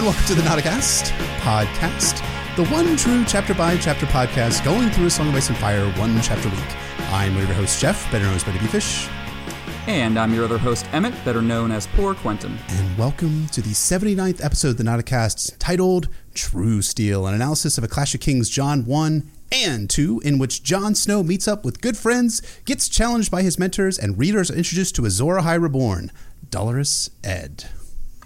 And welcome to the Nauticast podcast, the one true chapter by chapter podcast going through a Song of Ice and Fire one chapter a week. I'm your host, Jeff, better known as Betty Fish. And I'm your other host, Emmett, better known as Poor Quentin. And welcome to the 79th episode of the Nauticast titled True Steel, an analysis of A Clash of Kings, John 1 and 2, in which Jon Snow meets up with good friends, gets challenged by his mentors, and readers are introduced to Azor Ahai Reborn, Dolorous Edd.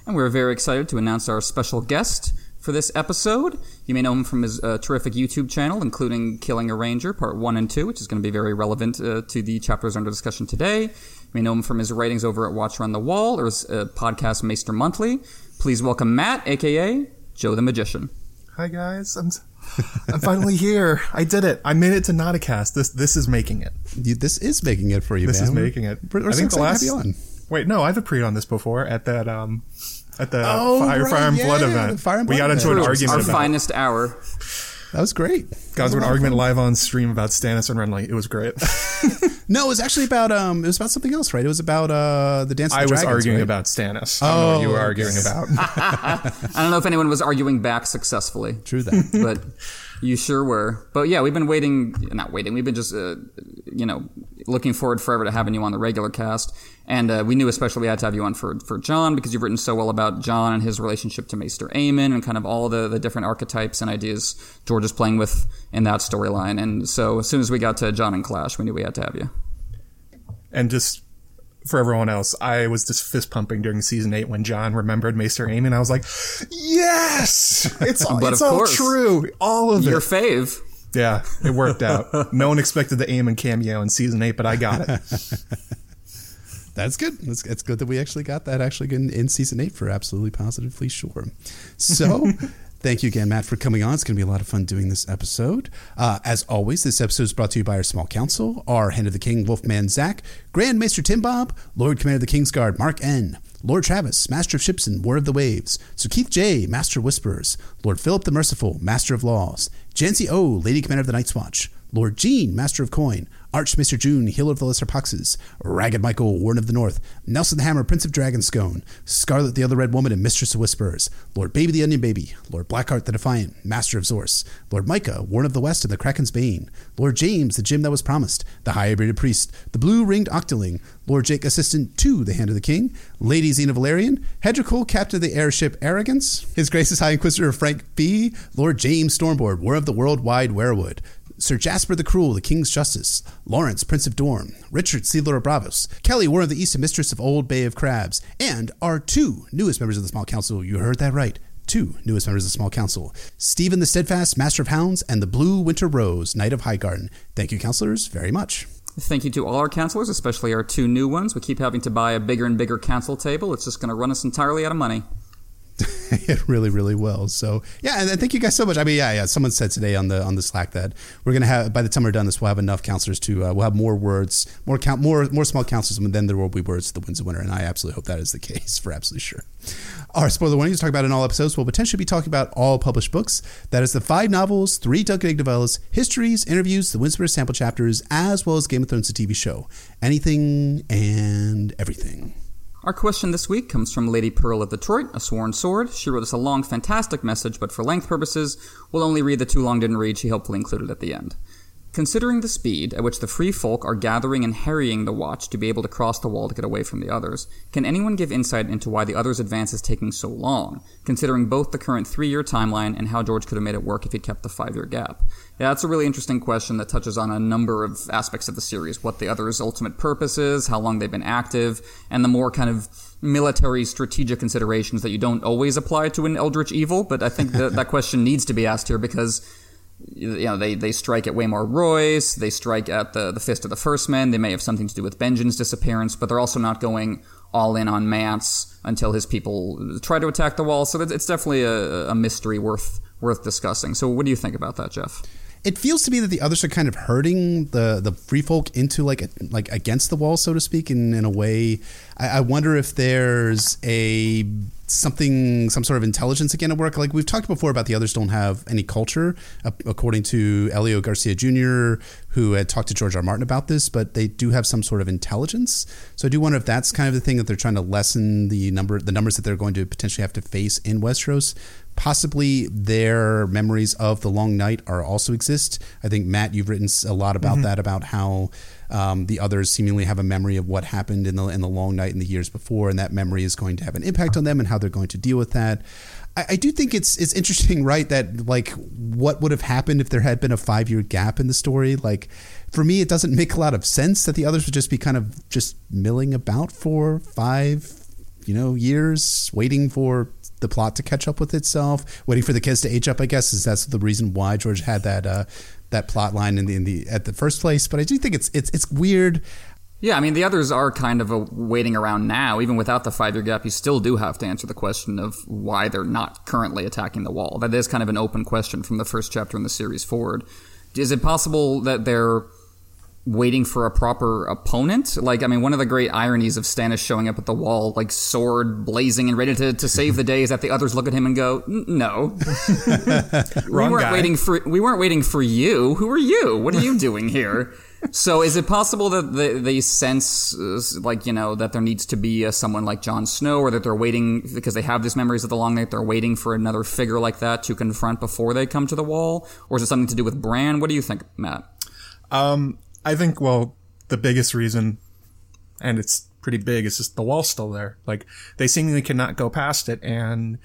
And we're very excited to announce our special guest for this episode. You may know him from his uh, terrific YouTube channel, including Killing a Ranger, Part 1 and 2, which is going to be very relevant uh, to the chapters under discussion today. You may know him from his writings over at Watcher on the Wall or his uh, podcast Maester Monthly. Please welcome Matt, aka Joe the Magician. Hi guys, I'm I'm finally here. I did it. I made it to Nauticast. This this is making it. You, this is making it for you, This man. is making it. We're, we're I think the last to have you on. Wait, no, I've appeared on this before at that um at the Oh, Fire, right, Fire and Blood event. Fire and we Blood got into event. an True. argument Our about finest hour. That was great. got into an argument live on stream about Stannis and Renly. It was great. No, it was actually about um, it was about something else, right? It was about uh, the dance. Of the I was Dragons, arguing right? about Stannis. I don't know what you were Oh, arguing about. I don't know if anyone was arguing back successfully. True that. but you sure were. But yeah, we've been waiting, not waiting, we've been just, uh, you know, looking forward forever to having you on the regular cast. And uh, we knew especially we had to have you on for, for John because you've written so well about John and his relationship to Maester Aemon and kind of all the, the different archetypes and ideas George is playing with in that storyline. And so as soon as we got to John and Clash, we knew we had to have you. and just for everyone else, I was just fist pumping during season eight when John remembered Maester Aemon. I was like, "Yes, it's all, it's all course. true, all of Your it." fave. Yeah, it worked out. no one expected the Aemon cameo in season eight, but I got it. That's good. It's, it's good that we actually got that actually in, in season eight for absolutely positively sure. So. Thank you again, Matt, for coming on. It's going to be a lot of fun doing this episode. Uh, as always, this episode is brought to you by our small council, our Hand of the King, Wolfman Zach, Grand Maester Tim Bob, Lord Commander of the King's Guard, Mark N., Lord Travis, Master of Ships and War of the Waves, Sir Keith J., Master Whisperers, Lord Philip the Merciful, Master of Laws, Jancy O., Lady Commander of the Night's Watch, Lord Jean, Master of Coin, Archmaester June, Healer of the Lesser Poxes, Ragged Michael, Warden of the North, Nelson the Hammer, Prince of Dragonscone, Scarlet the Other Red Woman, and Mistress of Whisperers, Lord Baby the Onion Baby, Lord Blackheart the Defiant, Master of Zorse, Lord Micah, Warden of the West and the Kraken's Bane, Lord James, the Gem that was promised, the High-Braided Priest, the Blue-Ringed Octoling, Lord Jake, Assistant to the Hand of the King, Lady Xena Valerian, Hedrical, Captain of the Airship Arrogance, His Grace's High Inquisitor Frank B., Lord James Stormboard, War of the Worldwide Werewood, Sir Jasper the Cruel, the King's Justice, Lawrence, Prince of Dorm, Richard, Sealer of Braavos, Kelly, Warden of the East and Mistress of Old Bay of Crabs, and our two newest members of the Small Council. You heard that right. Two newest members of the Small Council Stephen the Steadfast, Master of Hounds, and the Blue Winter Rose, Knight of Highgarden. Thank you, counselors, very much. Thank you to all our counselors, especially our two new ones. We keep having to buy a bigger and bigger council table. It's just going to run us entirely out of money. it really, really will. So yeah, and thank you guys so much. I mean, yeah, yeah. Someone said today on the on the Slack that we're gonna have by the time we're done this, we'll have enough counselors to uh, we'll have more words, more count, more more small counselors, and then there will be words to the wins the winner. And I absolutely hope that is the case for absolutely sure. Our spoiler warning to talk about in all episodes. We'll potentially be talking about all published books. That is the five novels, three Dunk and Egg novellas, histories, interviews, the Windsor sample chapters, as well as Game of Thrones, the TV show. Anything and everything. Our question this week comes from Lady Pearl of Detroit, a sworn sword. She wrote us a long, fantastic message, but for length purposes, we'll only read the too long didn't read she helpfully included at the end. Considering the speed at which the free folk are gathering and harrying the watch to be able to cross the wall to get away from the others, can anyone give insight into why the others' advance is taking so long, considering both the current three year timeline and how George could have made it work if he'd kept the five year gap? Yeah, that's a really interesting question that touches on a number of aspects of the series what the others' ultimate purpose is, how long they've been active, and the more kind of military strategic considerations that you don't always apply to an eldritch evil. But I think that, that question needs to be asked here because you know they, they strike at Waymar Royce, they strike at the the Fist of the First Men. They may have something to do with Benjen's disappearance, but they're also not going all in on Mance until his people try to attack the wall. So it's definitely a, a mystery worth worth discussing. So what do you think about that, Jeff? it feels to me that the others are kind of hurting the the free folk into like like against the wall, so to speak, in in a way. I, I wonder if there's a something, some sort of intelligence again at work. Like we've talked before about the others don't have any culture, uh, according to Elio Garcia Jr., who had talked to George R. Martin about this, but they do have some sort of intelligence. So I do wonder if that's kind of the thing that they're trying to lessen the number, the numbers that they're going to potentially have to face in Westeros. Possibly their memories of the Long Night are also exist. I think Matt, you've written a lot about mm-hmm. that, about how um, the others seemingly have a memory of what happened in the in the long night in the years before, and that memory is going to have an impact on them and how they're going to deal with that. I, I do think it's it's interesting, right? That like what would have happened if there had been a five year gap in the story? Like for me, it doesn't make a lot of sense that the others would just be kind of just milling about for five, you know, years, waiting for the plot to catch up with itself, waiting for the kids to age up. I guess is that's the reason why George had that uh, that plot line in the, in the at the first place. But I do think it's it's it's weird. Yeah, I mean the others are kind of a waiting around now. Even without the five year gap, you still do have to answer the question of why they're not currently attacking the wall. That is kind of an open question from the first chapter in the series forward. Is it possible that they're waiting for a proper opponent. Like, I mean, one of the great ironies of Stannis showing up at the wall, like sword blazing and ready to, to save the day, is that the others look at him and go, "No, we weren't guy. waiting for we weren't waiting for you. Who are you? What are you doing here?" so, is it possible that they, they sense, like you know, that there needs to be a, someone like Jon Snow, or that they're waiting because they have these memories of the Long Night, they're waiting for another figure like that to confront before they come to the wall, or is it something to do with Bran? What do you think, Matt? Um, I think, well, the biggest reason, and it's pretty big, is just the wall's still there. Like, they seemingly cannot go past it, and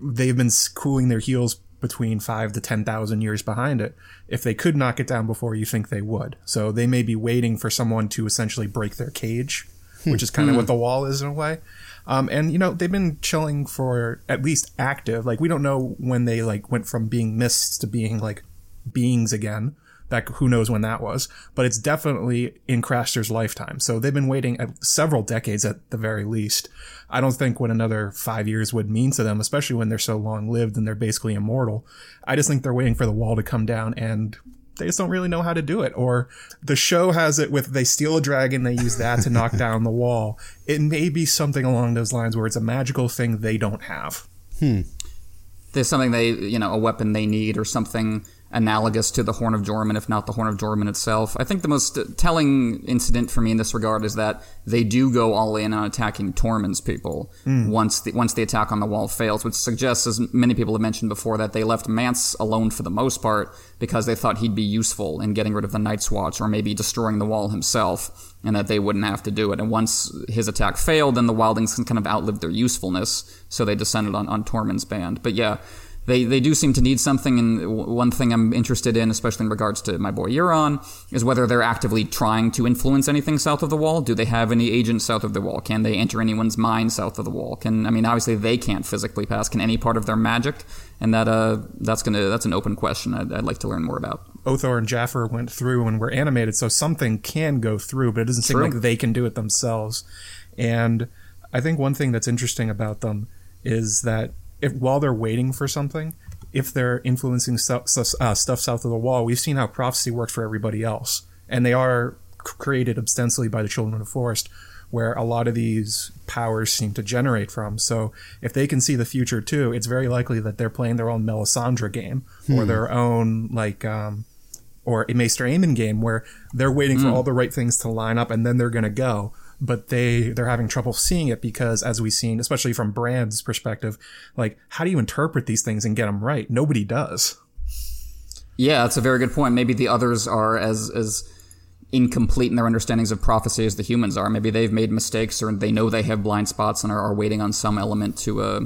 they've been cooling their heels between five to 10,000 years behind it. If they could knock it down before, you think they would. So they may be waiting for someone to essentially break their cage, which is kind of what the wall is in a way. Um, and you know they've been chilling for at least active. Like we don't know when they like went from being mists to being like beings again that who knows when that was, but it's definitely in Craster's lifetime. So they've been waiting several decades at the very least. I don't think what another five years would mean to them, especially when they're so long lived and they're basically immortal. I just think they're waiting for the wall to come down and they just don't really know how to do it. Or the show has it with they steal a dragon, they use that to knock down the wall. It may be something along those lines where it's a magical thing they don't have. Hmm. There's something they, you know, a weapon they need or something analogous to the Horn of Joramun, if not the Horn of Joramun itself. I think the most telling incident for me in this regard is that they do go all in on attacking Tormund's people mm. once the once the attack on the wall fails, which suggests, as many people have mentioned before, that they left Mance alone for the most part because they thought he'd be useful in getting rid of the Night's Watch or maybe destroying the wall himself, and that they wouldn't have to do it. And once his attack failed, then the Wildlings kind of outlived their usefulness, so they descended on, on Tormund's band. But yeah, they they do seem to need something. And one thing I'm interested in, especially in regards to my boy Euron, is whether they're actively trying to influence anything south of the wall. Do they have any agents south of the wall? Can they enter anyone's mind south of the wall? Can I mean, obviously they can't physically pass. Can any part of their magic? And that uh, that's gonna that's an open question. I'd, I'd like to learn more about. Othor and Jafer went through and were animated, so something can go through, but it doesn't seem True. like they can do it themselves. And I think one thing that's interesting about them is that if while they're waiting for something, if they're influencing stuff, uh, stuff south of the wall, we've seen how prophecy works for everybody else, and they are created ostensibly by the children of the forest, where a lot of these powers seem to generate from. So if they can see the future too, it's very likely that they're playing their own Melisandre game hmm. or their own like. Um, or a Maester Aemon game where they're waiting for hmm. all the right things to line up and then they're going to go but they they're having trouble seeing it because as we've seen especially from Bran's perspective like how do you interpret these things and get them right? Nobody does. Yeah that's a very good point. Maybe the others are as as incomplete in their understandings of prophecy as the humans are. Maybe they've made mistakes or they know they have blind spots and are, are waiting on some element to uh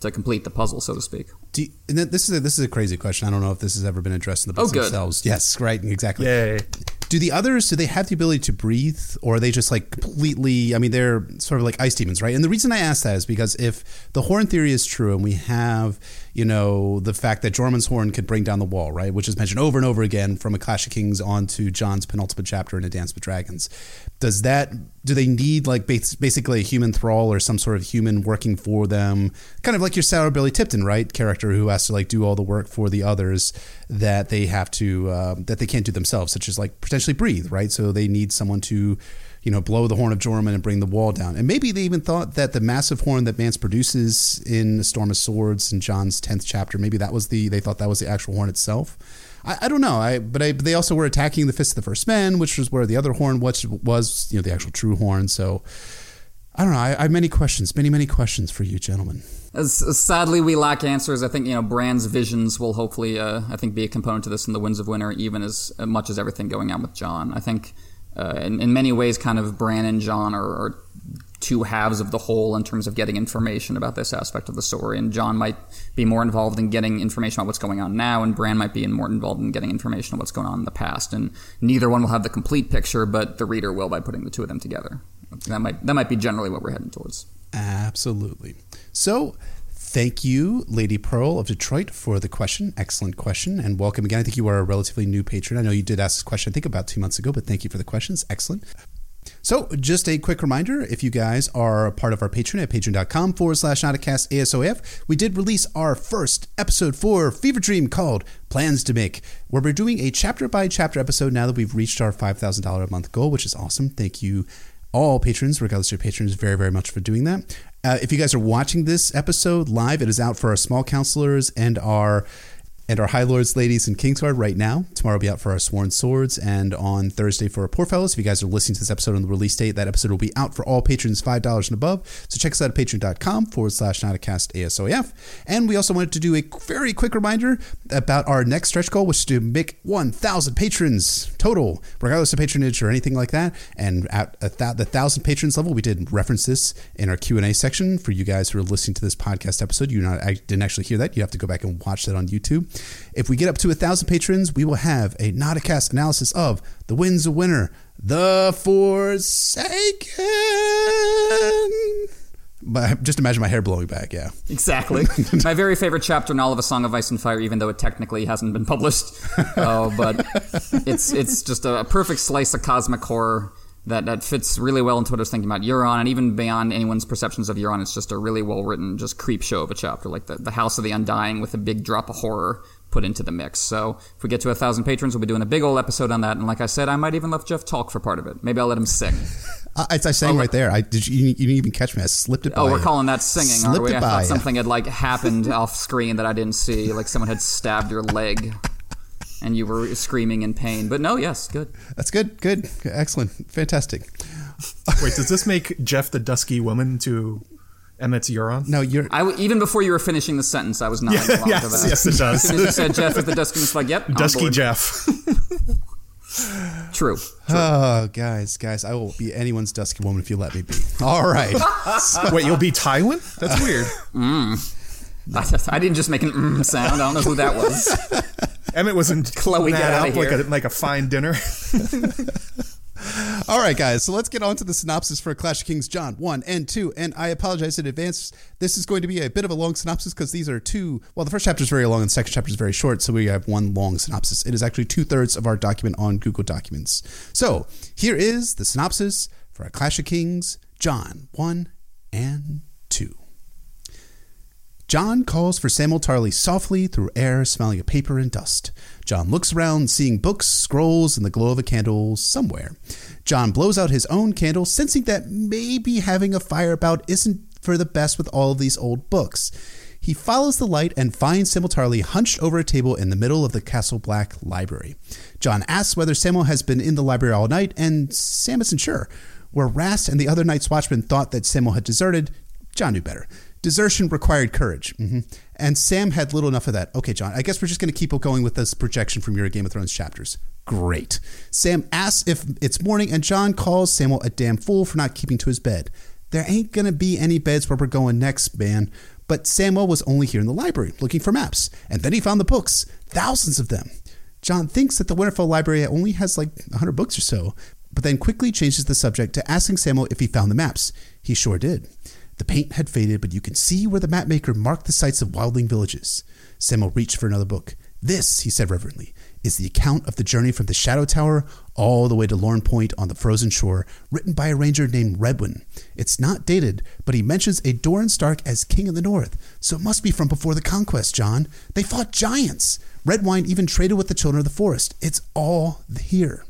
to complete the puzzle so to speak. You, this is a, this is a crazy question. I don't know if this has ever been addressed in the books oh, themselves. Yes, right, exactly. Yay do the others do they have the ability to breathe or are they just like completely i mean they're sort of like ice demons right? And the reason i ask that is because if the horn theory is true and we have you know the fact that Joramun's horn could bring down the wall right which is mentioned over and over again from a clash of kings on to john's penultimate chapter in a dance with dragons does that do they need like basically a human thrall or some sort of human working for them? Kind of like your sour billy tipton right character who has to like do all the work for the others that they have to uh, that they can't do themselves such as like potentially breathe right so they need someone to you know, blow the horn of Joramun and bring the wall down. And maybe they even thought that the massive horn that Mance produces in A Storm of Swords in John's 10th chapter, maybe that was the, they thought that was the actual horn itself. I, I don't know. I, but I, they also were attacking the Fist of the First Men, which was where the other horn was, was you know, the actual true horn. So I don't know. I, I have many questions, many, many questions for you, gentlemen. Sadly we lack answers, I think you know Bran's visions will hopefully, uh, I think, be a component to this in the Winds of Winter, even as much as everything going on with Jon. I think, uh, in, in many ways, kind of Bran and Jon are, are two halves of the whole in terms of getting information about this aspect of the story. And Jon might be more involved in getting information about what's going on now, and Bran might be more involved in getting information on what's going on in the past. And neither one will have the complete picture, but the reader will by putting the two of them together. That might that might be generally what we're heading towards. Absolutely. So, thank you, Lady Pearl of Detroit, for the question. Excellent question, and welcome again. I think you are a relatively new patron. I know you did ask this question, I think, about two months ago, but thank you for the questions. Excellent. So, just a quick reminder if you guys are a part of our Patreon at patreon.com forward slash Nauticast ASOF, we did release our first episode for Fevre Dream called Plans to Make, where we're doing a chapter by chapter episode now that we've reached our $5,000 a month goal, which is awesome. Thank you, all patrons, regardless of your patrons, very, very much for doing that. Uh, if you guys are watching this episode live, it is out for our small counselors and our and our High Lords, Ladies, and Kingsguard right now. Tomorrow will be out for our Sworn Swords, and on Thursday for our Poor Fellows. If you guys are listening to this episode on the release date, that episode will be out for all patrons $5 and above. So check us out at patreon.com forward slash Nauticast ASOF. And we also wanted to do a very quick reminder about our next stretch goal, which is to make 1,000 patrons total, regardless of patronage or anything like that. And at th- the 1,000 patrons level, we did reference this in our Q&A section for you guys who are listening to this podcast episode. You not, I didn't actually hear that. You have to go back and watch that on YouTube. If we get up to a thousand patrons, we will have a Nauticast analysis of The Winds of Winter, The Forsaken. But just imagine my hair blowing back, yeah. Exactly. my very favorite chapter in all of A Song of Ice and Fire, even though it technically hasn't been published. Oh, but it's it's just a perfect slice of cosmic horror that, that fits really well into what I was thinking about Euron, and even beyond anyone's perceptions of Euron, it's just a really well written, just creep show of a chapter, like the, the House of the Undying with a big drop of horror put into the mix. So if we get to a thousand patrons, we'll be doing a big old episode on that. And like I said, I might even let Jeff talk for part of it. Maybe I'll let him sing. I, I sang oh, right there. I did. You, you, didn't even catch me. I slipped it. By. Oh, we're you. calling that singing, Slipped are we? it I by thought ya. something had like happened off screen that I didn't see, like someone had stabbed your leg. And you were screaming in pain, but no, yes, good. That's good. Good. Excellent. Fantastic. Wait, does this make Jeff the dusky woman to Emmett's Euron? No, you're. I w- even before you were finishing the sentence, I was nodding along yes, to that. yes, it does. As soon as you said Jeff is the dusky, it's like, yep, Dusky. Jeff. True. Oh, guys, guys, I will be anyone's dusky woman if you let me be. All right. Wait, you'll be Tywin? That's weird. I, I didn't just make an mm sound. I don't know who that was. Emmett wasn't Chloe, that up like a like a fine dinner. All right, guys. So let's get on to the synopsis for Clash of Kings John 1 and 2. And I apologize in advance. This is going to be a bit of a long synopsis because these are two. Well, the first chapter is very long and the second chapter is very short. So we have one long synopsis. It is actually two thirds of our document on Google Documents. So here is the synopsis for Clash of Kings John 1 and 2. John calls for Samuel Tarly softly through air smelling of paper and dust. John looks around, seeing books, scrolls, and the glow of a candle somewhere. John blows out his own candle, sensing that maybe having a fire about isn't for the best with all of these old books. He follows the light and finds Samuel Tarly hunched over a table in the middle of the Castle Black library. John asks whether Samuel has been in the library all night, and Sam isn't sure. Where Rast and the other Night's Watchmen thought that Samuel had deserted, John knew better. Desertion required courage. hmm And Sam had little enough of that. Okay, John, I guess we're just going to keep going with this projection from your Game of Thrones chapters. Great. Sam asks if it's morning, and John calls Samuel a damn fool for not keeping to his bed. There ain't going to be any beds where we're going next, man. But Samuel was only here in the library looking for maps, and then he found the books, thousands of them. John thinks that the Winterfell Library only has like 100 books or so, but then quickly changes the subject to asking Samuel if he found the maps. He sure did. The paint had faded, but you can see where the mapmaker marked the sites of wildling villages. Samuel reached for another book. This, he said reverently, is the account of the journey from the Shadow Tower all the way to Lorn Point on the frozen shore, written by a ranger named Redwyn. It's not dated, but he mentions a Dorren Stark as king of the north, so it must be from before the conquest, John. They fought giants. Redwyn even traded with the children of the forest. It's all here.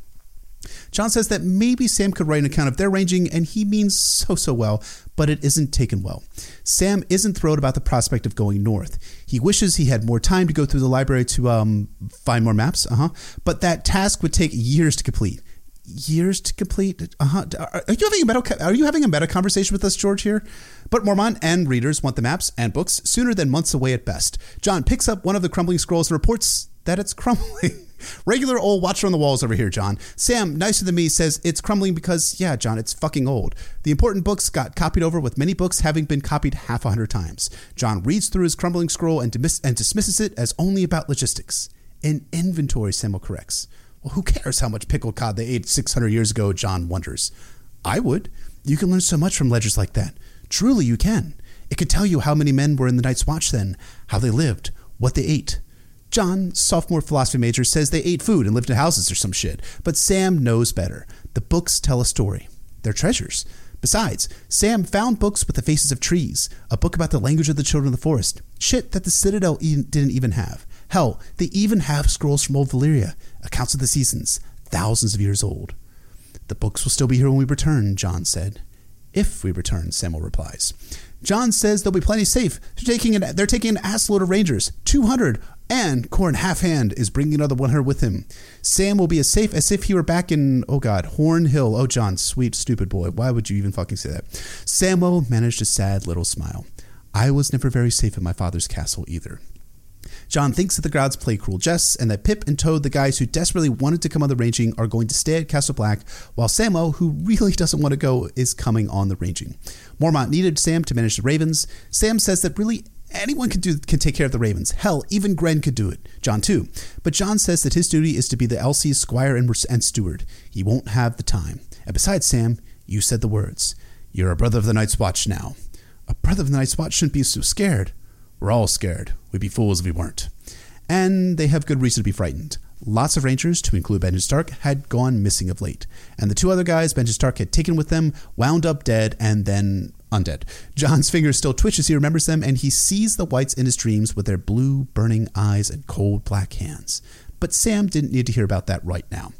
John says that maybe Sam could write an account of their ranging, and he means so, so well, but it isn't taken well. Sam isn't thrilled about the prospect of going north. He wishes he had more time to go through the library to um, find more maps, uh-huh, but that task would take years to complete. Years to complete? Uh-huh. Are you having a meta? Are you having a meta conversation with us, George? Here, but Mormont and readers want the maps and books sooner than months away at best. John picks up one of the crumbling scrolls and reports that it's crumbling. Regular old watcher on the walls over here, John. Sam, nicer than me, says it's crumbling because, yeah, John, it's fucking old. The important books got copied over, with many books having been copied half a hundred times. John reads through his crumbling scroll and, and dismisses it as only about logistics. In inventory, Samuel corrects. Well, who cares how much pickled cod they ate 600 years ago, John wonders. I would. You can learn so much from ledgers like that. Truly, you can. It could tell you how many men were in the Night's Watch then, how they lived, what they ate. John, sophomore philosophy major, says they ate food and lived in houses or some shit, but Sam knows better. The books tell a story. They're treasures. Besides, Sam found books with the faces of trees, a book about the language of the children of the forest, shit that the Citadel didn't even have. Hell, they even have scrolls from old Valyria, accounts of the seasons, thousands of years old. The books will still be here when we return, John said. If we return, Samuel replies. John says they'll be plenty safe. They're taking an, they're taking an assload of rangers, 200, and Qhorin Halfhand is bringing another one her with him. Sam will be as safe as if he were back in, oh God, Horn Hill. Oh, John, sweet, stupid boy. Why would you even fucking say that? Samuel managed a sad little smile. I was never very safe in my father's castle either. John thinks that the gods play cruel jests and that Pip and Toad, the guys who desperately wanted to come on the ranging, are going to stay at Castle Black, while Samo, who really doesn't want to go, is coming on the ranging. Mormont needed Sam to manage the Ravens. Sam says that really anyone can do can take care of the Ravens. Hell, even Grenn could do it. John too. But John says that his duty is to be the LC's squire and, and steward. He won't have the time. And besides, Sam, you said the words. You're a brother of the Night's Watch now. A brother of the Night's Watch shouldn't be so scared. We're all scared. We'd be fools if we weren't. And they have good reason to be frightened. Lots of rangers, to include Benjen Stark, had gone missing of late, and the two other guys Benjen Stark had taken with them wound up dead and then undead. John's fingers still twitch as he remembers them, and he sees the whites in his dreams with their blue, burning eyes and cold black hands. But Sam didn't need to hear about that right now.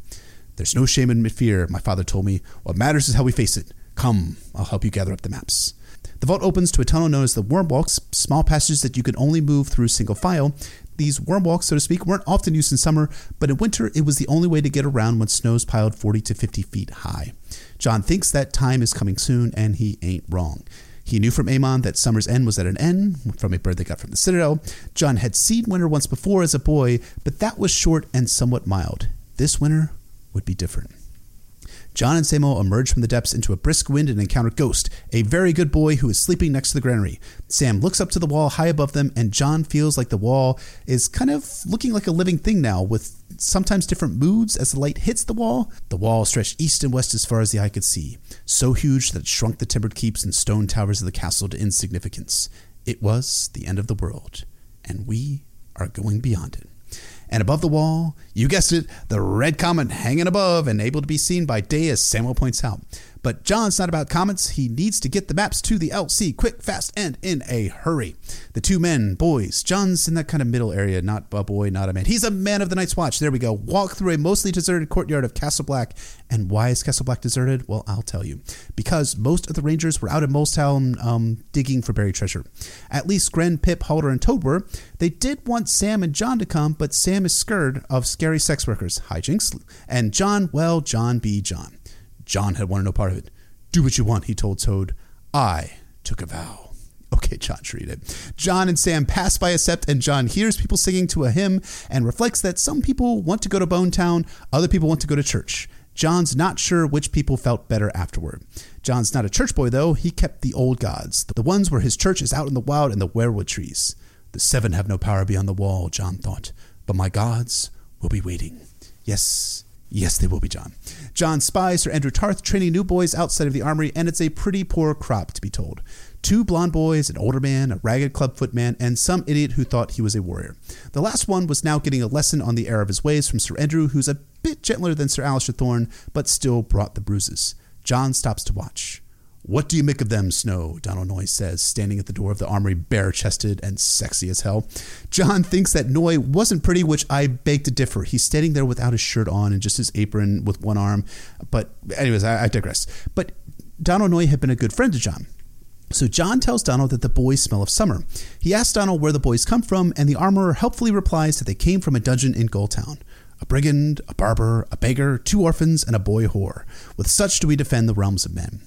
There's no shame in fear, my father told me. What matters is how we face it. Come, I'll help you gather up the maps. The vault opens to a tunnel known as the Worm Walks, small passages that you could only move through single file. These worm walks, so to speak, weren't often used in summer, but in winter it was the only way to get around when snow's piled 40 to 50 feet high. John thinks that time is coming soon, and he ain't wrong. He knew from Aemon that summer's end was at an end, from a bird they got from the Citadel. John had seen winter once before as a boy, but that was short and somewhat mild. This winter would be different. John and Samo emerge from the depths into a brisk wind and encounter Ghost, a very good boy who is sleeping next to the granary. Sam looks up to the wall high above them, and John feels like the wall is kind of looking like a living thing now, with sometimes different moods as the light hits the wall. The wall stretched east and west as far as the eye could see, so huge that it shrunk the timbered keeps and stone towers of the castle to insignificance. It was the end of the world, and we are going beyond it. And above the wall, you guessed it, the red comet hanging above and able to be seen by day, as Samuel points out. But John's not about comments. He needs to get the maps to the LC quick, fast, and in a hurry. The two men, boys. John's in that kind of middle area, not a boy, not a man. He's a man of the Night's Watch. There we go. Walk through a mostly deserted courtyard of Castle Black. And why is Castle Black deserted? Well, I'll tell you. Because most of the Rangers were out in Molestown um, digging for buried treasure. At least Grenn, Pip, Halder, and Toad were. They did want Sam and John to come, but Sam is scared of scary sex workers, hijinks. And John, well, John be John. John had wanted no part of it. Do what you want, he told Toad. I took a vow. Okay, John treated. John and Sam pass by a sept, and John hears people singing to a hymn and reflects that some people want to go to Bone Town, other people want to go to church. John's not sure which people felt better afterward. John's not a church boy, though. He kept the old gods, the ones where his church is out in the wild in the weirwood trees. The seven have no power beyond the wall, John thought, but my gods will be waiting. Yes, Yes, they will be, John. John spies Sir Andrew Tarth training new boys outside of the armory, and it's a pretty poor crop, to be told. Two blond boys, an older man, a ragged clubfoot man, and some idiot who thought he was a warrior. The last one was now getting a lesson on the error of his ways from Sir Andrew, who's a bit gentler than Sir Alliser Thorne, but still brought the bruises. John stops to watch. What do you make of them, Snow? Donal Noye says, standing at the door of the armory, bare chested and sexy as hell. John thinks that Noye wasn't pretty, which I beg to differ. He's standing there without his shirt on and just his apron with one arm. But, anyways, I, I digress. But Donal Noye had been a good friend to John. So John tells Donal that the boys smell of summer. He asks Donal where the boys come from, and the armorer helpfully replies that they came from a dungeon in Gulltown. A brigand, a barber, a beggar, two orphans, and a boy whore. With such do we defend the realms of men.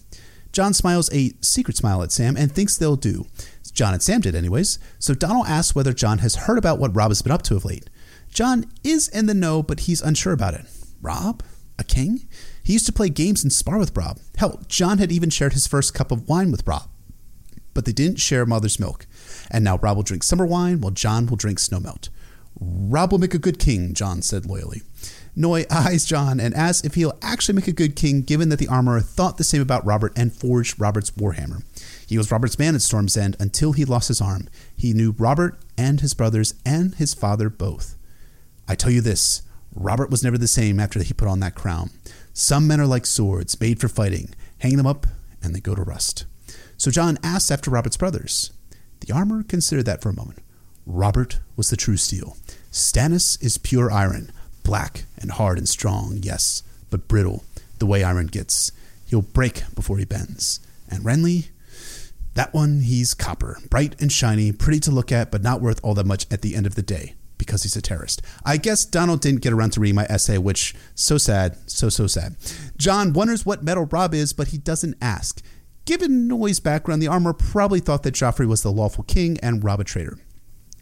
Jon smiles a secret smile at Sam and thinks they'll do. John and Sam did, anyways, so Donal asks whether John has heard about what Robb has been up to of late. John is in the know, but he's unsure about it. Robb? A king? He used to play games and spar with Robb. Hell, John had even shared his first cup of wine with Robb. But they didn't share mother's milk. And now Robb will drink summer wine while John will drink snowmelt. Robb will make a good king, John said loyally. Noye eyes John and asks if he'll actually make a good king, given that the armorer thought the same about Robert and forged Robert's warhammer. He was Robert's man at Storm's End until he lost his arm. He knew Robert and his brothers and his father both. I tell you this Robert was never the same after he put on that crown. Some men are like swords, made for fighting. Hang them up, and they go to rust. So John asks after Robert's brothers. The armorer considered that for a moment. Robert was the true steel. Stannis is pure iron. Black and hard and strong, yes, but brittle, the way iron gets. He'll break before he bends. And Renly? That one, he's copper, bright and shiny, pretty to look at, but not worth all that much at the end of the day, because he's a terrorist. I guess Donal didn't get around to reading my essay, which, so sad, so, so sad. John wonders what metal Robb is, but he doesn't ask. Given Noye's background, the armor probably thought that Joffrey was the lawful king and Robb a traitor.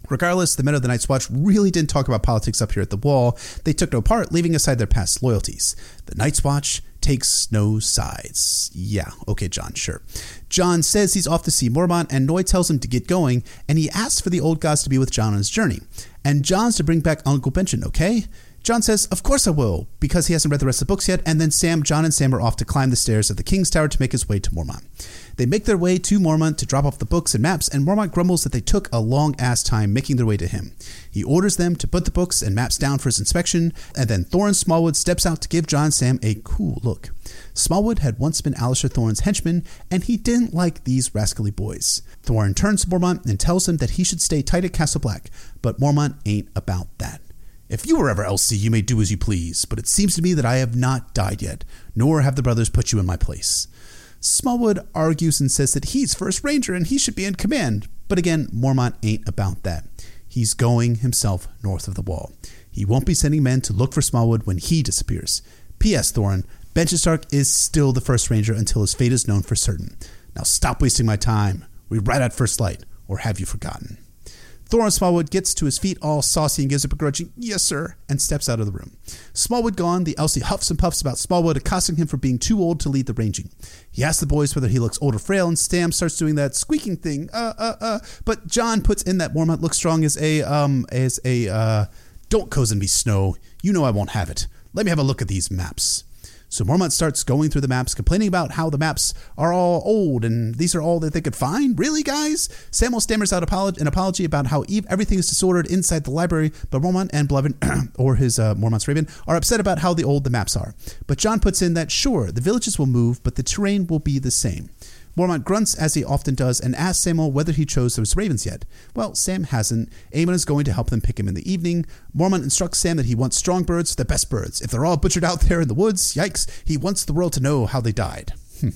Regardless, the men of the Night's Watch really didn't talk about politics up here at the Wall. They took no part, leaving aside their past loyalties. The Night's Watch takes no sides. Yeah, okay, John, sure. John says he's off to see Mormont, and Noy tells him to get going, and he asks for the old gods to be with John on his journey. And John's to bring back Uncle Benjen, okay? Jon says, Of course I will, because he hasn't read the rest of the books yet, and then Sam, Jon, and Sam are off to climb the stairs of the King's Tower to make his way to Mormont. They make their way to Mormont to drop off the books and maps, and Mormont grumbles that they took a long ass time making their way to him. He orders them to put the books and maps down for his inspection, and then Thoren Smallwood steps out to give John and Sam a cool look. Smallwood had once been Alliser Thorne's henchman, and he didn't like these rascally boys. Thoren turns to Mormont and tells him that he should stay tight at Castle Black, but Mormont ain't about that. If you were ever LC, you may do as you please, but it seems to me that I have not died yet, nor have the brothers put you in my place. Smallwood argues and says that he's first ranger and he should be in command, but again, Mormont ain't about that. He's going himself north of the wall. He won't be sending men to look for Smallwood when he disappears. P.S. Thoren, Benjen Stark is still the first ranger until his fate is known for certain. Now stop wasting my time. We ride at first light, or have you forgotten? Thoren Smallwood gets to his feet all saucy and gives a begrudging, yes, sir, and steps out of the room. Smallwood gone, the LC huffs and puffs about Smallwood, accosting him for being too old to lead the ranging. He asks the boys whether he looks old or frail, and Stam starts doing that squeaking thing, uh, uh, uh. But John puts in that Mormont looks strong as a, um, as a, uh, don't cozen me, Snow. You know I won't have it. Let me have a look at these maps. So Mormont starts going through the maps, complaining about how the maps are all old and these are all that they could find. Really, guys? Samuel stammers out an apology about how Eve, everything is disordered inside the library, but Mormont and Blevin, or his uh, Mormont's Raven, are upset about how the old the maps are. But John puts in that sure, the villages will move, but the terrain will be the same. Mormont grunts as he often does and asks Samwell whether he chose those ravens yet. Well, Sam hasn't. Aemon is going to help them pick him in the evening. Mormont instructs Sam that he wants strong birds, the best birds. If they're all butchered out there in the woods, yikes, he wants the world to know how they died. Hmm.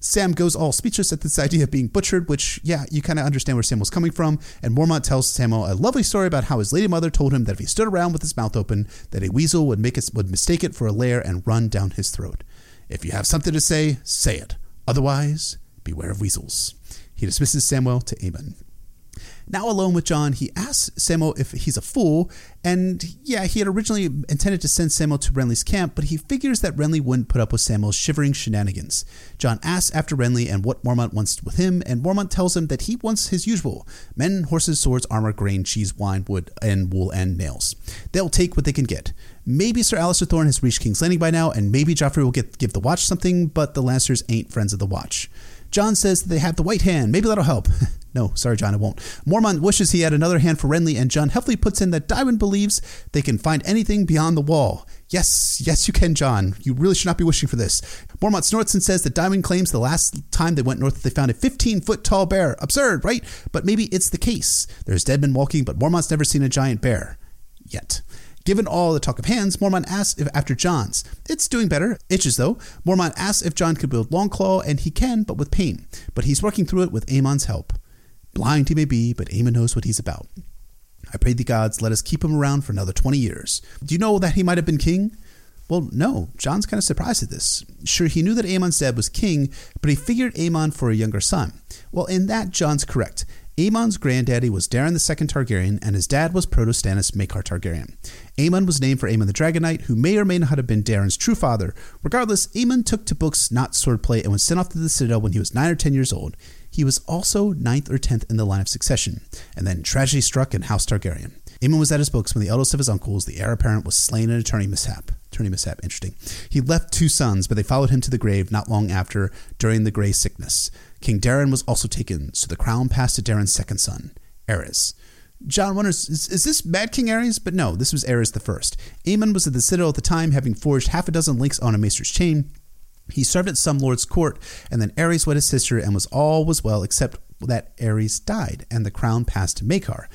Sam goes all speechless at this idea of being butchered, which, yeah, you kind of understand where Sam was coming from. And Mormont tells Samwell a lovely story about how his lady mother told him that if he stood around with his mouth open, that a weasel would make it, would mistake it for a lair and run down his throat. If you have something to say, say it. Otherwise, Beware of weasels. He dismisses Samwell to Aemon. Now alone with Jon, he asks Samwell if he's a fool, and yeah, he had originally intended to send Samwell to Renly's camp, but he figures that Renly wouldn't put up with Samwell's shivering shenanigans. Jon asks after Renly and what Mormont wants with him, and Mormont tells him that he wants his usual men, horses, swords, armor, grain, cheese, wine, wood, and wool, and nails. They'll take what they can get. Maybe Sir Alliser Thorne has reached King's Landing by now, and maybe Joffrey will get give the Watch something, but the Lannisters ain't friends of the Watch. Jon says they have the white hand. Maybe that'll help. No, sorry, John, it won't. Mormont wishes he had another hand for Renly, and John helpfully puts in that Tywin believes they can find anything beyond the wall. Yes, yes, you can, John. You really should not be wishing for this. Mormont snorts and says that Tywin claims the last time they went north they found a 15 foot tall bear. Absurd, right? But maybe it's the case. There's dead men walking, but Mormont's never seen a giant bear. Yet. Given all the talk of hands, Mormont asks if after John's. It's doing better. Itches though. Mormont asks if John could build Longclaw, and he can, but with pain. But he's working through it with Aemon's help. Blind he may be, but Aemon knows what he's about. I pray the gods let us keep him around for another 20 years. Do you know that he might have been king? Well, no. John's kind of surprised at this. Sure, he knew that Aemon's dad was king, but he figured Aemon for a younger son. Well, in that, John's correct. Aemon's granddaddy was Daeron II Targaryen, and his dad was Proto-Stannis Maekar Targaryen. Aemon was named for Aemon the Dragon Knight, who may or may not have been Daeron's true father. Regardless, Aemon took to books, not swordplay, and was sent off to the Citadel when he was 9 or 10 years old. He was also ninth or tenth in the line of succession, and then tragedy struck in House Targaryen. Aemon was at his books when the eldest of his uncles, the heir apparent, was slain in a tourney mishap. Tourney mishap, interesting. He left two sons, but they followed him to the grave not long after during the Grey Sickness. King Daeron was also taken, so the crown passed to Daeron's second son, Aerys. John wonders, is, is, this Mad King Aerys? But no, this was Aerys the First. Aemon was at the Citadel at the time, having forged half a dozen links on a maester's chain. He served at some lord's court, and then Aerys wed his sister, and was all was well, except that Aerys died, and the crown passed to Maekar.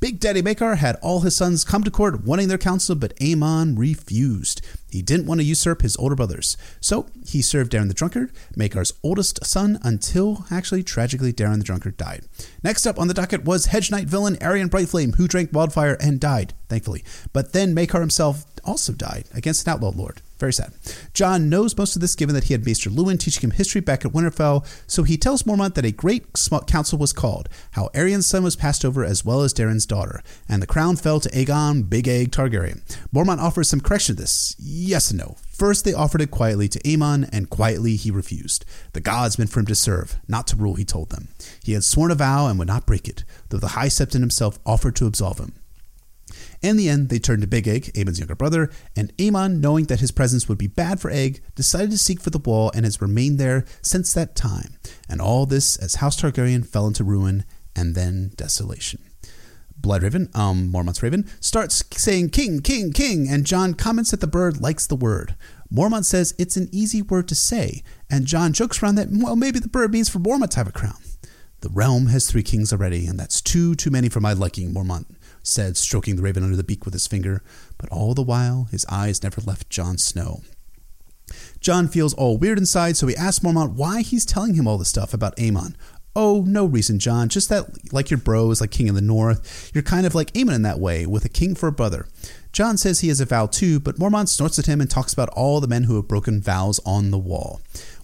Big Daddy Maekar had all his sons come to court wanting their counsel, but Aemon refused. He didn't want to usurp his older brothers. So he served Daeron the Drunkard, Maekar's oldest son, until actually, tragically, Daeron the Drunkard died. Next up on the docket was Hedge Knight villain Aerion Brightflame, who drank wildfire and died, thankfully. But then Maekar himself also died against an outlaw lord. Very sad. John knows most of this given that he had Maester Luwin teaching him history back at Winterfell, so he tells Mormont that a great council was called, how Aerion's son was passed over as well as Daeron's daughter, and the crown fell to Aegon Big Egg Targaryen. Mormont offers some correction to this. Yes and no. First, they offered it quietly to Aemon, and quietly he refused. The gods meant for him to serve, not to rule, he told them. He had sworn a vow and would not break it, though the High Septon himself offered to absolve him. In the end, they turned to Big Egg, Aemon's younger brother, and Aemon, knowing that his presence would be bad for Egg, decided to seek for the wall and has remained there since that time. And all this as House Targaryen fell into ruin and then desolation. Bloodraven, um, Mormont's Raven, starts saying king, king, king, and Jon comments that the bird likes the word. Mormont says it's an easy word to say, and Jon jokes around that, well, maybe the bird means for Mormont to have a crown. The realm has three kings already, and that's two too many for my liking, Mormont said, stroking the raven under the beak with his finger, but all the while his eyes never left Jon Snow. Jon feels all weird inside, so he asks Mormont why he's telling him all this stuff about Aemon. Oh, no reason, Jon. Just that, like your bro is like king in the north, you're kind of like Aemon in that way, with a king for a brother. Jon says he has a vow too, but Mormont snorts at him and talks about all the men who have broken vows on the wall.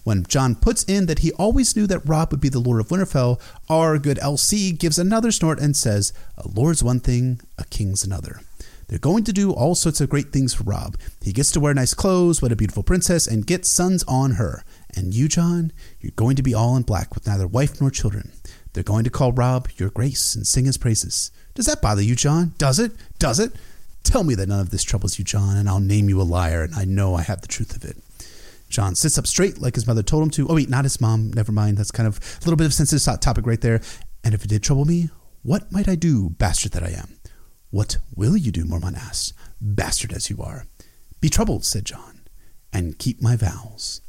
When John puts in that he always knew that Robb would be the Lord of Winterfell, our good LC gives another snort and says, A lord's one thing, a king's another. They're going to do all sorts of great things for Robb. He gets to wear nice clothes, wed a beautiful princess, and get sons on her. And you, John, you're going to be all in black with neither wife nor children. They're going to call Robb your grace and sing his praises. Does that bother you, John? Does it? Does it? Tell me that none of this troubles you, John, and I'll name you a liar, and I know I have the truth of it. Jon sits up straight like his mother told him to. Oh, wait, not his mom. Never mind. That's kind of a little bit of a sensitive topic right there. And if it did trouble me, what might I do, bastard that I am? What will you do? Mormont asked. Bastard as you are. Be troubled, said John, and keep my vows.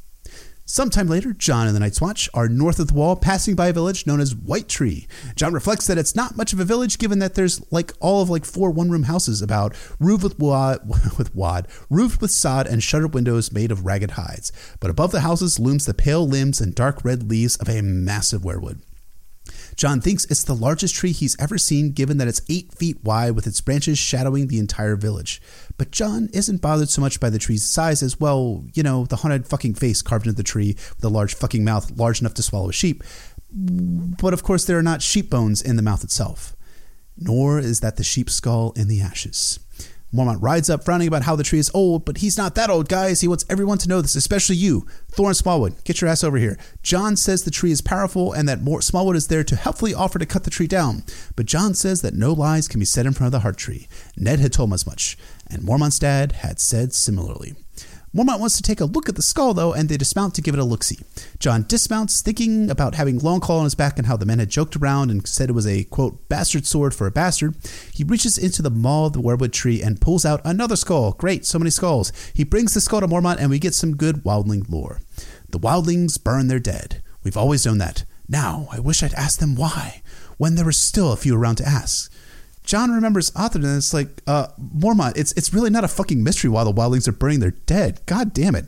Sometime later, John and the Night's Watch are north of the wall, passing by a village known as White Tree. Jon reflects that it's not much of a village, given that there's like all of like four one-room houses about, roofed with wad, with wad, roofed with sod, and shuttered windows made of ragged hides. But above the houses looms the pale limbs and dark red leaves of a massive weirwood. Jon thinks it's the largest tree he's ever seen, given that it's eight feet wide with its branches shadowing the entire village. But John isn't bothered so much by the tree's size as, well, you know, the haunted fucking face carved into the tree with a large fucking mouth large enough to swallow a sheep. But of course, there are not sheep bones in the mouth itself. Nor is that the sheep skull in the ashes. Mormont rides up, frowning about how the tree is old, but he's not that old, guys. He wants everyone to know this, especially you. Thoren Smallwood, get your ass over here. John says the tree is powerful and that more Smallwood is there to helpfully offer to cut the tree down. But John says that no lies can be said in front of the heart tree. Ned had told him as much, and Mormont's dad had said similarly. Mormont wants to take a look at the skull, though, and they dismount to give it a look see. John dismounts, thinking about having Longclaw on his back and how the men had joked around and said it was a, quote, bastard sword for a bastard. He reaches into the maw of the weirwood tree and pulls out another skull. Great, so many skulls. He brings the skull to Mormont, and we get some good wildling lore. The wildlings burn their dead. We've always known that. Now, I wish I'd asked them why, when there were still a few around to ask. John remembers Arthur, and it's like, uh, Mormont, it's, it's really not a fucking mystery why the wildlings are burning their dead. God damn it.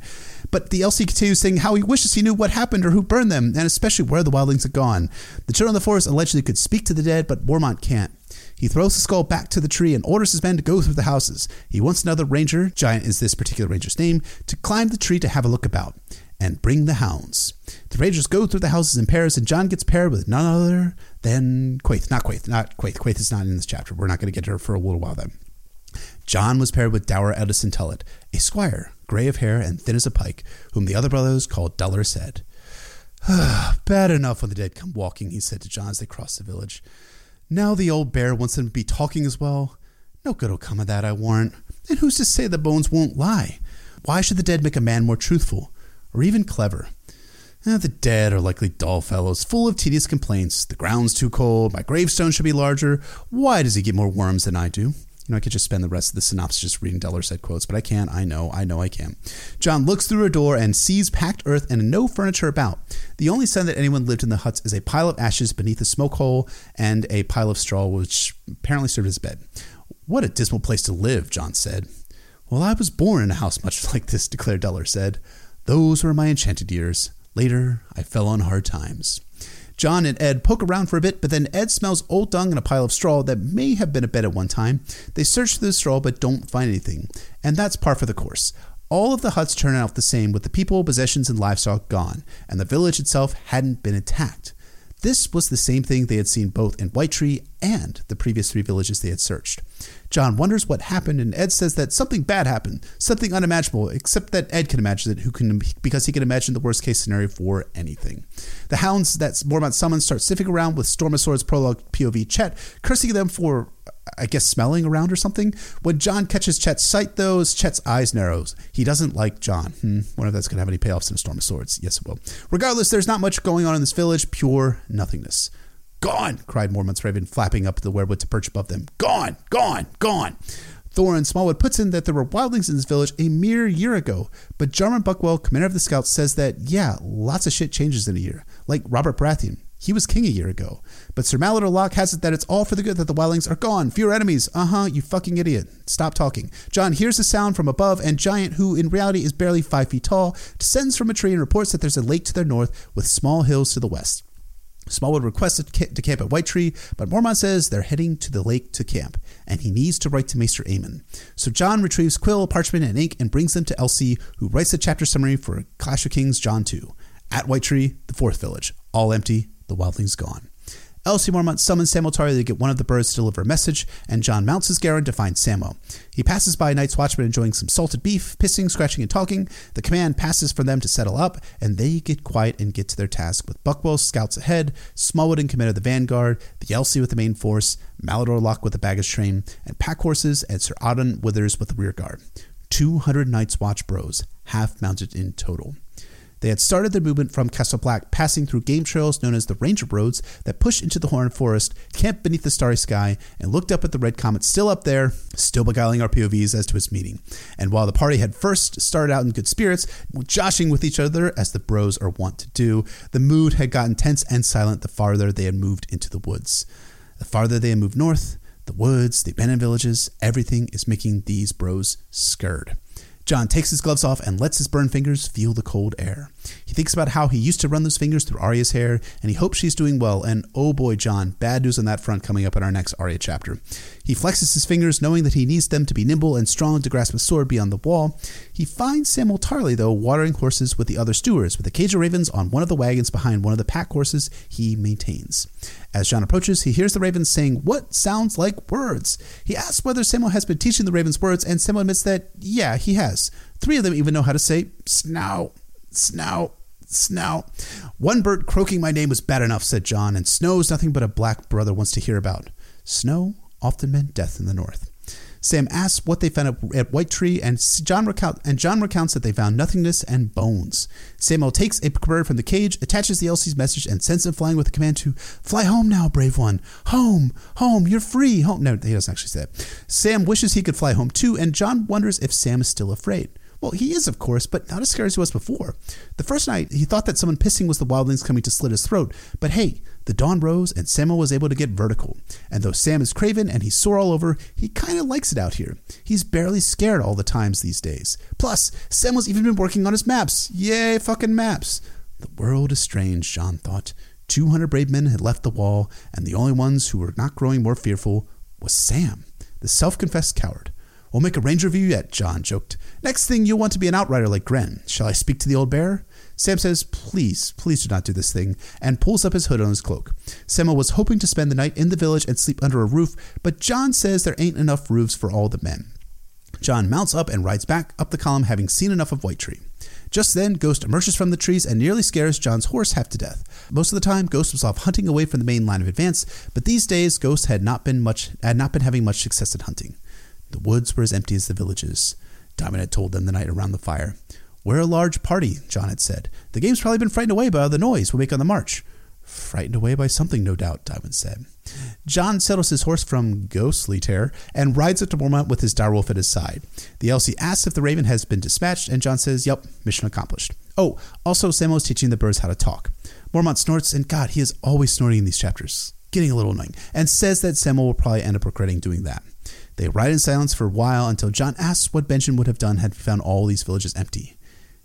But the LC continues saying how he wishes he knew what happened or who burned them, and especially where the wildlings had gone. The children of the forest allegedly could speak to the dead, but Mormont can't. He throws the skull back to the tree and orders his men to go through the houses. He wants another ranger, Giant is this particular ranger's name, to climb the tree to have a look about and bring the hounds. The rangers go through the houses in pairs, and John gets paired with none other than Quaithe. Not Quaithe, not Quaithe. Quaithe is not in this chapter. We're not going to get to her for a little while then. John was paired with Dolorous Edd Tollett, a squire, grey of hair and thin as a pike, whom the other brothers called Dolorous Edd. Bad enough when the dead come walking, he said to John as they crossed the village. Now the old bear wants them to be talking as well. No good will come of that, I warrant. And who's to say the bones won't lie? Why should the dead make a man more truthful? or even clever. Eh, the dead are likely dull fellows, full of tedious complaints. The ground's too cold. My gravestone should be larger. Why does he get more worms than I do? You know, I could just spend the rest of the synopsis just reading Dolorous Edd quotes, but I can't. I know. I know I can't. John looks through a door and sees packed earth and no furniture about. The only sign that anyone lived in the huts is a pile of ashes beneath a smoke hole and a pile of straw, which apparently served as bed. What a dismal place to live, John said. Well, I was born in a house much like this, declared Dolorous Edd. Those were my enchanted years. Later, I fell on hard times. John and Ed poke around for a bit, but then Ed smells old dung in a pile of straw that may have been a bed at one time. They search through the straw but don't find anything, and that's par for the course. All of the huts turn out the same, with the people, possessions, and livestock gone, and the village itself hadn't been attacked. This was the same thing they had seen both in White Tree and the previous three villages they had searched. John wonders what happened, and Ed says that something bad happened, something unimaginable, except that Ed can imagine it, who can because he can imagine the worst case scenario for anything. The hounds that Mormont summons start sniffing around with Storm of Swords prologue POV Chet, cursing them for I guess smelling around or something. When John catches Chet's sight, though, Chet's eyes narrows. He doesn't like John. Hmm, wonder if that's going to have any payoffs in a Storm of Swords. Yes, it will. Regardless, there's not much going on in this village. Pure nothingness. Gone! cried Mormont's Raven, flapping up the weirwood to perch above them. Gone! Gone! Gone! Thoren Smallwood puts in that there were wildlings in this village a mere year ago, but Jarman Buckwell, commander of the Scouts, says that, yeah, lots of shit changes in a year. Like Robert Baratheon. He was king a year ago. But Sir Malador Locke has it that it's all for the good that the wildlings are gone. Fewer enemies. Uh huh, you fucking idiot. Stop talking. John hears a sound from above, and Giant, who in reality is barely five feet tall, descends from a tree and reports that there's a lake to their north with small hills to the west. Smallwood requested to camp at White Tree, but Mormont says they're heading to the lake to camp, and he needs to write to Maester Aemon. So John retrieves quill, parchment, and ink and brings them to LC, who writes a chapter summary for Clash of Kings John 2. At White Tree, the fourth village, all empty, the wildlings gone. LC Mormont summons Sammo Tarly to get one of the birds to deliver a message, and John mounts his Garron to find Sammo. He passes by Night's Watchman enjoying some salted beef, pissing, scratching, and talking. The command passes for them to settle up, and they get quiet and get to their task with Buckwell's scouts ahead, Smallwood in command of the vanguard, the LC with the main force, Malador Locke with the baggage train, and pack horses, and Sir Ottyn Wythers with the rear guard. 200 Night's Watch bros, half mounted in total. They had started their movement from Castle Black, passing through game trails known as the Ranger Roads that pushed into the Horn Forest, camped beneath the starry sky, and looked up at the red comet still up there, still beguiling our POVs as to its meaning. And while the party had first started out in good spirits, joshing with each other as the bros are wont to do, the mood had gotten tense and silent the farther they had moved into the woods. The farther they had moved north, the woods, the abandoned villages, everything is making these bros scared. John takes his gloves off and lets his burned fingers feel the cold air. He thinks about how he used to run those fingers through Arya's hair, and he hopes she's doing well. And oh boy, John, bad news on that front coming up in our next Arya chapter. He flexes his fingers, knowing that he needs them to be nimble and strong to grasp a sword beyond the wall. He finds Sammo Tarly, though, watering horses with the other stewards, with the cage of ravens on one of the wagons behind one of the pack horses he maintains. As John approaches, he hears the ravens saying what sounds like words. He asks whether Sammo has been teaching the ravens words, and Sammo admits that, yeah, he has. Three of them even know how to say snout, snout, snout. One bird croaking my name was bad enough, said John, and snow's nothing but a black brother wants to hear about. Snow often meant death in the north. Sam asks what they found at, White Tree, and John, recount, and John recounts that they found nothingness and bones. Samwell takes a bird from the cage, attaches the LC's message, and sends it flying with the command to fly home now, brave one. Home, home, you're free. Home. No, he doesn't actually say that. Sam wishes he could fly home too, and John wonders if Sam is still afraid. Well, he is, of course, but not as scared as he was before. The first night, he thought that someone pissing was the wildlings coming to slit his throat, but hey, the dawn rose and Samwell was able to get vertical. And though Sam is craven and he's sore all over, he kind of likes it out here. He's barely scared all the times these days. Plus, Samwell's even been working on his maps. Yay, fucking maps. The world is strange, John thought. 200 brave men had left the wall, and the only ones who were not growing more fearful was Sam, the self confessed coward. We'll make a ranger of you yet, John joked. Next thing, you'll want to be an outrider like Grenn. Shall I speak to the old bear? Sam says, Please, please do not do this thing, and pulls up his hood on his cloak. Samwell was hoping to spend the night in the village and sleep under a roof, but John says there ain't enough roofs for all the men. John mounts up and rides back up the column, having seen enough of White Tree. Just then, Ghost emerges from the trees and nearly scares John's horse half to death. Most of the time, Ghost was off hunting away from the main line of advance, but these days, Ghost had not been much had not been having much success at hunting. The woods were as empty as the villages. Dywen had told them the night around the fire. We're a large party, John had said. The game's probably been frightened away by all the noise we make on the march. Frightened away by something, no doubt, Dywen said. John settles his horse from ghostly terror and rides up to Mormont with his direwolf at his side. The LC asks if the raven has been dispatched, and John says, Yep, mission accomplished. Oh, also, Samwell's teaching the birds how to talk. Mormont snorts, and God, he is always snorting in these chapters, getting a little annoying, and says that Samwell will probably end up regretting doing that. They ride in silence for a while until John asks what Benjen would have done had he found all these villages empty.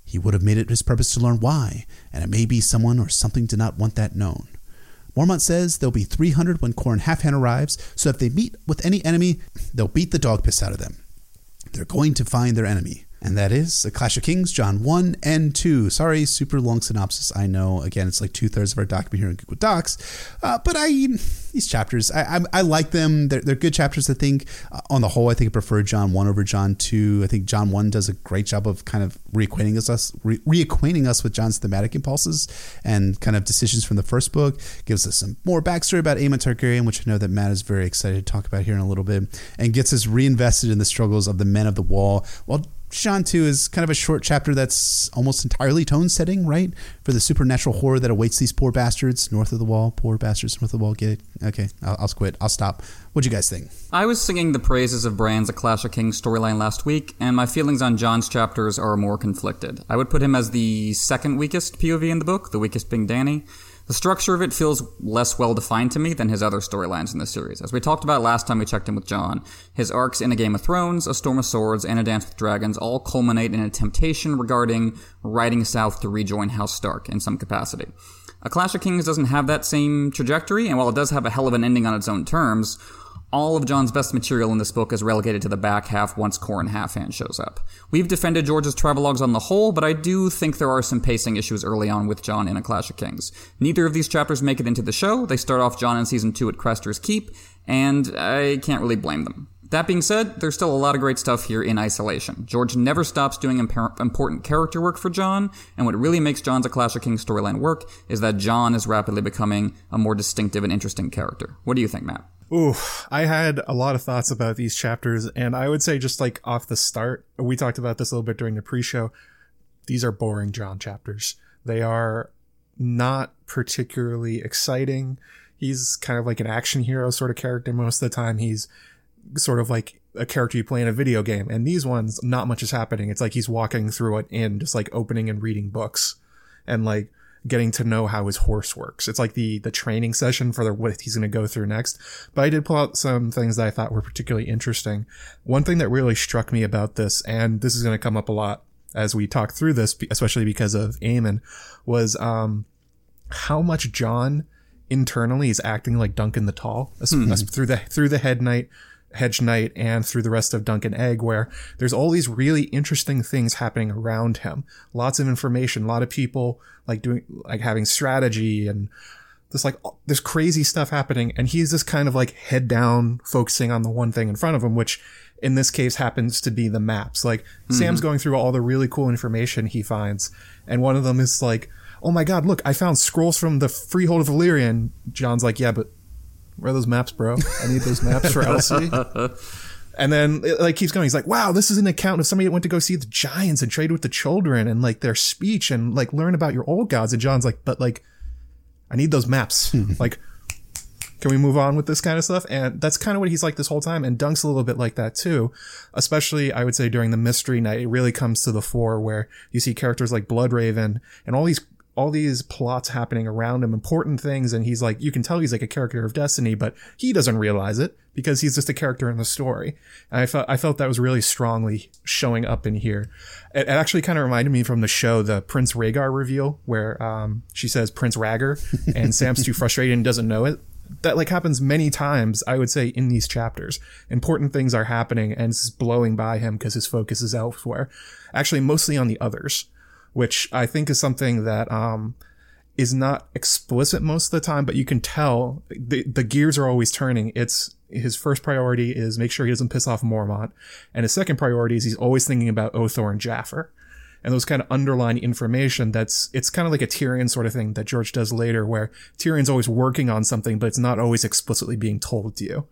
He would have made it his purpose to learn why, and it may be someone or something did not want that known. Mormont says there'll be 300 when Qhorin Halfhand arrives, so if they meet with any enemy, they'll beat the dog piss out of them. They're going to find their enemy. And that is The Clash of Kings, John 1 and 2. Sorry, super long synopsis. I know, again, it's like two thirds of our document here in Google Docs. Uh, but I, these chapters, I, I, I, like them. They're, they're good chapters, I think. Uh, on the whole, I think I prefer John 1 over John 2. I think John 1 does a great job of kind of reacquainting us, re- reacquainting us with John's thematic impulses and kind of decisions from the first book. Gives us some more backstory about Aemon Targaryen, which I know that Matt is very excited to talk about here in a little bit, and gets us reinvested in the struggles of the men of the wall while 2 is kind of a short chapter that's almost entirely tone setting, right? For the supernatural horror that awaits these poor bastards north of the wall. Poor bastards north of the wall. Get it? Okay, I'll, I'll quit. I'll stop. What'd you guys think? I was singing the praises of Bran's A Clash of Kings storyline last week, and my feelings on John's chapters are more conflicted. I would put him as the second weakest POV in the book, the weakest being Dany. The structure of it feels less well defined to me than his other storylines in the series. As we talked about last time we checked in with John, his arcs in A Game of Thrones, A Storm of Swords, and A Dance with Dragons all culminate in a temptation regarding riding south to rejoin House Stark in some capacity. A Clash of Kings doesn't have that same trajectory, and while it does have a hell of an ending on its own terms, all of John's best material in this book is relegated to the back half once Qhorin Halfhand shows up. We've defended George's travelogues on the whole, but I do think there are some pacing issues early on with John in A Clash of Kings. Neither of these chapters make it into the show. They start off John in season 2 at Craster's Keep, and I can't really blame them. That being said, there's still a lot of great stuff here in isolation. George never stops doing imp- important character work for John, and what really makes John's A Clash of Kings storyline work is that John is rapidly becoming a more distinctive and interesting character. What do you think, Matt? Ooh, I had a lot of thoughts about these chapters, and I would say just like off the start, we talked about this a little bit during the pre-show. These are boring John chapters. They are not particularly exciting. He's kind of like an action hero sort of character most of the time. He's sort of like a character you play in a video game. And these ones, not much is happening. It's like he's walking through it and just like opening and reading books and like getting to know how his horse works. It's like the the training session for the, what he's going to go through next. But I did pull out some things that I thought were particularly interesting. One thing that really struck me about this, and this is going to come up a lot as we talk through this, especially because of Aemon, was um, how much John internally is acting like Duncan the Tall mm-hmm. through the through the head knight Hedge Knight and through the rest of Dunk and Egg, where there's all these really interesting things happening around him. Lots of information, a lot of people like doing, like having strategy and this like, this crazy stuff happening. And he's just kind of like head down, focusing on the one thing in front of him, which in this case happens to be the maps. Like mm-hmm. Sam's going through all the really cool information he finds. And one of them is like, oh my god, look, I found scrolls from the Freehold of Valyrian. John's like, yeah, but where are those maps, bro? I need those maps for LC. And then it like keeps going. He's like, wow, this is an account of somebody that went to go see the giants and trade with the children and like their speech and like learn about your old gods. And John's like, but like, I need those maps. like, can we move on with this kind of stuff? And that's kind of what he's like this whole time. And Dunk's a little bit like that too. Especially, I would say during the Mystery Knight, it really comes to the fore where you see characters like Bloodraven and all these all these plots happening around him, important things, and he's like, you can tell he's like a character of Destiny, but he doesn't realize it because he's just a character in the story. And I felt I felt that was really strongly showing up in here. It, it actually kind of reminded me from the show, the Prince Rhaegar reveal, where um, she says Prince Ragger, and Sam's too frustrated and doesn't know it. That like happens many times, I would say, in these chapters. Important things are happening, and it's blowing by him because his focus is elsewhere. Actually, mostly on the others which I think is something that um, is not explicit most of the time, but you can tell the, the gears are always turning. It's his first priority is make sure he doesn't piss off Mormont, and his second priority is he's always thinking about Othor and Jafer. And those kind of underlying information that's, it's kind of like a Tyrion sort of thing that George does later where Tyrion's always working on something, but it's not always explicitly being told to you.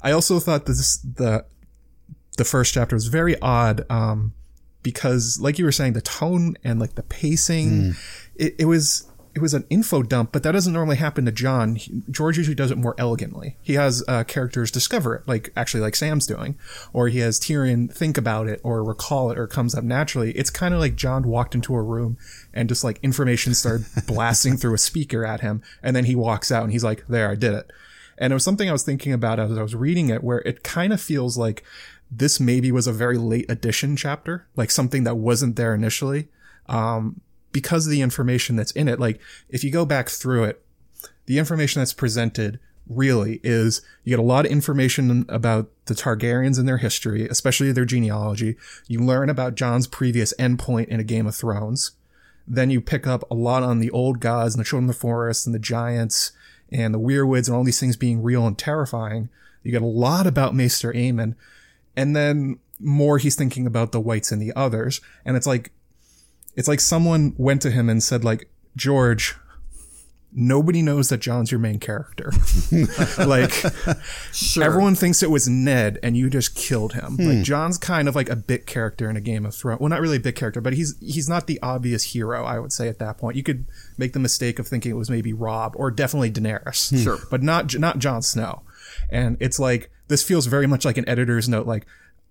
I also thought this, the, the first chapter was very odd. Um, because like you were saying the tone and like the pacing mm. it, it, was it was an info dump but that doesn't normally happen to john. He, george usually does it more elegantly. He has uh, characters discover it like actually like sam's doing or he has tyrion think about it or recall it or it comes up naturally. It's kind of like john walked into a room and just like information started blasting through a speaker at him and then he walks out and he's like there i did it. And it was something I was thinking about as I was reading it, where it kind of feels like this maybe was a very late addition chapter, like something that wasn't there initially. Um, because of the information that's in it, like if you go back through it, the information that's presented really is you get a lot of information about the Targaryens and their history, especially their genealogy. You learn about John's previous endpoint in a Game of Thrones. Then you pick up a lot on the old gods and the children of the forest and the giants and the weirwoods and all these things being real and terrifying. You get a lot about Maester Aemon and then more he's thinking about the whites and the others and it's like it's like someone went to him and said like george nobody knows that john's your main character like sure. everyone thinks it was ned and you just killed him hmm. like john's kind of like a bit character in a game of thrones well not really a bit character but he's he's not the obvious hero i would say at that point you could make the mistake of thinking it was maybe robb or definitely daenerys hmm. sure but not not jon snow and it's like this feels very much like an editor's note, like,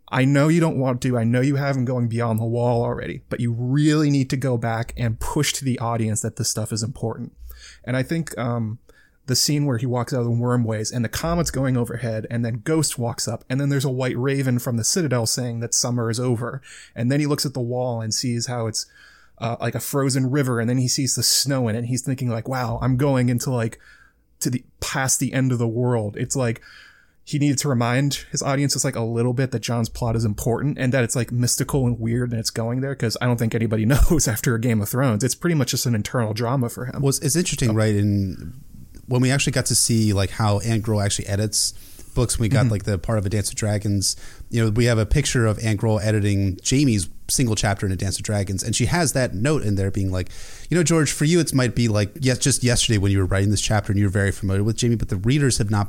I know you don't want to. I know you have him going beyond the wall already, but you really need to go back and push to the audience that this stuff is important. And I think, um, the scene where he walks out of the wormways and the comet's going overhead and then Ghost walks up and then there's a white raven from the Citadel saying that summer is over. And then he looks at the wall and sees how it's, uh, like a frozen river and then he sees the snow in it and he's thinking like, wow, I'm going into like, to the, past the end of the world. It's like, he needed to remind his audience just like a little bit that Jon's plot is important and that it's like mystical and weird and it's going there because I don't think anybody knows after a Game of Thrones. It's pretty much just an internal drama for him. Well, it's, it's interesting, right? In when we actually got to see like how Anne Groell actually edits books, we got mm-hmm. like the part of a Dance of Dragons. You know, we have a picture of Anne Groell editing Jaime's single chapter in A Dance of Dragons, and she has that note in there being like, you know, George, for you it might be like yes, just yesterday when you were writing this chapter and you're very familiar with Jamie, but the readers have not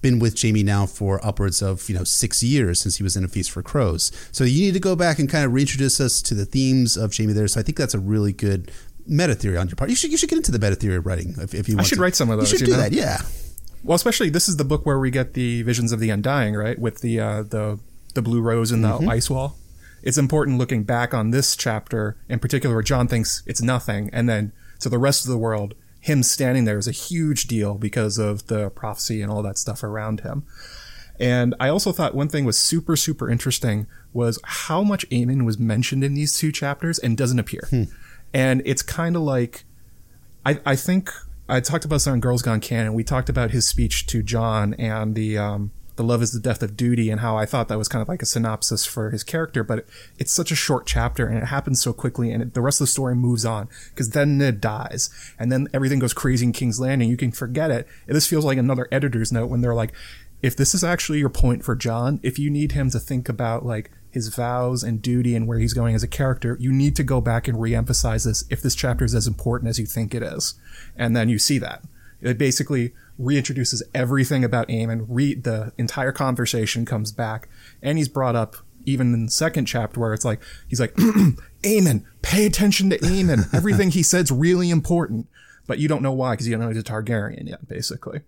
been with Jamie now for upwards of you know six years since he was in A Feast for Crows. So you need to go back and kind of reintroduce us to the themes of Jamie there. So I think that's a really good meta theory on your part. You should you should get into the meta theory of writing if, if you. want I should to. write some of those. You should you do know? that. Yeah. Well, especially this is the book where we get the visions of the undying, right? With the uh, the the blue rose and the mm-hmm. ice wall it's important looking back on this chapter in particular where John thinks it's nothing. And then to the rest of the world, him standing there is a huge deal because of the prophecy and all that stuff around him. And I also thought one thing was super, super interesting was how much Aemon was mentioned in these two chapters and doesn't appear. Hmm. And it's kind of like, I, I think I talked about this on Girls Gone Canon. We talked about his speech to John and the, um, the love is the death of duty and how I thought that was kind of like a synopsis for his character, but it, it's such a short chapter and it happens so quickly and it, the rest of the story moves on because then Ned dies and then everything goes crazy in King's Landing. You can forget it. This feels like another editor's note when they're like, if this is actually your point for Jon, if you need him to think about like his vows and duty and where he's going as a character, you need to go back and re-emphasize this if this chapter is as important as you think it is. And then you see that It basically reintroduces everything about Aemon. Re- the entire conversation comes back, and he's brought up even in the second chapter where it's like he's like, Aemon, pay attention to Aemon. Everything he said's really important, but you don't know why because you don't know he's a Targaryen yet, basically.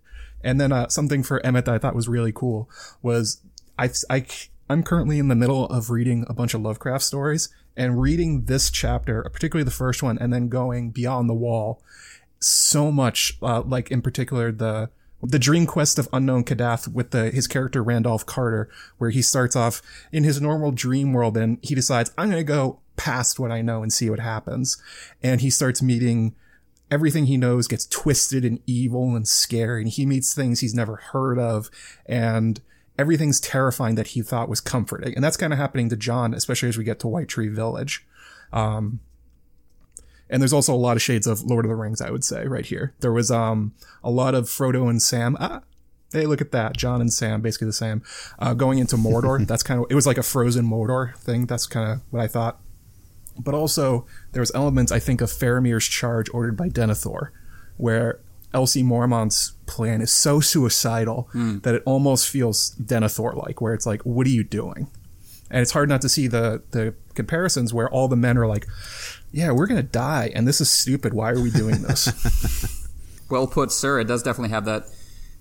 And then uh, something for Emmett that I thought was really cool was I, I I'm currently in the middle of reading a bunch of Lovecraft stories and reading this chapter, particularly the first one, and then going beyond the wall. So much, uh, like in particular the the dream quest of unknown Kadath with the his character Randolph Carter, where he starts off in his normal dream world and he decides I'm going to go past what I know and see what happens, and he starts meeting everything he knows gets twisted and evil and scary, and he meets things he's never heard of, and everything's terrifying that he thought was comforting. And that's kind of happening to John, especially as we get to White Tree Village. Um, and there's also a lot of shades of Lord of the Rings, I would say, right here. There was um, a lot of Frodo and Sam. Ah, hey, look at that. John and Sam, basically the same. Uh, going into Mordor. that's kind of, it was like a frozen Mordor thing. That's kind of what I thought. But also, there was elements, I think, of Faramir's charge ordered by Denethor, where LC Mormont's plan is so suicidal mm. that it almost feels Denethor like, where it's like, what are you doing? And it's hard not to see the the comparisons where all the men are like, yeah, we're gonna die, and this is stupid. Why are we doing this? well put, sir. It does definitely have that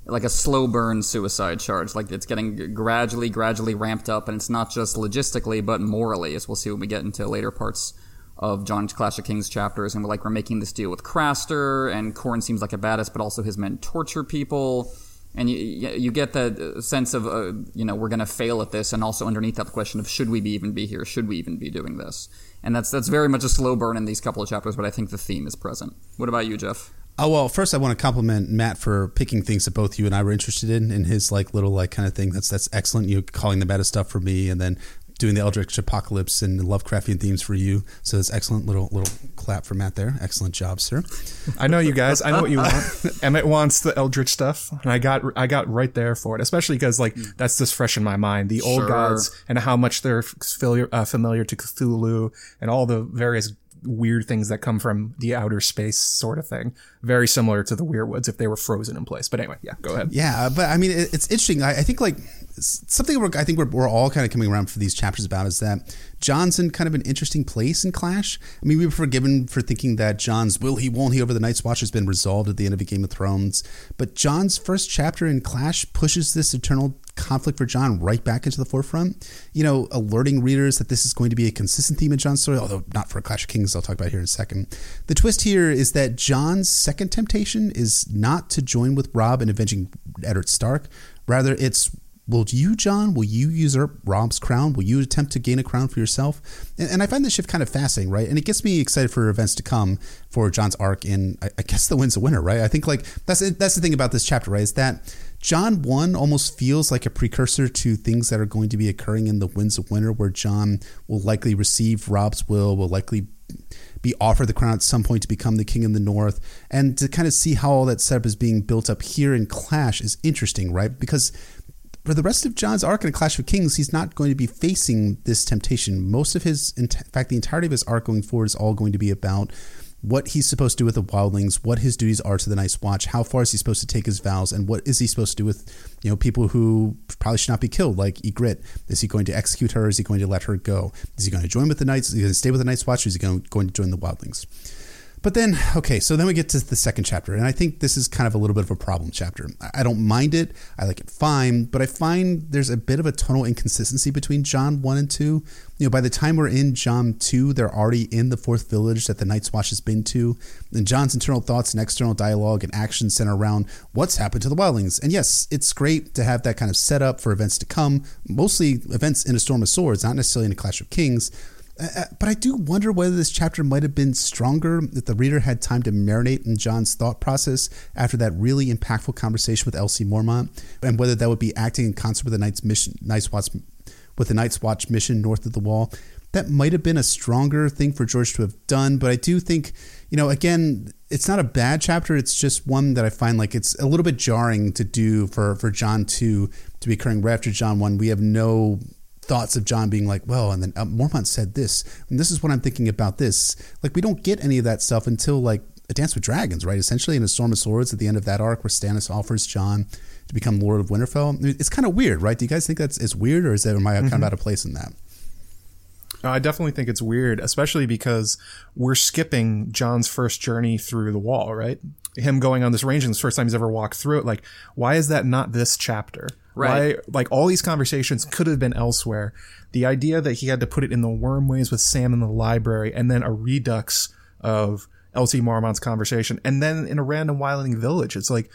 like a slow burn suicide charge. Like it's getting gradually, gradually ramped up, and it's not just logistically, but morally, as we'll see when we get into later parts of Jon's Clash of Kings chapters, and we're like we're making this deal with Craster, and Qhorin seems like a badass, but also his men torture people, and you you get that sense of uh, you know we're gonna fail at this, and also underneath that the question of should we be even be here, should we even be doing this, and that's that's very much a slow burn in these couple of chapters, but I think the theme is present. What about you, Jeff? Oh well, first I want to compliment Matt for picking things that both you and I were interested in, in his like little like kind of thing. That's that's excellent. You calling the meta stuff for me, and then doing the Eldritch Apocalypse and Lovecraftian themes for you. So it's excellent little little clap for Matt there. Excellent job, sir. I know you guys. I know what you want. Emmett wants the Eldritch stuff, and I got I got right there for it. Especially because like that's just fresh in my mind. The old sure. gods and how much they're familiar uh, familiar to Cthulhu and all the various weird things that come from the outer space sort of thing. Very similar to the Weirwoods if they were frozen in place. But anyway, yeah, go ahead. Yeah, but I mean, it's interesting. I, I think like something I think we're, we're all kind of coming around for these chapters about is that Jon's in kind of an interesting place in Clash. I mean, we were forgiven for thinking that Jon's will he, won't he over the Night's Watch has been resolved at the end of a Game of Thrones. But Jon's first chapter in Clash pushes this eternal conflict for John right back into the forefront. You know, alerting readers that this is going to be a consistent theme in John's story, although not for Clash of Kings, I'll talk about here in a second. The twist here is that John's second temptation is not to join with Robb in avenging Eddard Stark. Rather, it's Will you, John, will you usurp Robb's crown? Will you attempt to gain a crown for yourself? And, and, I find this shift kind of fascinating, right? And it gets me excited for events to come for John's arc in, I, I guess, the Winds of Winter, right? I think like that's that's the thing about this chapter, right? Is that Jon 1 almost feels like a precursor to things that are going to be occurring in the Winds of Winter, where John will likely receive Robb's will, will likely be offered the crown at some point to become the king in the north. And to kind of see how all that setup is being built up here in Clash is interesting, right? Because for the rest of john's arc in Clash of Kings, he's not going to be facing this temptation. Most of his, in fact, the entirety of his arc going forward is all going to be about what he's supposed to do with the wildlings, what his duties are to the Night's Watch, how far is he supposed to take his vows, and what is he supposed to do with, you know, people who probably should not be killed, like Ygritte. Is he going to execute her? Is he going to let her go? Is he going to join with the Knights? Is he going to stay with the Night's Watch? Or is he going, going to join the wildlings? But then, okay, so then we get to the second chapter, and I think this is kind of a little bit of a problem chapter. I don't mind it, I like it fine, but I find there's a bit of a tonal inconsistency between John 1 and 2. You know, by the time we're in John 2, they're already in the fourth village that the Night's Watch has been to, and John's internal thoughts and external dialogue and actions center around what's happened to the wildlings. And yes, it's great to have that kind of setup for events to come, mostly events in a Storm of Swords, not necessarily in a Clash of Kings uh, uh, but I do wonder whether this chapter might have been stronger if the reader had time to marinate in John's thought process after that really impactful conversation with LC Mormont, and whether that would be acting in concert with the Night's mission, Night's Watch, with the Night's Watch mission north of the Wall. That might have been a stronger thing for George to have done, but I do think, you know, again, it's not a bad chapter. It's just one that I find like it's a little bit jarring to do for for Jon two to be occurring right after John one. We have no thoughts of John being like, well, and then uh, Mormont said this, and this is what I'm thinking about this. Like, we don't get any of that stuff until like a Dance with Dragons, right? Essentially, in a Storm of Swords at the end of that arc, where Stannis offers John to become Lord of Winterfell. It's kind of weird, right? Do you guys think that's it's weird, or is that am I kind of out of place in that? I definitely think it's weird, especially because we're skipping John's first journey through the wall, right? Him going on this range and the first time he's ever walked through it. Like, why is that not this chapter? Right. Why, like, all these conversations could have been elsewhere. The idea that he had to put it in the wormways with Sam in the library and then a redux of LC Mormont's conversation and then in a random wildling village. It's like,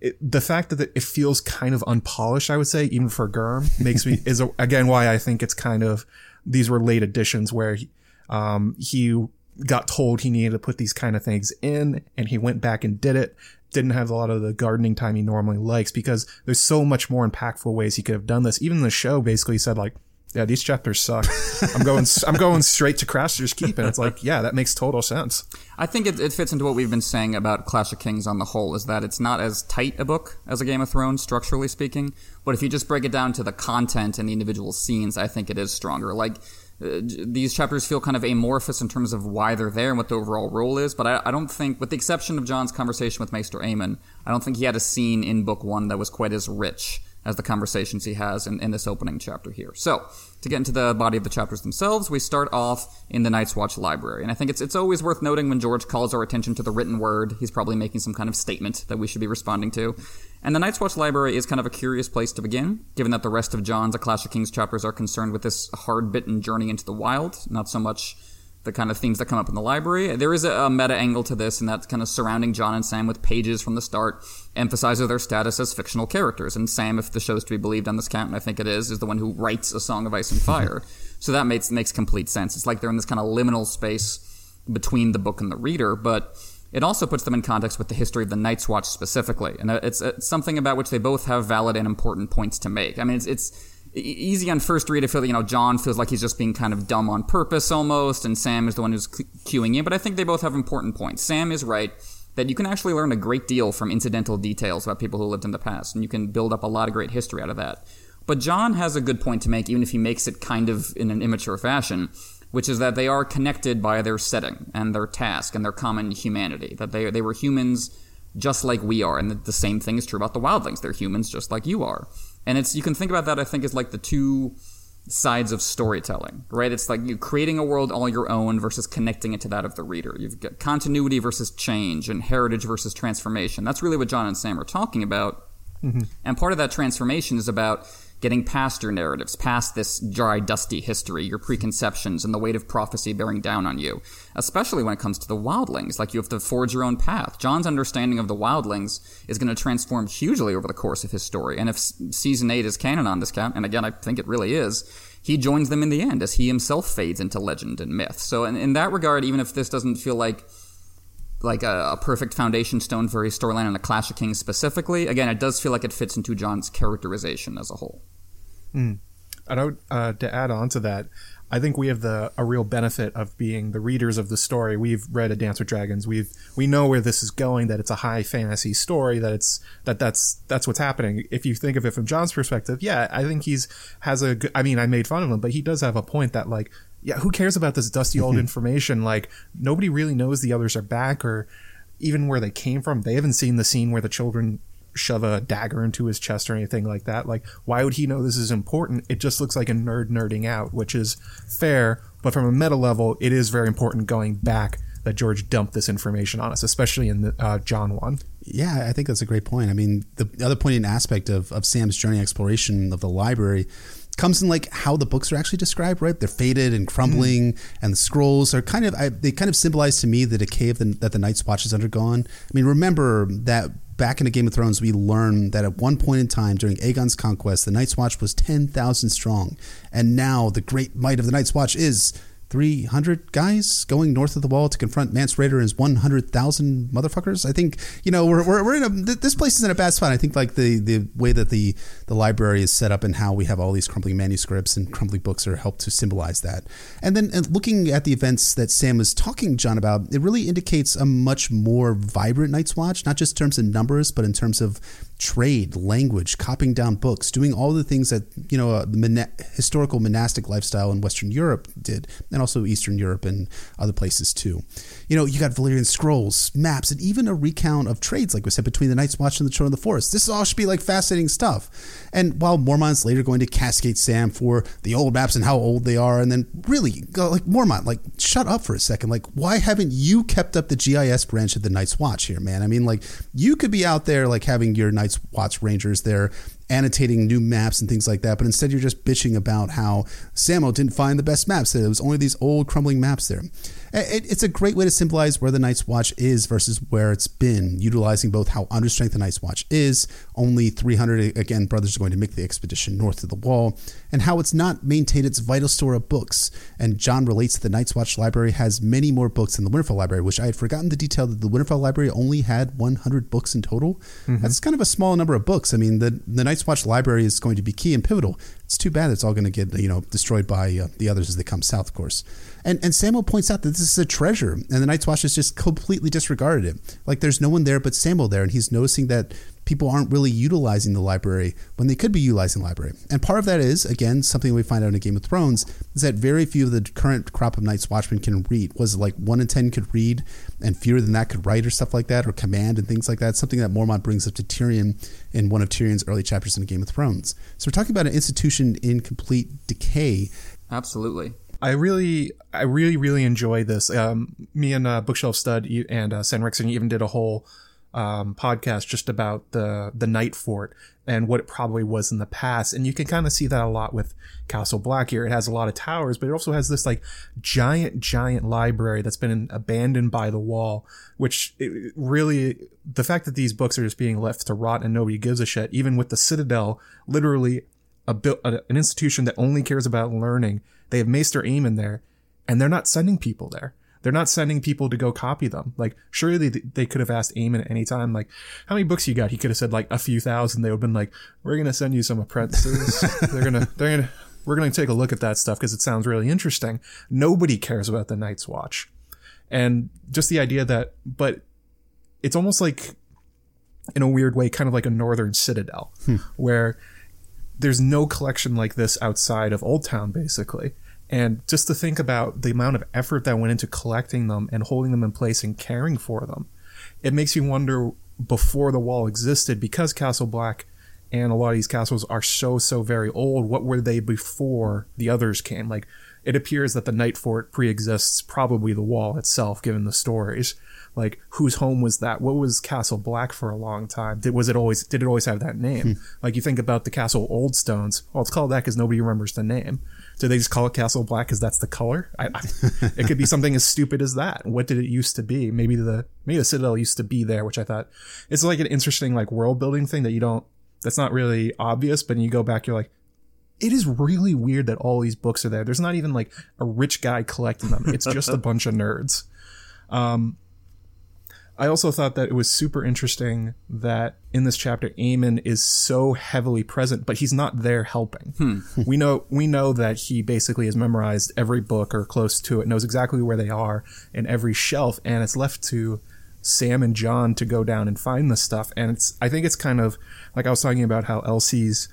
it, the fact that it feels kind of unpolished, I would say, even for Gurm, makes me is a, again why I think it's kind of these were late additions where he, um, he got told he needed to put these kind of things in, and he went back and did it. Didn't have a lot of the gardening time he normally likes because there's so much more impactful ways he could have done this. Even the show basically said like, yeah, these chapters suck. I'm going, I'm going straight to Craster's Keep, and it's like, yeah, that makes total sense. I think it, it fits into what we've been saying about Clash of Kings on the whole, is that it's not as tight a book as a Game of Thrones, structurally speaking. But if you just break it down to the content and the individual scenes, I think it is stronger. Like, these chapters feel kind of amorphous in terms of why they're there and what the overall role is, but I, I don't think, with the exception of Jon's conversation with Maester Aemon, I don't think he had a scene in book one that was quite as rich as the conversations he has in, in this opening chapter here. So, to get into the body of the chapters themselves, we start off in the Night's Watch library. And I think it's, it's always worth noting when George calls our attention to the written word, he's probably making some kind of statement that we should be responding to. And the Night's Watch library is kind of a curious place to begin, given that the rest of Jon's A Clash of Kings chapters are concerned with this hard bitten journey into the wild, not so much the kind of themes that come up in the library. There is a, a meta angle to this, and that's kind of surrounding Jon and Sam with pages from the start emphasizes their status as fictional characters. And Sam, if the show's to be believed on this count, and I think it is, is the one who writes A Song of Ice and Fire. so that makes makes complete sense. It's like they're in this kind of liminal space between the book and the reader, but it also puts them in context with the history of the Night's Watch specifically, and it's, it's something about which they both have valid and important points to make. I mean, it's, it's easy on first read to feel that you know Jon feels like he's just being kind of dumb on purpose almost, and Sam is the one who's cueing in. But I think they both have important points. Sam is right that you can actually learn a great deal from incidental details about people who lived in the past, and you can build up a lot of great history out of that. But John has a good point to make, even if he makes it kind of in an immature fashion, which is that they are connected by their setting and their task and their common humanity. That they they were humans just like we are, and the same thing is true about the wildlings. They're humans just like you are. And it's you can think about that I think as like the two sides of storytelling, right? It's like you creating a world all your own versus connecting it to that of the reader. You've got continuity versus change and heritage versus transformation. That's really what John and Sam are talking about. Mm-hmm. And part of that transformation is about getting past your narratives, past this dry, dusty history, your preconceptions, and the weight of prophecy bearing down on you. Especially when it comes to the wildlings, like you have to forge your own path. Jon's understanding of the wildlings is going to transform hugely over the course of his story. And if season 8 is canon on this count, and again, I think it really is, he joins them in the end as he himself fades into legend and myth. So in, in that regard, even if this doesn't feel like like a, a, perfect foundation stone for his storyline and the Clash of Kings specifically. Again, it does feel like it fits into Jon's characterization as a whole. Mm. And I would, uh, to add on to that, I think we have the a real benefit of being the readers of the story. We've read A Dance with Dragons. We've we know where this is going. That it's a high fantasy story. That it's that that's that's what's happening. If you think of it from Jon's perspective, yeah, I think he's has a. I mean, I made fun of him, but he does have a point that like yeah, who cares about this dusty old information? Like nobody really knows the others are back or even where they came from. They haven't seen the scene where the children shove a dagger into his chest or anything like that. Like, why would he know this is important? It just looks like a nerd nerding out, which is fair. But from a meta level, it is very important going back that George dumped this information on us, especially in the, uh, Jon 1. Yeah, I think that's a great point. I mean, the other poignant aspect of, of Sam's journey exploration of the library comes in like how the books are actually described, right? They're faded and crumbling, mm. and the scrolls are kind of I, they kind of symbolize to me the decay the, that the Night's Watch has undergone. I mean, remember that back in the Game of Thrones, we learned that at one point in time during Aegon's conquest, the Night's Watch was ten thousand strong, and now the great might of the Night's Watch is 300 guys going north of the wall to confront Mance Rayder and his 100,000 motherfuckers. I think, you know, we're, we're, we're in a, this place is in a bad spot. I think like the, the way that the, the library is set up and how we have all these crumbling manuscripts and crumbling books are helped to symbolize that. And then and looking at the events that Sam was talking, John, about, it really indicates a much more vibrant Night's Watch, not just in terms of numbers, but in terms of trade, language, copying down books, doing all the things that you know uh, the mona- historical monastic lifestyle in Western Europe did, and also Eastern Europe and other places too. You know, you got Valyrian scrolls, maps, and even a recount of trades, like we said, between the Night's Watch and the Children of the Forest. This all should be like fascinating stuff. And while Mormont's later going to cascade Sam for the old maps and how old they are, and then really like Mormont, like shut up for a second. Like, why haven't you kept up the GIS branch of the Night's Watch here, man? I mean, like you could be out there like having your Night's Watch Rangers there annotating new maps and things like that, but instead you're just bitching about how Samo didn't find the best maps. That it was only these old crumbling maps there. It's a great way to symbolize where the Night's Watch is versus where it's been, utilizing both how understrength the Night's Watch is, only 300, again, brothers are going to make the expedition north of the wall, and how it's not maintained its vital store of books. And Jon relates that the Night's Watch library has many more books than the Winterfell library, which I had forgotten the detail that the Winterfell library only had 100 books in total. Mm-hmm. That's kind of a small number of books. I mean, the, the Night's Watch library is going to be key and pivotal. It's too bad it's all going to get, you know, destroyed by uh, the others as they come south, of course. And and Samwell points out that this is a treasure, and the Night's Watch has just completely disregarded it. Like there's no one there but Samwell there, and he's noticing that people aren't really utilizing the library when they could be utilizing the library. And part of that is, again, something we find out in Game of Thrones, is that very few of the current crop of Night's Watchmen can read. Was like one in ten could read, and fewer than that could write or stuff like that, or command and things like that. Something that Mormont brings up to Tyrion in one of Tyrion's early chapters in Game of Thrones. So we're talking about an institution in complete decay. Absolutely. I really, I really, really enjoy this. Um, me and uh, Bookshelf Stud and uh, Sen even did a whole um, podcast just about the the Night Fort and what it probably was in the past, and you can kind of see that a lot with Castle Black here. It has a lot of towers, but it also has this like giant, giant library that's been abandoned by the wall. Which really, the fact that these books are just being left to rot and nobody gives a shit, even with the Citadel, literally a, a an institution that only cares about learning they have Maester Aemon there, and they're not sending people there. They're not sending people to go copy them. Like, surely they, they could have asked Aemon at any time, like, how many books you got? He could have said like a few thousand. They would have been like, we're gonna send you some apprentices. they're gonna they're gonna we're gonna take a look at that stuff because it sounds really interesting. Nobody cares about the Night's Watch, and just the idea that, but it's almost like, in a weird way, kind of like a Northern Citadel, hmm. where there's no collection like this outside of Old Town, basically. And just to think about the amount of effort that went into collecting them and holding them in place and caring for them, it makes you wonder before the wall existed, because Castle Black and a lot of these castles are so, so very old, what were they before the others came? Like, it appears that the Night Fort pre exists probably the wall itself, given the stories like whose home was that? What was Castle Black for a long time? Did was it always did it always have that name? Hmm. Like you think about the Castle Old Stones. Well, it's called that because nobody remembers the name. Do they just call it Castle Black because that's the color? I, I, it could be something as stupid as that. What did it used to be? Maybe the maybe the Citadel used to be there, which I thought it's like an interesting like world building thing that you don't. That's not really obvious, but you go back, you're like, it is really weird that all these books are there. There's not even like a rich guy collecting them. It's just a bunch of nerds. Um, I also thought that it was super interesting that in this chapter, Aemon is so heavily present, but he's not there helping. Hmm. we know we know that he basically has memorized every book or close to it, knows exactly where they are in every shelf, and it's left to Sam and John to go down and find the stuff. And it's I think it's kind of like I was talking about how LC's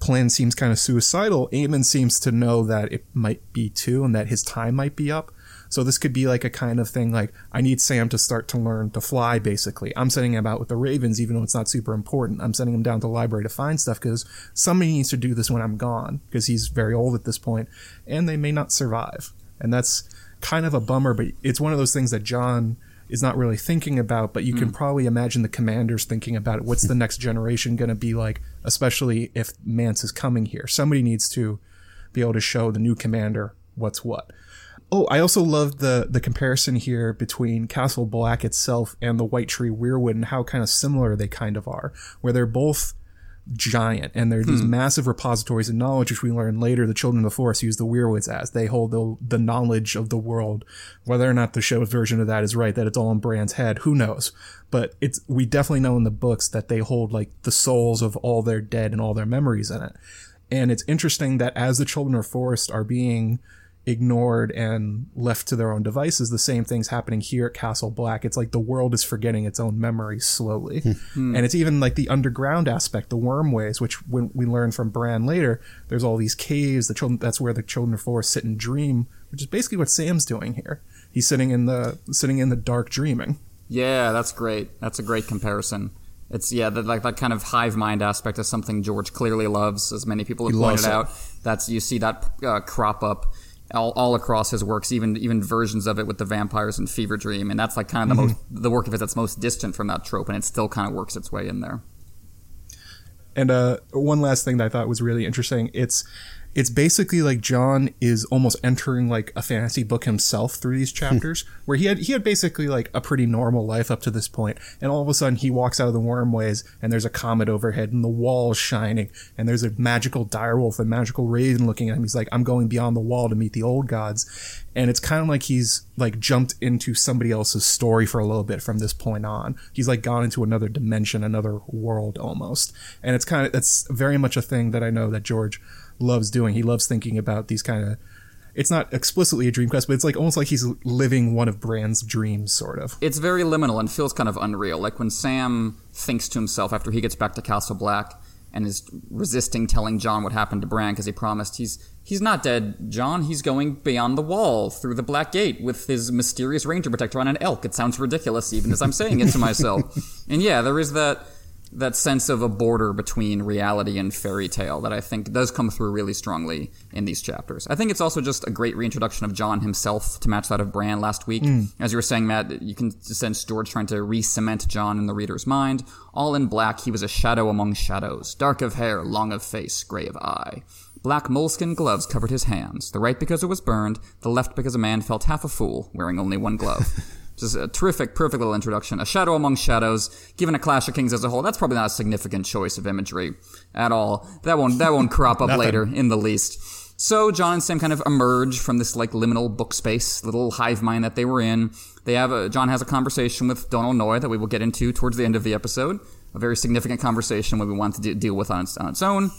plan seems kind of suicidal. Aemon seems to know that it might be too, and that his time might be up. So this could be like a kind of thing like I need Sam to start to learn to fly basically. I'm sending him out with the Ravens even though it's not super important. I'm sending him down to the library to find stuff because somebody needs to do this when I'm gone because he's very old at this point and they may not survive. And that's kind of a bummer, but it's one of those things that John is not really thinking about, but you mm. can hmm. probably imagine the commanders thinking about it. What's the next generation going to be like, especially if Mance is coming here? Somebody needs to be able to show the new commander what's what. Oh, I also love the the comparison here between Castle Black itself and the White Tree Weirwood and how kind of similar they kind of are, where they're both giant and they're these hmm. massive repositories of knowledge, which we learn later the Children of the Forest use the Weirwoods as. They hold the, the knowledge of the world. Whether or not the show's version of that is right, that it's all in Bran's head, who knows? But it's we definitely know in the books that they hold like the souls of all their dead and all their memories in it. And it's interesting that as the Children of the Forest are being ignored and left to their own devices. The same thing's happening here at Castle Black. It's like the world is forgetting its own memories slowly. and it's even like the underground aspect, the wormways, which when we learn from Bran later, there's all these caves, the children that's where the children of forest sit and dream, which is basically what Sam's doing here. He's sitting in the sitting in the dark dreaming. Yeah, that's great. That's a great comparison. It's yeah, that like that kind of hive mind aspect is something George clearly loves, as many people have He pointed loves it. out. That's you see that uh, crop up all, all across his works, even even versions of it with the vampires and Fevre Dream, and that's like kind of the most the work of his that's most distant from that trope, and it still kind of works its way in there. And uh, one last thing that I thought was really interesting, it's it's basically like John is almost entering like a fantasy book himself through these hmm. chapters, where he had he had basically like a pretty normal life up to this point, and all of a sudden he walks out of the wormways, and there's a comet overhead, and the wall's shining, and there's a magical direwolf, and magical raven looking at him. He's like, "I'm going beyond the wall to meet the old gods," and it's kind of like he's like jumped into somebody else's story for a little bit from this point on. He's like gone into another dimension, another world almost, and it's kind of that's very much a thing that I know that George loves doing. He loves thinking about these kind of. It's not explicitly a dream quest, but it's like almost like he's living one of Bran's dreams, sort of. It's very liminal and feels kind of unreal. Like when Sam thinks to himself after he gets back to Castle Black and is resisting telling John what happened to Bran because he promised he's he's not dead, John. He's going beyond the wall through the Black Gate with his mysterious ranger protector on an elk. It sounds ridiculous even as I'm saying it to myself. and yeah, there is that that sense of a border between reality and fairy tale that I think does come through really strongly in these chapters. I think it's also just a great reintroduction of John himself to match that of Bran last week. Hmm. As you were saying, Matt, you can sense George trying to re-cement John in the reader's mind. All in black, he was a shadow among shadows, dark of hair, long of face, gray of eye. Black moleskin gloves covered his hands, the right because it was burned, the left because a man felt half a fool, wearing only one glove. Just a terrific, perfect little introduction. A shadow among shadows. Given a Clash of Kings as a whole, that's probably not a significant choice of imagery at all. That won't that won't crop up later in the least. So John and Sam kind of emerge from this like liminal book space, little hive mind that they were in. They have a, John has a conversation with Donal Noye that we will get into towards the end of the episode. A very significant conversation where we want to de- deal with on its, on its own.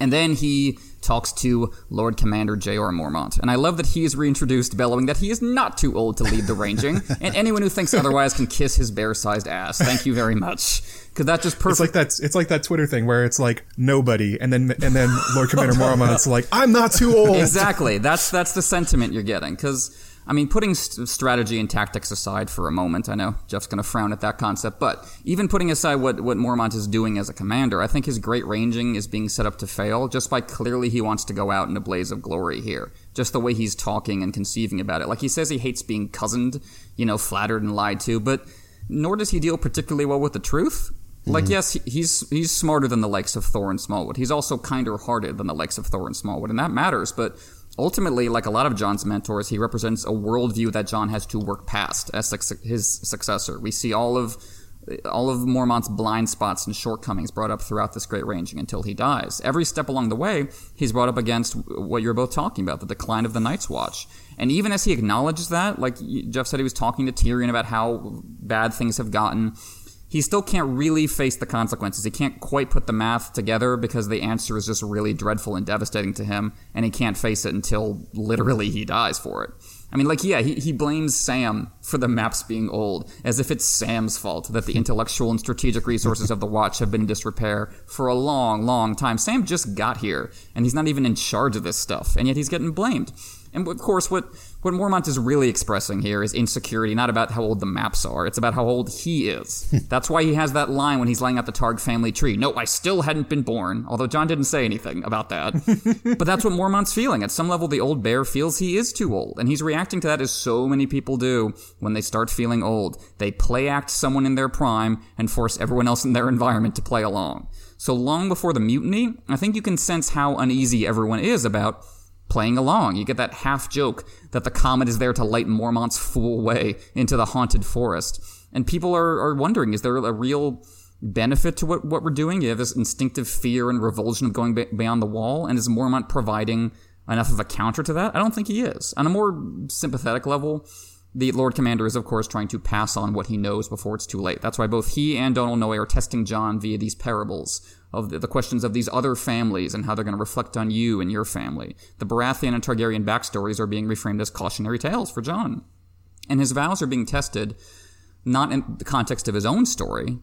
And then he talks to Lord Commander Jeor Mormont. And I love that he is reintroduced, bellowing that he is not too old to lead the ranging, and anyone who thinks otherwise can kiss his bear-sized ass. Thank you very much. Because that just It's like that. It's like that Twitter thing where it's like nobody, and then and then Lord Commander Mormont's like, "I'm not too old." exactly. That's that's the sentiment you're getting. Because I mean, putting st- strategy and tactics aside for a moment, I know Jeff's going to frown at that concept, but even putting aside what what Mormont is doing as a commander, I think his great ranging is being set up to fail just by clearly he wants to go out in a blaze of glory here. Just the way he's talking and conceiving about it. Like he says he hates being cozened, you know, flattered and lied to, but nor does he deal particularly well with the truth. Mm-hmm. Like, yes, he's he's smarter than the likes of Thoren Smallwood. He's also kinder hearted than the likes of Thoren Smallwood, and that matters. But ultimately, like a lot of John's mentors, he represents a worldview that John has to work past as his successor. We see all of all of Mormont's blind spots and shortcomings brought up throughout this great ranging until he dies. Every step along the way, he's brought up against what you're both talking about, the decline of the Night's Watch. And even as he acknowledges that, like Jeff said, he was talking to Tyrion about how bad things have gotten he still can't really face the consequences. He can't quite put the math together because the answer is just really dreadful and devastating to him, and he can't face it until literally he dies for it. I mean, like, yeah, he, he blames Sam for the maps being old, as if it's Sam's fault that the intellectual and strategic resources of the Watch have been in disrepair for a long, long time. Sam just got here, and he's not even in charge of this stuff, and yet he's getting blamed. And of course, what, what Mormont is really expressing here is insecurity, not about how old the maps are. It's about how old he is. Hmm. That's why he has that line when he's laying out the Targ family tree. No, I still hadn't been born, although John didn't say anything about that. but that's what Mormont's feeling. At some level, the old bear feels he is too old, and he's reacting to that as so many people do when they start feeling old. They play act someone in their prime and force everyone else in their environment to play along. So long before the mutiny, I think you can sense how uneasy everyone is about playing along. You get that half joke that the comet is there to light Mormont's fool way into the haunted forest. And people are, are wondering, is there a real benefit to what, what we're doing? You have this instinctive fear and revulsion of going be- beyond the wall, and is Mormont providing enough of a counter to that? I don't think he is. On a more sympathetic level, the Lord Commander is, of course, trying to pass on what he knows before it's too late. That's why both he and Donal Noye are testing Jon via these parables of the, questions of these other families and how they're going to reflect on you and your family. The Baratheon and Targaryen backstories are being reframed as cautionary tales for Jon. And his vows are being tested not in the context of his own story,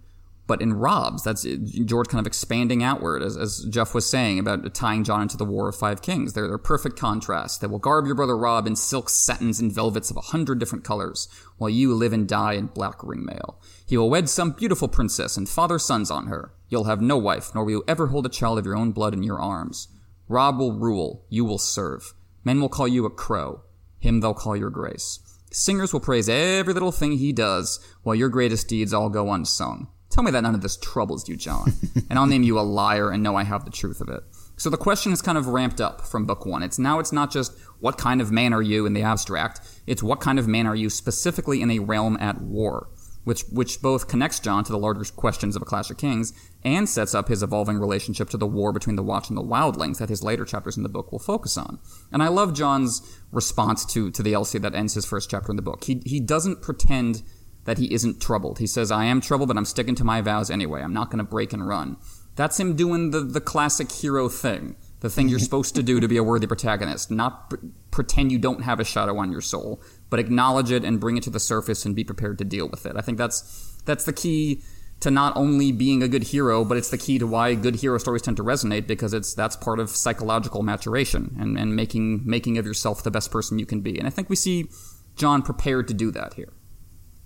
but in Robb's. That's George kind of expanding outward, as, as Jeff was saying about tying Jon into the War of Five Kings. They're, they're perfect contrast. They will garb your brother Robb in silk satins and velvets of a hundred different colors, while you live and die in black ringmail. He will wed some beautiful princess and father sons on her. You'll have no wife, nor will you ever hold a child of your own blood in your arms. Robb will rule, you will serve. Men will call you a crow. Him they'll call your grace. Singers will praise every little thing he does, while your greatest deeds all go unsung. Tell me that none of this troubles you, John, and I'll name you a liar and know I have the truth of it. So the question is kind of ramped up from book one. It's now it's not just what kind of man are you in the abstract, it's what kind of man are you specifically in a realm at war which which both connects John to the larger questions of A Clash of Kings and sets up his evolving relationship to the war between the Watch and the Wildlings that his later chapters in the book will focus on. And I love John's response to to the LC that ends his first chapter in the book. He he doesn't pretend that he isn't troubled. He says, "I am troubled, but I'm sticking to my vows anyway. I'm not going to break and run." That's him doing the the classic hero thing the thing you're supposed to do to be a worthy protagonist, not pretend you don't have a shadow on your soul, but acknowledge it and bring it to the surface and be prepared to deal with it. I think that's that's the key to not only being a good hero, but it's the key to why good hero stories tend to resonate because it's that's part of psychological maturation and, and making making of yourself the best person you can be. And I think we see John prepared to do that here,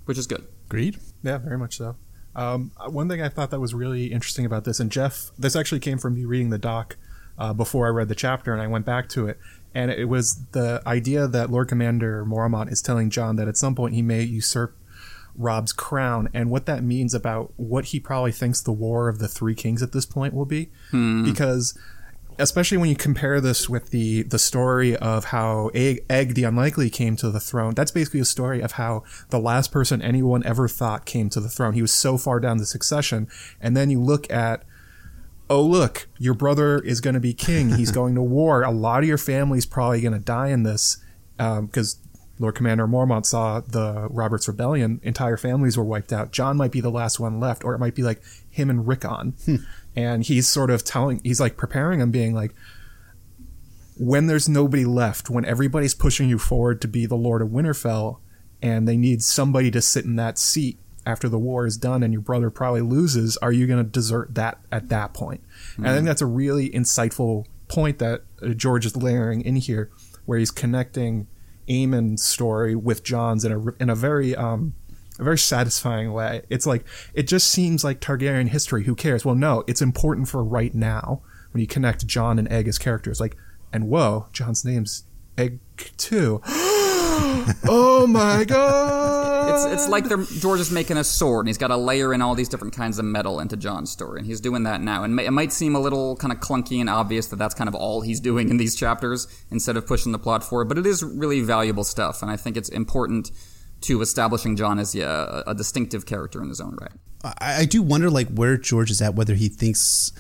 which is good. Agreed. Yeah, very much so. Um, one thing I thought that was really interesting about this, and Jeff, this actually came from me reading the doc uh, before I read the chapter, and I went back to it, and it was the idea that Lord Commander Mormont is telling John that at some point he may usurp Robb's crown, and what that means about what he probably thinks the War of the Three Kings at this point will be, hmm. because especially when you compare this with the the story of how Egg, Egg, the Unlikely came to the throne. That's basically a story of how the last person anyone ever thought came to the throne. He was so far down the succession, and then you look at oh look, your brother is going to be king. He's going to war. A lot of your family's probably going to die in this because um, Lord Commander Mormont saw the Roberts Rebellion. Entire families were wiped out. John might be the last one left, or it might be like him and Rickon. Hmm. And he's sort of telling, he's like preparing him, being like, when there's nobody left, when everybody's pushing you forward to be the Lord of Winterfell, and they need somebody to sit in that seat after the war is done and your brother probably loses, are you going to desert that at that point? Mm-hmm. And I think that's a really insightful point that uh, George is layering in here, where he's connecting Aemon's story with John's in a in a very um, a very satisfying way. It's like it just seems like Targaryen history. Who cares? Well, no, it's important for right now when you connect John and Egg as characters. Like, and whoa, John's name's Egg too. oh my god! It's it's like uh. George is making a sword, and he's got to layer in all these different kinds of metal into John's story, and he's doing that now. And it might seem a little kind of clunky and obvious that that's kind of all he's doing in these chapters instead of pushing the plot forward, but it is really valuable stuff, and I think it's important to establishing John as yeah, a distinctive character in his own right. I, I do wonder, like, where George is at, whether he thinks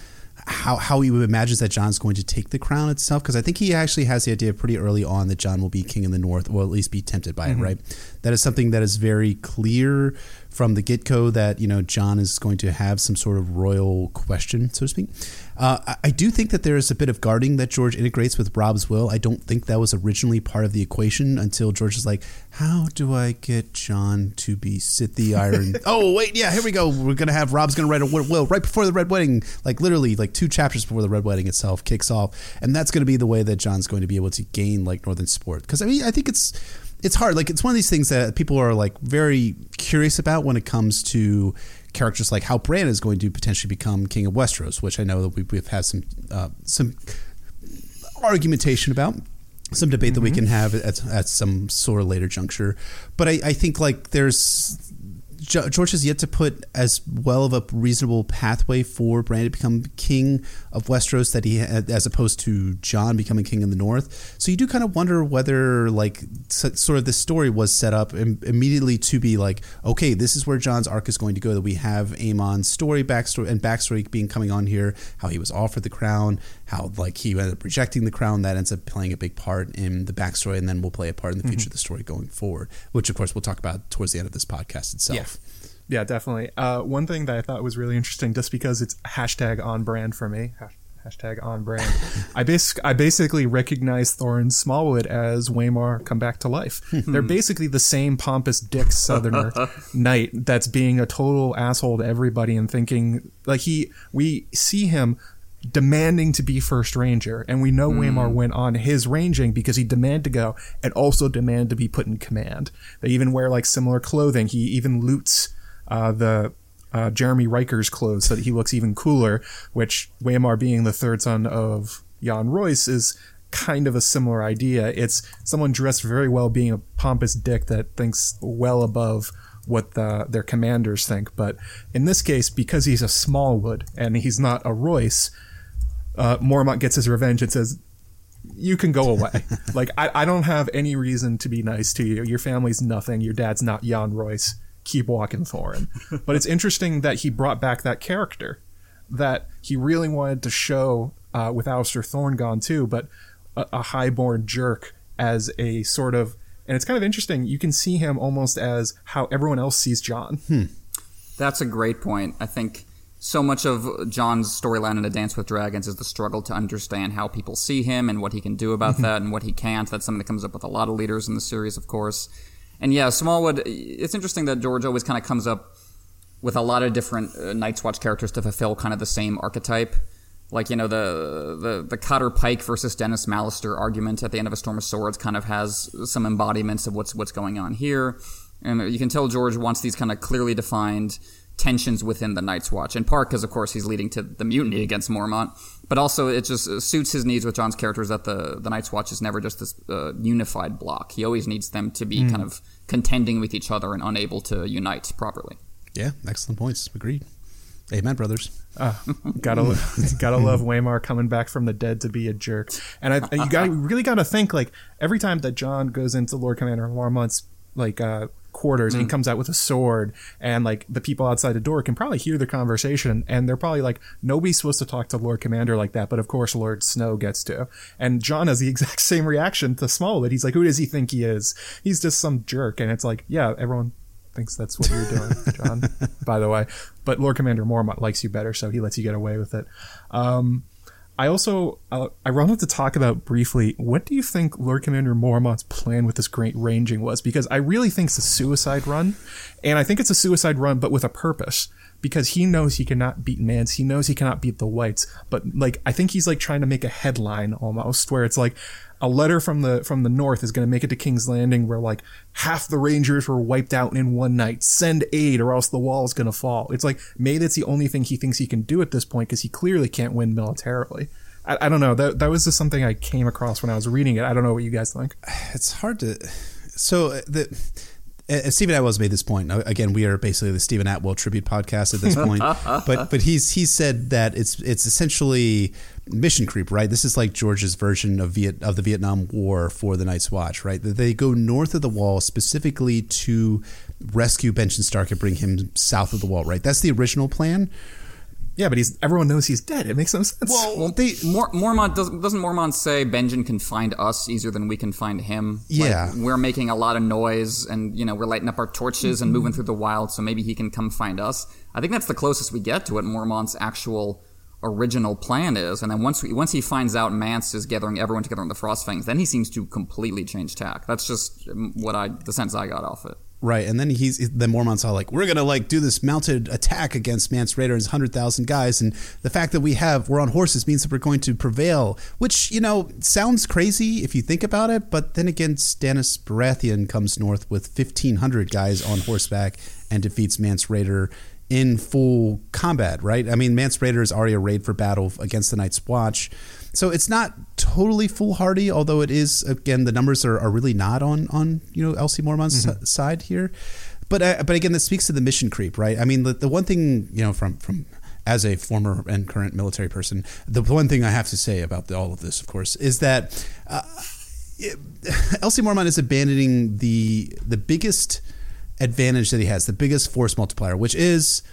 how how he imagines that Jon's going to take the crown itself because I think he actually has the idea pretty early on that John will be king in the north or at least be tempted by mm-hmm. it right that is something that is very clear from the get go that you know Jon is going to have some sort of royal question, so to speak. Uh, I, I, do think that there is a bit of guarding that George integrates with Robb's will. I don't think that was originally part of the equation until George is like, "How do I get John to be sit the iron?" oh wait, yeah, here we go. We're gonna have Robb's gonna write a will right before the red wedding, like literally like two chapters before the red wedding itself kicks off, and that's gonna be the way that John's going to be able to gain like Northern support. Because I mean, I think it's it's hard. Like it's one of these things that people are like very curious about when it comes to characters like how Bran is going to potentially become king of Westeros, which I know that we've, we've had some uh, some argumentation about, some debate mm-hmm. that we mm-hmm. can have at, at some sort of later juncture. But I, I think like there's George has yet to put as well of a reasonable pathway for Bran to become king of Westeros that he as opposed to John becoming king in the North. So you do kind of wonder whether like sort of the story was set up immediately to be like, okay, this is where John's arc is going to go. That we have Aemon's story, backstory, and backstory being coming on here, how he was offered the crown, how like he ended up rejecting the crown. That ends up playing a big part in the backstory, and then will play a part in the future mm-hmm. of the story going forward. Which of course we'll talk about towards the end of this podcast itself. Yeah. Yeah, definitely. Uh, one thing that I thought was really interesting, just because it's hashtag on brand for me, hashtag on brand. I bas- I basically recognize Thoren Smallwood as Waymar come back to life. They're basically the same pompous dick southerner knight that's being a total asshole to everybody and thinking like he we see him demanding to be first ranger and we know mm. Waymar went on his ranging because he demanded to go and also demanded to be put in command. They even wear like similar clothing. He even loots uh, the uh, Jaremy Rykker's clothes so that he looks even cooler, which Waymar being the third son of Yohn Royce is kind of a similar idea. It's someone dressed very well being a pompous dick that thinks well above what the, their commanders think. But in this case, because he's a Smallwood and he's not a Royce, uh, Mormont gets his revenge and says, you can go away. like, I, I don't have any reason to be nice to you. Your family's nothing. Your dad's not Yohn Royce keep walking Thoren. but it's interesting that he brought back that character that he really wanted to show uh, with Alliser Thorne gone too, but a, a highborn jerk as a sort of, and it's kind of interesting. You can see him almost as how everyone else sees Jon. Hmm. That's a great point. I think so much of Jon's storyline in A Dance with Dragons is the struggle to understand how people see him and what he can do about mm-hmm. that and what he can't. That's something that comes up with a lot of leaders in the series, of course. And yeah, Smallwood. It's interesting that George always kind of comes up with a lot of different uh, Night's Watch characters to fulfill kind of the same archetype. Like you know the the the Cotter Pyke versus Denys Mallister argument at the end of A Storm of Swords kind of has some embodiments of what's what's going on here, and you can tell George wants these kind of clearly defined tensions within the Night's Watch. In part because, of course, he's leading to the mutiny against Mormont, but also it just uh, suits his needs with Jon's characters that the, the Night's Watch is never just this uh, unified block. He always needs them to be mm. kind of contending with each other and unable to unite properly. Yeah, excellent points. Agreed. Amen, brothers. Uh, gotta gotta love Waymar coming back from the dead to be a jerk, and I you got really got to think like every time that Jon goes into Lord Commander Mormont's like uh, quarters mm. and comes out with a sword and like the people outside the door can probably hear the conversation and they're probably like nobody's supposed to talk to lord commander like that but of course lord snow gets to. And john has the exact same reaction to smallwood he's like who does he think he is? He's just some jerk and it's like yeah everyone thinks that's what you're doing john by the way. But lord commander mormont likes you better so he lets you get away with it. Um, I also uh, I wanted to talk about briefly what do you think Lord Commander Mormont's plan with this great ranging was? Because I really think it's a suicide run, and I think it's a suicide run but with a purpose. Because he knows he cannot beat Mance, he knows he cannot beat the Whites, but like I think he's like trying to make a headline almost where it's like a letter from the from the north is going to make it to King's Landing where like half the Rangers were wiped out in one night. Send aid or else the wall is going to fall. It's like maybe that's the only thing he thinks he can do at this point because he clearly can't win militarily. I, I, don't know. That that was just something I came across when I was reading it. I don't know what you guys think. It's hard to. So uh, the uh, Steven Attewell's made this point. Again, we are basically the Steven Attewell tribute podcast at this point. but but he's he said that it's it's essentially mission creep, right? This is like George's version of Viet of the Vietnam War for the Night's Watch, right? That they go north of the wall specifically to rescue Benjen Stark and bring him south of the wall, right? That's the original plan. Yeah, but he's everyone knows he's dead. It makes no sense. Well, well they, Mor- Mormont doesn't doesn't Mormont say Benjen can find us easier than we can find him? Yeah, like, we're making a lot of noise, and you know we're lighting up our torches mm-hmm. and moving through the wild, so maybe he can come find us. I think that's the closest we get to what Mormont's actual original plan is. And then once we, once he finds out Mance is gathering everyone together in the Frostfangs, then he seems to completely change tack. That's just what I the sense I got off it. Right, and then he's then Mormont's all like, "We're gonna like do this mounted attack against Mance Rayder and his hundred thousand guys, and the fact that we have we're on horses means that we're going to prevail." Which you know sounds crazy if you think about it, but then again, Stannis Baratheon comes north with fifteen hundred guys on horseback and defeats Mance Rayder in full combat. Right? I mean, Mance Rayder is already arrayed for battle against the Night's Watch. So it's not totally foolhardy, although it is again the numbers are, are really not on on you know LC Mormont's mm-hmm. side here. but uh, but again, that speaks to the mission creep, right? I mean, the, the one thing you know from from as a former and current military person, the one thing I have to say about the, all of this, of course, is that uh, LC Mormont is abandoning the the biggest advantage that he has, the biggest force multiplier, which is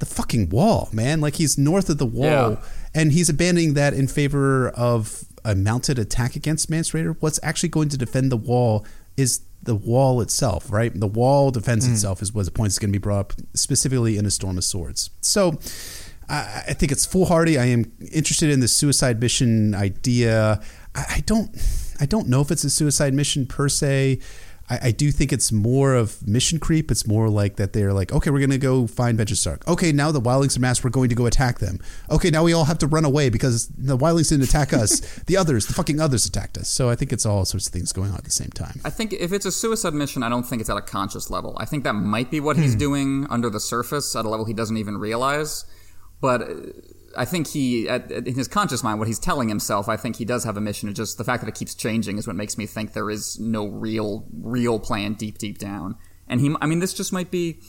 the fucking wall, man. Like he's north of the wall, Yeah. And he's abandoning that in favor of a mounted attack against Mance Rayder. What's actually going to defend the wall is the wall itself, right? The wall defends mm. itself is what the point is going to be brought up specifically in a storm of swords. So. I I think it's foolhardy. I am interested in the suicide mission idea. I, I don't, I don't know if it's a suicide mission per se. I, I do think it's more of mission creep. It's more like that they're like, okay, we're gonna go find Benjen Stark. Okay, now the wildlings are massed. We're going to go attack them. Okay, now we all have to run away because the wildlings didn't attack us. the others, the fucking others, attacked us. So I think it's all sorts of things going on at the same time. I think if it's a suicide mission, I don't think it's at a conscious level. I think that might be what he's doing under the surface at a level he doesn't even realize. But uh, I think he, at, in his conscious mind, what he's telling himself, I think he does have a mission. It's just the fact that it keeps changing is what makes me think there is no real, real plan deep, deep down. And he, I mean, this just might be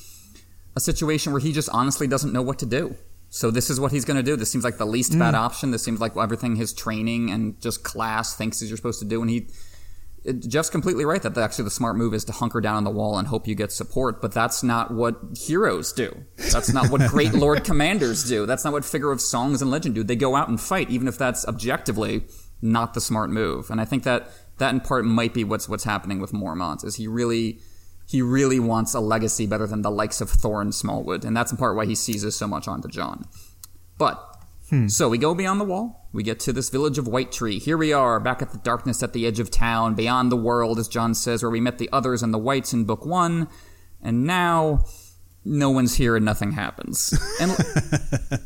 a situation where he just honestly doesn't know what to do. So this is what he's going to do. This seems like the least bad mm. option. This seems like everything his training and just class thinks is you're supposed to do. And he, Jeff's completely right that actually the smart move is to hunker down on the wall and hope you get support, but that's not what heroes do. That's not what great lord commanders do. That's not what figure of songs and legend do. They go out and fight, even if that's objectively not the smart move. And I think that that in part might be what's what's happening with Mormont is he really he really wants a legacy better than the likes of Thoren Smallwood, and that's in part why he seizes so much onto John. But Hmm. so we go beyond the wall. We get to this village of White Tree. Here we are, back at the darkness at the edge of town, beyond the world, as John says, where we met the others and the whites in book one. And now no one's here and nothing happens. And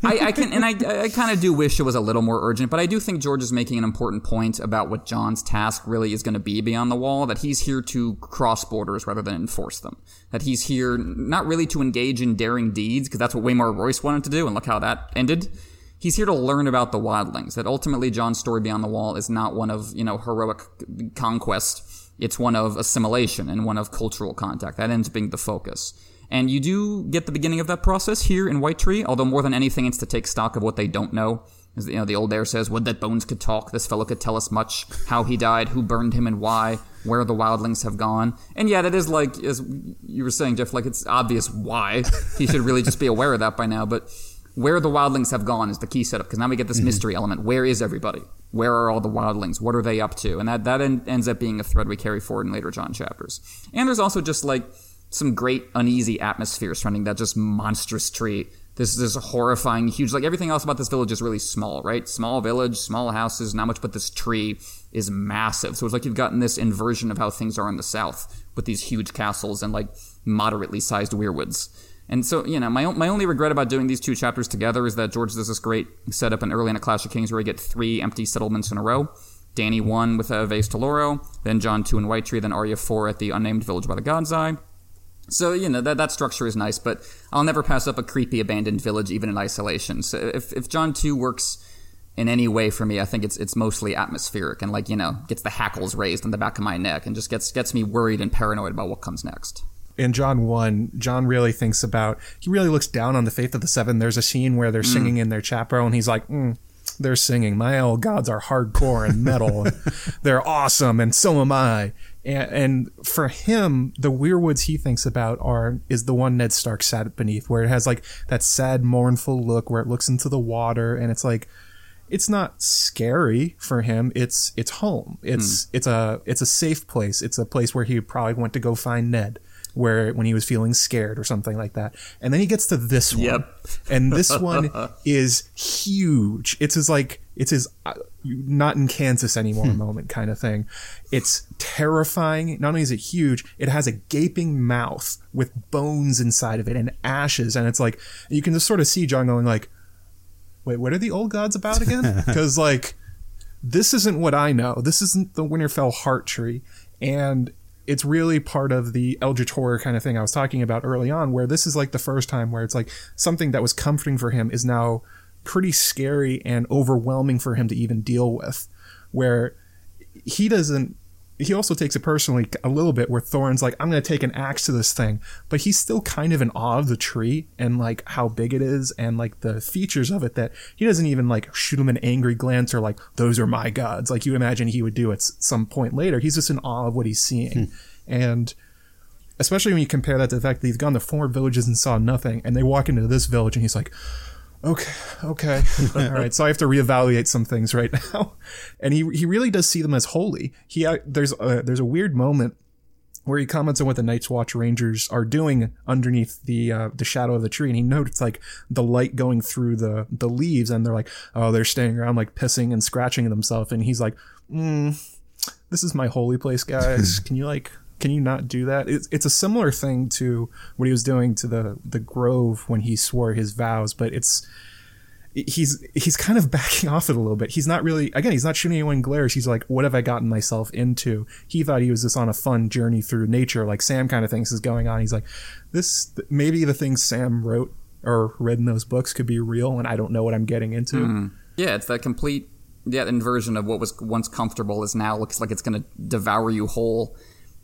I, I can, and I, I kind of do wish it was a little more urgent, but I do think George is making an important point about what John's task really is going to be beyond the wall. That he's here to cross borders rather than enforce them. That he's here not really to engage in daring deeds, because that's what Waymar Royce wanted to do, and look how that ended. He's here to learn about the wildlings. That ultimately John's story beyond the wall is not one of you know heroic conquest. It's one of assimilation and one of cultural contact. That ends up being the focus. And you do get the beginning of that process here in White Tree, although more than anything, it's to take stock of what they don't know. As you know, the old bear says, "Would that bones could talk? This fellow could tell us much. How he died, who burned him, and why. Where the wildlings have gone." And yeah, that is like, as you were saying, Jeff, like it's obvious why. He should really just be aware of that by now. But where the wildlings have gone is the key setup because now we get this mm-hmm. mystery element. Where is everybody? Where are all the wildlings? What are they up to? And that that en- ends up being a thread we carry forward in later John chapters. And there's also just like some great uneasy atmosphere surrounding that just monstrous tree. This this horrifying, huge. Like everything else about this village is really small, right? Small village, small houses, not much. But this tree is massive. So it's like you've gotten this inversion of how things are in the south with these huge castles and like moderately sized weirwoods. And so, you know, my, my only regret about doing these two chapters together is that George does this great setup in early in a Clash of Kings where you get three empty settlements in a row. Dany 1 with uh, Vaes Tolorro, then John 2 in White Tree, then Arya 4 at the unnamed village by the God's Eye. So, you know, that, that structure is nice, but I'll never pass up a creepy abandoned village even in isolation. So if, if John 2 works in any way for me, I think it's it's mostly atmospheric and like, you know, gets the hackles raised on the back of my neck and just gets gets me worried and paranoid about what comes next. In John 1, John really thinks about, he really looks down on the faith of the seven. There's a scene where they're singing in their chapel, and he's like, mm, they're singing. My old gods are hardcore and metal. and they're awesome, and so am I. And, and for him, the weirwoods he thinks about are is the one Ned Stark sat beneath, where it has like that sad, mournful look, where it looks into the water, and it's like, it's not scary for him. It's it's home. It's it's a it's a safe place. It's a place where he probably went to go find Ned, where when he was feeling scared or something like that. And then he gets to this one, Yep. and this one is huge. It's his like it's his uh, not in Kansas anymore moment kind of thing. It's terrifying. Not only is it huge, it has a gaping mouth with bones inside of it and ashes, and it's like you can just sort of see John going like wait, what are the old gods about again? Because like this isn't what I know. This isn't the Winterfell heart tree, and it's really part of the Eldritch horror kind of thing I was talking about early on, where this is like the first time where it's like something that was comforting for him is now pretty scary and overwhelming for him to even deal with, where he doesn't he also takes it personally a little bit where Thoren's like, I'm going to take an axe to this thing. But he's still kind of in awe of the tree and like how big it is and like the features of it that he doesn't even like shoot him an angry glance or like, those are my gods. Like you imagine he would do at some point later. He's just in awe of what he's seeing. Hmm. And especially when you compare that to the fact that he's gone to four villages and saw nothing and they walk into this village and he's like, okay, okay, all right. So I have to reevaluate some things right now, and he he really does see them as holy. He uh, there's a, there's a weird moment where he comments on what the Night's Watch Rangers are doing underneath the uh, the shadow of the tree, and he notes like the light going through the the leaves, and they're like, oh, they're staying around like pissing and scratching themselves, and he's like, mm, this is my holy place, guys. Can you like can you not do that? It's, it's a similar thing to what he was doing to the the grove when he swore his vows, but it's he's he's kind of backing off it a little bit. He's not really again, he's not shooting anyone glares. He's like, what have I gotten myself into? He thought he was just on a fun journey through nature, like Sam kind of thinks is going on. He's like, this maybe the things Sam wrote or read in those books could be real, and I don't know what I'm getting into. Mm. Yeah, it's that complete yeah inversion of what was once comfortable is now looks like it's going to devour you whole.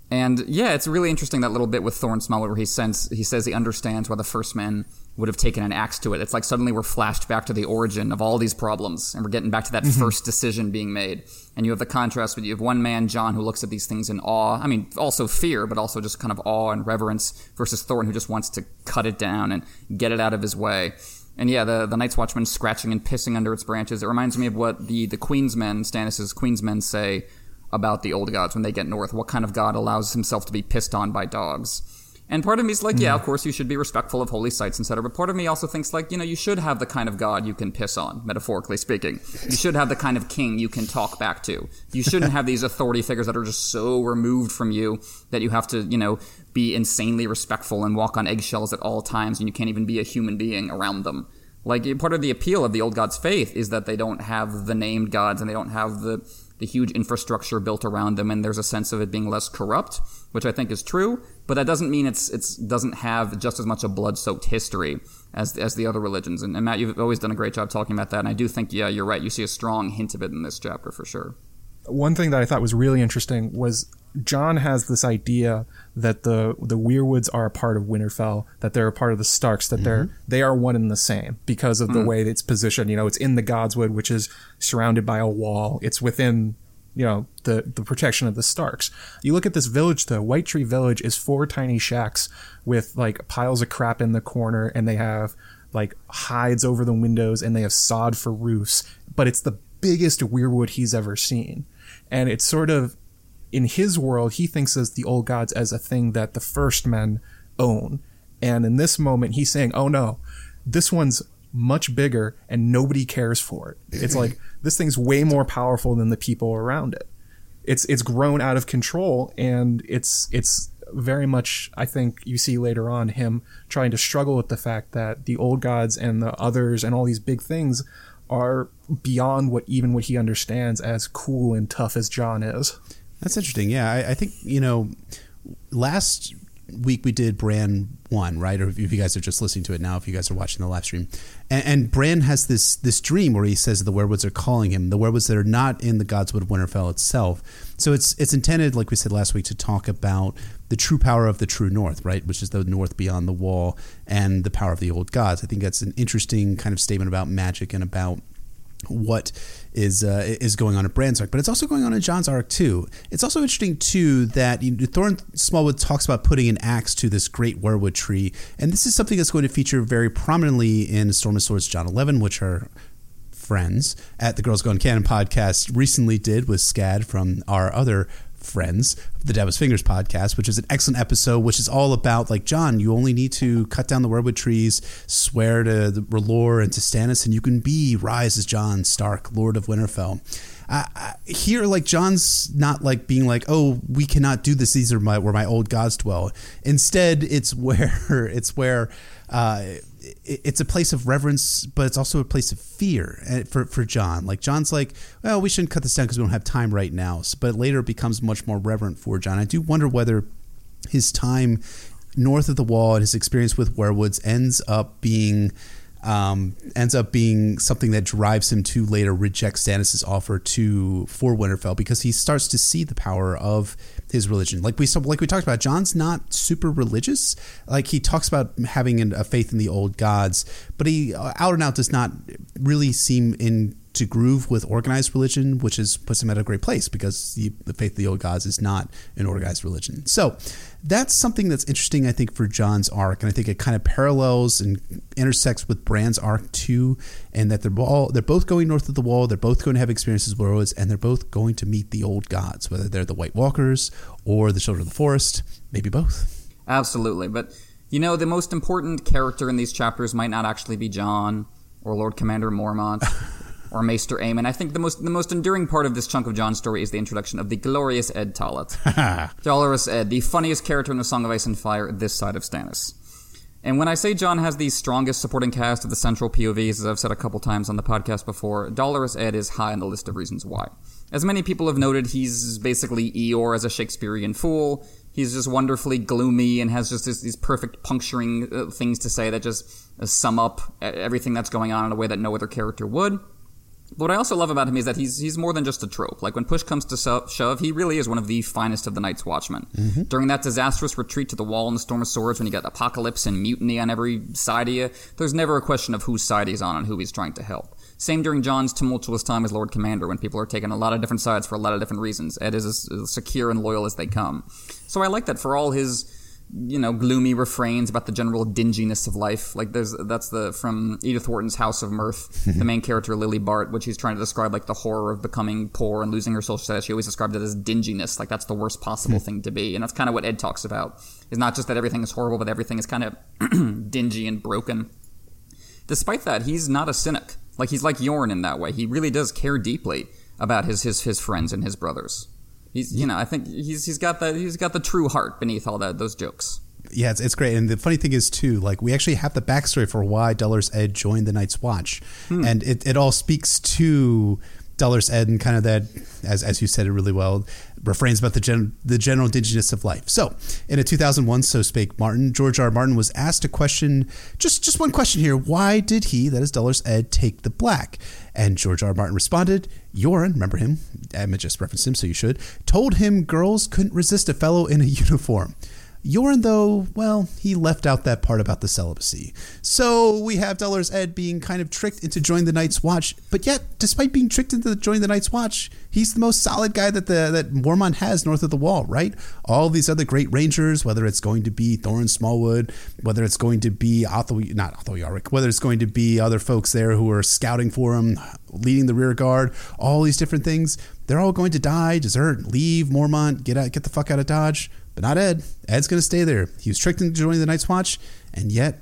And yeah, it's really interesting that little bit with Thoren Smallwood where he says he says he understands why the first men would have taken an axe to it. It's like suddenly we're flashed back to the origin of all these problems, and we're getting back to that mm-hmm. first decision being made. And you have the contrast with you have one man, John, who looks at these things in awe. I mean, also fear, but also just kind of awe and reverence, versus Thoren, who just wants to cut it down and get it out of his way. And yeah, the the Night's Watchman scratching and pissing under its branches. It reminds me of what the the Queensmen, Stannis's Queensmen, say about the old gods when they get north. What kind of god allows himself to be pissed on by dogs? And part of me is like, yeah, of course you should be respectful of holy sites, etc. But part of me also thinks like, you know, you should have the kind of god you can piss on, metaphorically speaking. You should have the kind of king you can talk back to. You shouldn't have these authority figures that are just so removed from you that you have to, you know, be insanely respectful and walk on eggshells at all times, and you can't even be a human being around them. Like part of the appeal of the old gods' faith is that they don't have the named gods and they don't have the the huge infrastructure built around them, and there's a sense of it being less corrupt, which I think is true. But that doesn't mean it's it's doesn't have just as much a blood-soaked history as as the other religions. And, and Matt, you've always done a great job talking about that, and I do think yeah, you're right. You see a strong hint of it in this chapter for sure. One thing that I thought was really interesting was John has this idea that the the Weirwoods are a part of Winterfell, that they're a part of the Starks, that mm-hmm. they're they are one and the same because of the mm. way it's positioned. You know, it's in the Godswood, which is surrounded by a wall. It's within you know the the protection of the Starks. You look at this village though. White Tree Village is four tiny shacks with like piles of crap in the corner, and they have like hides over the windows, and they have sod for roofs. But it's the biggest weirwood he's ever seen, and it's sort of in his world, he thinks of the old gods as a thing that the first men own. And in this moment, he's saying, oh no, this one's much bigger and nobody cares for it. It's like this thing's way more powerful than the people around it. It's it's grown out of control and it's it's very much I think you see later on him trying to struggle with the fact that the old gods and the others and all these big things are beyond what even what he understands as cool and tough as John is. That's interesting. Yeah, I, I, think you know, last week we did Bran one, right? Or if you guys are just listening to it now, if you guys are watching the live stream, and, and Bran has this this dream where he says the weirwoods are calling him, the weirwoods that are not in the Godswood of Winterfell itself. So it's it's intended, like we said last week, to talk about the true power of the true North, right? Which is the North beyond the Wall and the power of the old gods. I think that's an interesting kind of statement about magic and about what is uh, is going on at Bran's arc, but it's also going on in Jon's arc too. It's also interesting too that you know, Thoren Smallwood talks about putting an axe to this great weirwood tree, and this is something that's going to feature very prominently in Storm of Swords John 11, which are friends at the Girls Gone Canon podcast recently did with Scad from our other friends of the Devil's Fingers podcast, which is an excellent episode, which is all about like John, You only need to cut down the weirwood trees, swear to the R'hllor and to Stannis, and you can be rise as Jon Stark, Lord of Winterfell. Uh, here, like John's not like being like, "Oh, we cannot do this. These are my where my old gods dwell." Instead, it's where it's where uh, it's a place of reverence, but it's also a place of fear eh, for for Jon. Like John's like, well, we shouldn't cut this down because we don't have time right now. But later, it becomes much more reverent for John. I do wonder whether his time north of the wall and his experience with weirwoods ends up being um, ends up being something that drives him to later reject Stannis' offer to for Winterfell because he starts to see the power of his religion. Like we like we talked about, John's not super religious. Like he talks about having a faith in the old gods, but he uh, out and out does not really seem in to groove with organized religion, which is puts him at a great place because the, the faith of the old gods is not an organized religion. So that's something that's interesting, I think, for John's arc, and I think it kind of parallels and intersects with Bran's arc too, and that they're all they're both going north of the wall, they're both going to have experiences with roads, and they're both going to meet the old gods, whether they're the White Walkers or the Children of the Forest, maybe both. Absolutely, but you know the most important character in these chapters might not actually be John or Lord Commander Mormont. or Maester Aemon. I think the most the most enduring part of this chunk of Jon's story is the introduction of the glorious Edd Tollett. Dolorous Edd, the funniest character in A Song of Ice and Fire this side of Stannis. And when I say Jon has the strongest supporting cast of the central POVs, as I've said a couple times on the podcast before, Dolorous Edd is high on the list of reasons why. As many people have noted, he's basically Eeyore as a Shakespearean fool. He's just wonderfully gloomy and has just this, these perfect puncturing uh, things to say that just uh, sum up everything that's going on in a way that no other character would. But what I also love about him is that he's he's more than just a trope. Like when push comes to shove, he really is one of the finest of the Night's Watchmen. Mm-hmm. During that disastrous retreat to the wall in the Storm of Swords, when you got apocalypse and mutiny on every side of you, there's never a question of whose side he's on and who he's trying to help. Same during Jon's tumultuous time as Lord Commander, when people are taking a lot of different sides for a lot of different reasons. Edd is as, as secure and loyal as they come. So I like that for all his you know, gloomy refrains about the general dinginess of life. Like there's that's the from Edith Wharton's House of Mirth, the main character Lily Bart, which he's trying to describe like the horror of becoming poor and losing her social status. She always described it as dinginess, like that's the worst possible hmm. thing to be, and that's kind of what Edd talks about. Is not just that everything is horrible, but everything is kind of dingy and broken. Despite that, he's not a cynic. Like he's like Yoren in that way. He really does care deeply about his his his friends and his brothers. He's, you know, I think he's he's got the he's got the true heart beneath all that those jokes. Yeah, it's, it's great. And the funny thing is too, like we actually have the backstory for why Dolorous Edd joined the Night's Watch, hmm. and it, it all speaks to Dolorous Edd and kind of that, as as you said it really well, refrains about the gen, the general dinginess of life. So, in a 2001 So Spake Martin, George R. Martin was asked a question, just just one question here: Why did he, that is Dolorous Edd, take the black? And George R. Martin responded, Yoren, remember him? Emma just referenced him, so you should, told him girls couldn't resist a fellow in a uniform. Yoren, though, well, he left out that part about the celibacy. So we have Dolorous Edd being kind of tricked into joining the Night's Watch, but yet, despite being tricked into joining the Night's Watch, he's the most solid guy that the that Mormont has north of the Wall, right? All these other great rangers, whether it's going to be Thoren Smallwood, whether it's going to be Othel, not Othell Yarwyck, whether it's going to be other folks there who are scouting for him, leading the rear guard, all these different things, they're all going to die, desert, leave Mormont, get out, get the fuck out of Dodge. But not Edd. Edd's going to stay there. He was tricked into joining the Night's Watch, and yet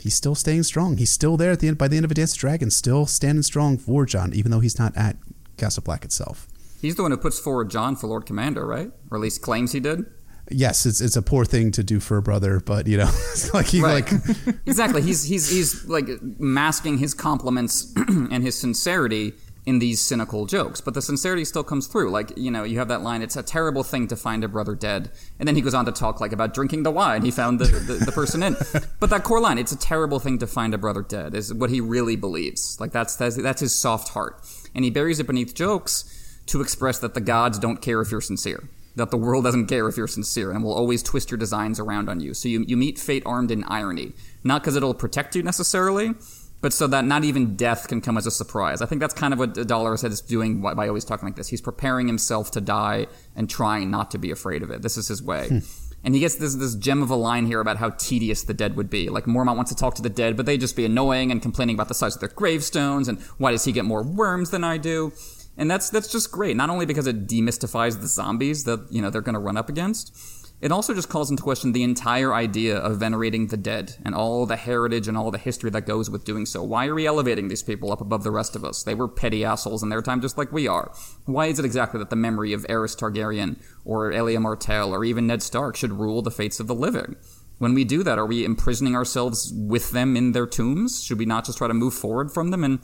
he's still staying strong. He's still there at the end by the end of a Dance of Dragons, still standing strong for Jon, even though he's not at Castle Black itself. He's the one who puts forward Jon for Lord Commander, right? Or at least claims he did. Yes, it's it's a poor thing to do for a brother, but you know, like he right. like exactly. He's he's he's like masking his compliments and his sincerity in these cynical jokes, but the sincerity still comes through. Like, you know, you have that line, it's a terrible thing to find a brother dead. And then he goes on to talk like about drinking the wine he found the, the, the person in. But that core line, it's a terrible thing to find a brother dead, is what he really believes. Like that's, that's, that's his soft heart. And he buries it beneath jokes to express that the gods don't care if you're sincere. That the world doesn't care if you're sincere and will always twist your designs around on you. So you, you meet fate armed in irony. Not because it'll protect you necessarily, but so that not even death can come as a surprise. I think that's kind of what Dolorous Edd is doing by always talking like this. He's preparing himself to die and trying not to be afraid of it. This is his way. Hmm. And he gets this this gem of a line here about how tedious the dead would be. Like Mormont wants to talk to the dead, but they'd just be annoying and complaining about the size of their gravestones and why does he get more worms than I do? And that's that's just great. Not only because it demystifies the zombies that you know they're going to run up against, it also just calls into question the entire idea of venerating the dead and all the heritage and all the history that goes with doing so. Why are we elevating these people up above the rest of us? They were petty assholes in their time just like we are. Why is it exactly that the memory of Aerys Targaryen or Elia Martell or even Ned Stark should rule the fates of the living? When we do that, are we imprisoning ourselves with them in their tombs? Should we not just try to move forward from them? And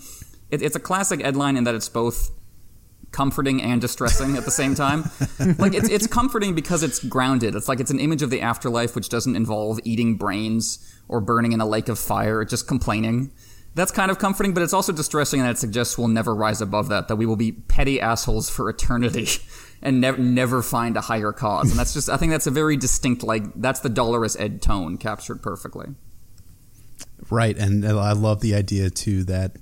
it, it's a classic headline in that it's both comforting and distressing at the same time. like it's it's comforting because it's grounded. It's like it's an image of the afterlife which doesn't involve eating brains or burning in a lake of fire, just complaining. that's kind of comforting, but it's also distressing that it suggests we'll never rise above that, that we will be petty assholes for eternity and never never find a higher cause. And that's just I think that's a very distinct like that's the Dolorous Edd tone captured perfectly. Right, and I love the idea too that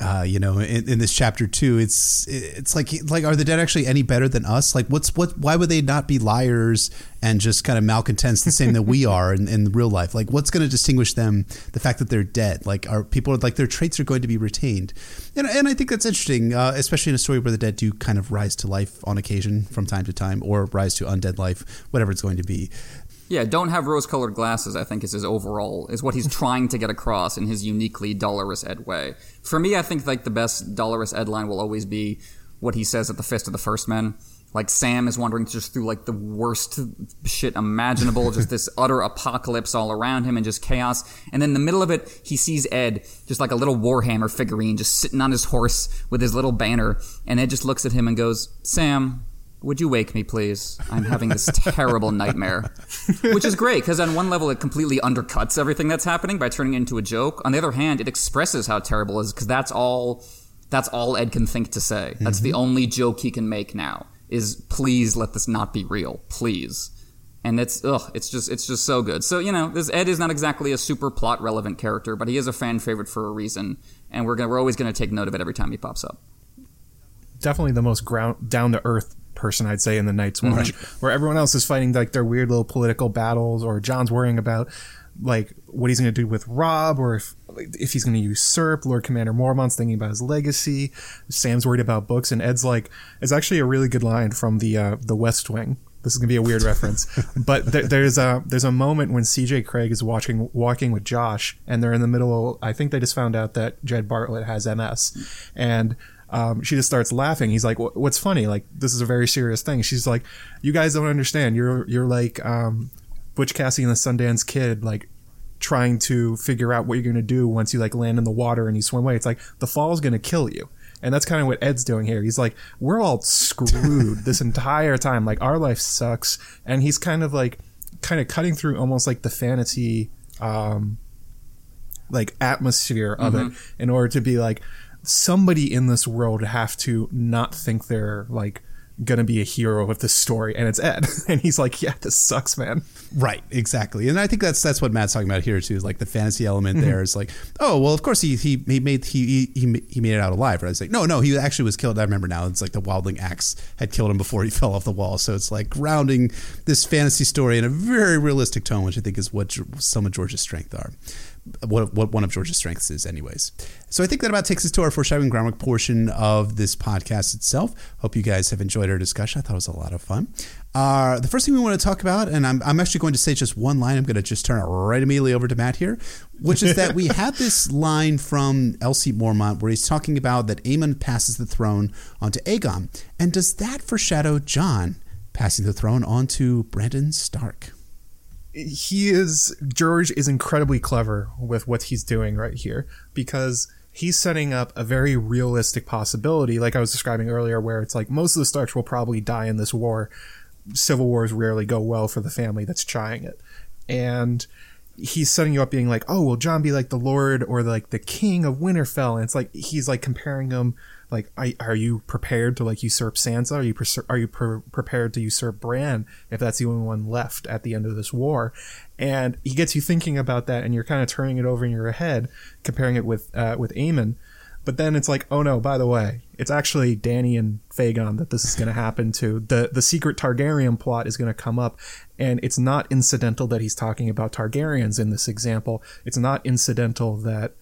uh, you know, in, in, this chapter too, it's it's like like are the dead actually any better than us? Like, what's what? Why would they not be liars and just kind of malcontents the same that we are in, in real life? Like, what's going to distinguish them? The fact that they're dead, like, are people like their traits are going to be retained? And and I think that's interesting, uh, especially in a story where the dead do kind of rise to life on occasion from time to time, or rise to undead life, whatever it's going to be. Yeah, don't have rose-colored glasses. I think is his overall is what he's trying to get across in his uniquely Dolorous Edd way. For me, I think like the best Dolorous Edd line will always be what he says at the Fist of the First Men. Like Sam is wandering just through like the worst shit imaginable, just this utter apocalypse all around him and just chaos. And then in the middle of it, he sees Edd, just like a little Warhammer figurine, just sitting on his horse with his little banner. And Edd just looks at him and goes, Sam, would you wake me, please? I'm having this terrible nightmare. Which is great, because on one level, it completely undercuts everything that's happening by turning it into a joke. On the other hand, it expresses how terrible it is, because that's all, that's all Edd can think to say. That's mm-hmm. the only joke he can make now, is please let this not be real. Please. And it's, ugh, it's just, it's just so good. So, you know, this Edd is not exactly a super plot relevant character, but he is a fan favorite for a reason. And we're gonna, we're always gonna take note of it every time he pops up. Definitely the most ground, down to earth person I'd say in the Night's Watch, mm-hmm. where everyone else is fighting like their weird little political battles, or Jon's worrying about like what he's going to do with Robb, or if if he's going to usurp. Lord Commander Mormont's thinking about his legacy. Sam's worried about books, and Edd's like, it's actually a really good line from the uh, the West Wing. This is gonna be a weird reference, but there, there's a there's a moment when C.J. Cregg is watching walking with Josh, and they're in the middle. Of, I think they just found out that Jed Bartlet has MS, and um, she just starts laughing. He's like, "What's funny? Like this is a very serious thing." She's like, "You guys don't understand. You're you're like um, Butch Cassidy and the Sundance Kid, like trying to figure out what you're gonna do once you like land in the water and you swim away. It's like the fall is gonna kill you." And that's kind of what Edd's doing here. He's like, we're all screwed this entire time. Like our life sucks. And he's kind of like, kind of cutting through almost like the fantasy, um, like atmosphere of mm-hmm. it in order to be like, somebody in this world have to not think they're like gonna be a hero of this story and it's Edd. And he's like yeah this sucks man. Right exactly. And i think that's that's what matt's talking about here too is like the fantasy element mm-hmm. there is like oh well of course he he, he made he, he he made it out alive right? It's like no no he actually was killed. I remember now it's like the wildling axe had killed him before he fell off the wall. So it's like grounding this fantasy story in a very realistic tone which i think is what some of george's strength are what, what one of George's strengths is, anyways. So I think that about takes us to our foreshadowing groundwork portion of this podcast itself. Hope you guys have enjoyed our discussion. I thought it was a lot of fun. Uh, the first thing we want to talk about, and I'm, I'm actually going to say just one line. I'm going to just turn it right immediately over to Matt here, which is that we had this line from LC Mormont where he's talking about that Aemon passes the throne onto Aegon. And does that foreshadow Jon passing the throne onto Brandon Stark? He is George is incredibly clever with what he's doing right here because he's setting up a very realistic possibility, like I was describing earlier, where it's like most of the Starks will probably die in this war. Civil wars rarely go well for the family that's trying it, and he's setting you up being like, oh, will Jon be like the Lord or like the King of Winterfell? And it's like he's like comparing him like are you prepared to like usurp Sansa? Are you are you pre- prepared to usurp Bran if that's the only one left at the end of this war? And he gets you thinking about that, and you're kind of turning it over in your head, comparing it with uh, with Aemon. But then it's like, oh no, by the way, it's actually Dany and Fagon that this is going to happen to. The the secret Targaryen plot is going to come up, and it's not incidental that he's talking about Targaryens in this example. It's not incidental that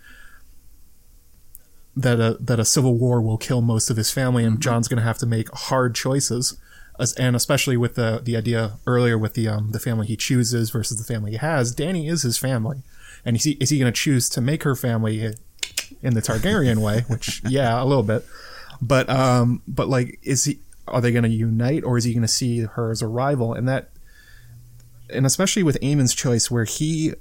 that a that a civil war will kill most of his family, and mm-hmm. Going to have to make hard choices, as, and especially with the the idea earlier with the um the family he chooses versus the family he has. Dany is his family, and is he is he going to choose to make her family in the Targaryen way? Which yeah, a little bit, but um but like is he are they going to unite or is he going to see her as a rival? And that and especially with Aemon's choice where he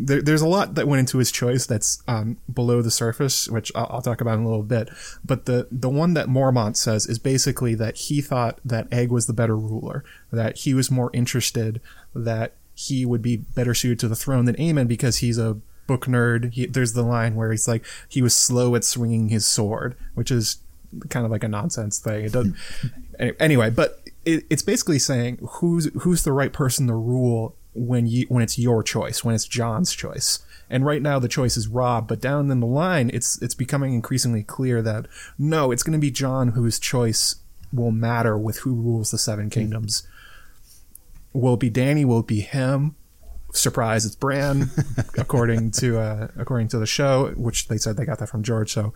there, there's a lot that went into his choice that's um, below the surface, which I'll, I'll, talk about in a little bit. But the the one that Mormont says is basically that he thought that Egg was the better ruler, that he was more interested, that he would be better suited to the throne than Aemon because he's a book nerd. He, there's the line where he's like, he was slow at swinging his sword, which is kind of like a nonsense thing. It doesn't. anyway, but it, it's basically saying who's who's the right person to rule when you when it's your choice, when it's Jon's choice. And right now the choice is Robb, but down in the line, it's it's becoming increasingly clear that no, it's going to be Jon whose choice will matter with who rules the Seven Kingdoms. Will it be Dany? Will it be him? Surprise! It's Bran, according to uh, according to the show, which they said they got that from George. So,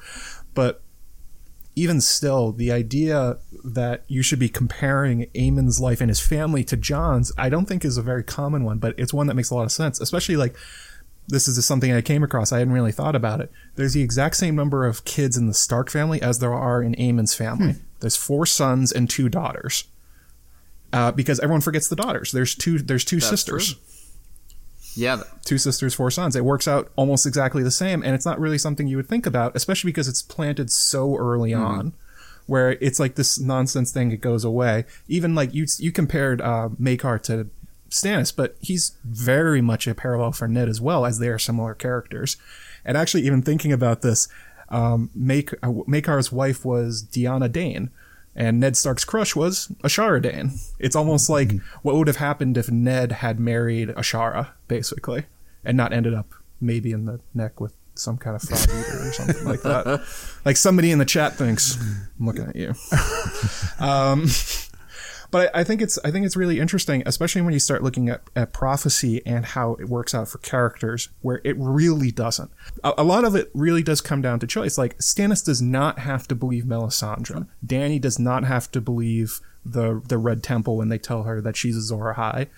but even still, the idea that you should be comparing Aemon's life and his family to Jon's, I don't think is a very common one, but it's one that makes a lot of sense, especially like this is something I came across. I hadn't really thought about it. There's the exact same number of kids in the Stark family as there are in Aemon's family. Hmm. There's four sons and two daughters. Uh, because everyone forgets the daughters. There's two. There's two That's sisters. True. Yeah, two sisters, four sons. It works out almost exactly the same, and it's not really something you would think about, especially because it's planted so early mm-hmm. on, where it's like this nonsense thing. It goes away. Even like you, you compared uh, Maekar to Stannis, but he's very much a parallel for Ned as well, as they are similar characters. And actually, even thinking about this, um, Make, uh, Maekar's wife was Dyanna Dayne, and Ned Stark's crush was Ashara Dayne. It's almost like mm-hmm. what would have happened if Ned had married Ashara, basically, and not ended up maybe in the neck with some kind of frog eater or something like that. Like somebody in the chat thinks, I'm looking at you. um, but I, I, think it's I think it's really interesting, especially when you start looking at, at prophecy and how it works out for characters, where it really doesn't. A, a, lot of it really does come down to choice. Like Stannis does not have to believe Melisandre. Dany does not have to believe the the Red Temple when they tell her that she's Azor Ahai.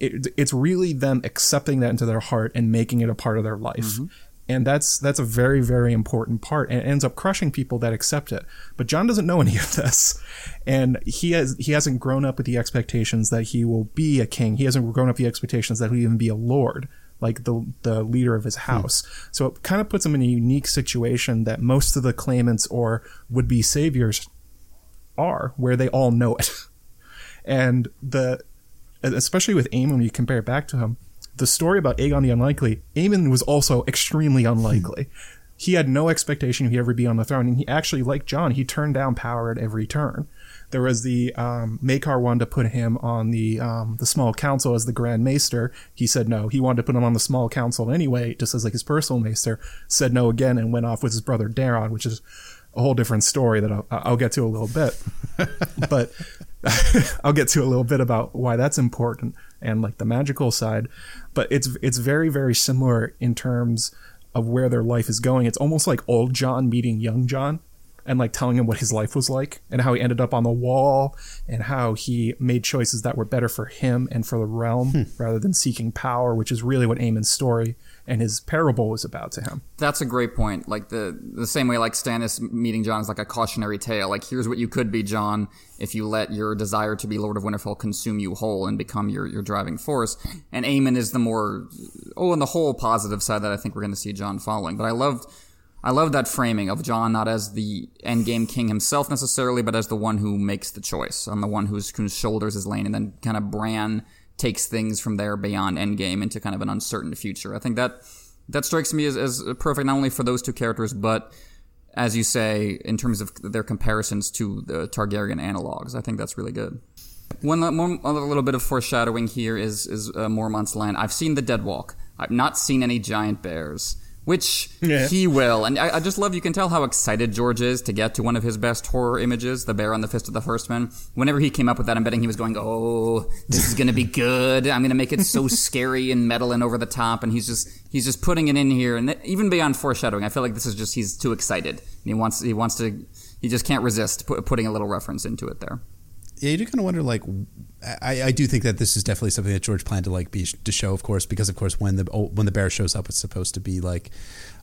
It, it's really them accepting that into their heart and making it a part of their life. Mm-hmm and that's that's a very very important part. And it ends up crushing people that accept it. But Jon doesn't know any of this. And he has he hasn't grown up with the expectations that he will be a king. He hasn't grown up with the expectations that he'll even be a lord like the the leader of his hmm. house. Hmm. so it kind of puts him in a unique situation that most of the claimants or would be saviors are where they all know it. And the especially with Aemon when you compare it back to him the story about Aegon the Unlikely, Aemon was also extremely unlikely. he had no expectation he'd ever be on the throne, and he actually, like Jon, he turned down power at every turn. There was the um, Maekar wanted to put him on the um, the small council as the Grand Maester. He said no. He wanted to put him on the small council anyway, just as like his personal Maester. Said no again and went off with his brother Daeron, which is a whole different story that I'll, I'll get to a little bit. but I'll get to a little bit about why that's important and like the magical side but it's it's very very similar in terms of where their life is going. It's almost like old Jon meeting young Jon and like telling him what his life was like and how he ended up on the wall and how he made choices that were better for him and for the realm hmm. rather than seeking power, which is really what Aemon's story and his parable was about to him. That's a great point. Like the the same way like Stannis meeting Jon is like a cautionary tale. Like here's what you could be, Jon, if you let your desire to be Lord of Winterfell consume you whole and become your your driving force. And Aemon is the more oh, and the whole positive side that I think we're going to see Jon following. But I loved I love that framing of Jon not as the endgame king himself necessarily, but as the one who makes the choice, on the one whose, whose shoulders is lane, and then kind of Bran takes things from there beyond endgame into kind of an uncertain future. I think that that strikes me as, as perfect not only for those two characters, but as you say, in terms of their comparisons to the Targaryen analogs. I think that's really good. One, one other little bit of foreshadowing here is is uh, Mormont's land. I've seen the Dead Walk. I've not seen any giant bears which yeah. he will. And I, I, just love you can tell how excited George is to get to one of his best horror images, the bear on the fist of the first man. Whenever he came up with that, I'm betting he was going, "Oh, this is gonna be good. I'm gonna make it so scary and metal and over the top." And he's just he's just putting it in here, and even beyond foreshadowing, I feel like this is just he's too excited. And he wants he wants to he just can't resist put, putting a little reference into it there yeah, you do kind of wonder. Like, I, I do think that this is definitely something that George planned to like be to show, of course, because of course when the oh, when the bear shows up, it's supposed to be like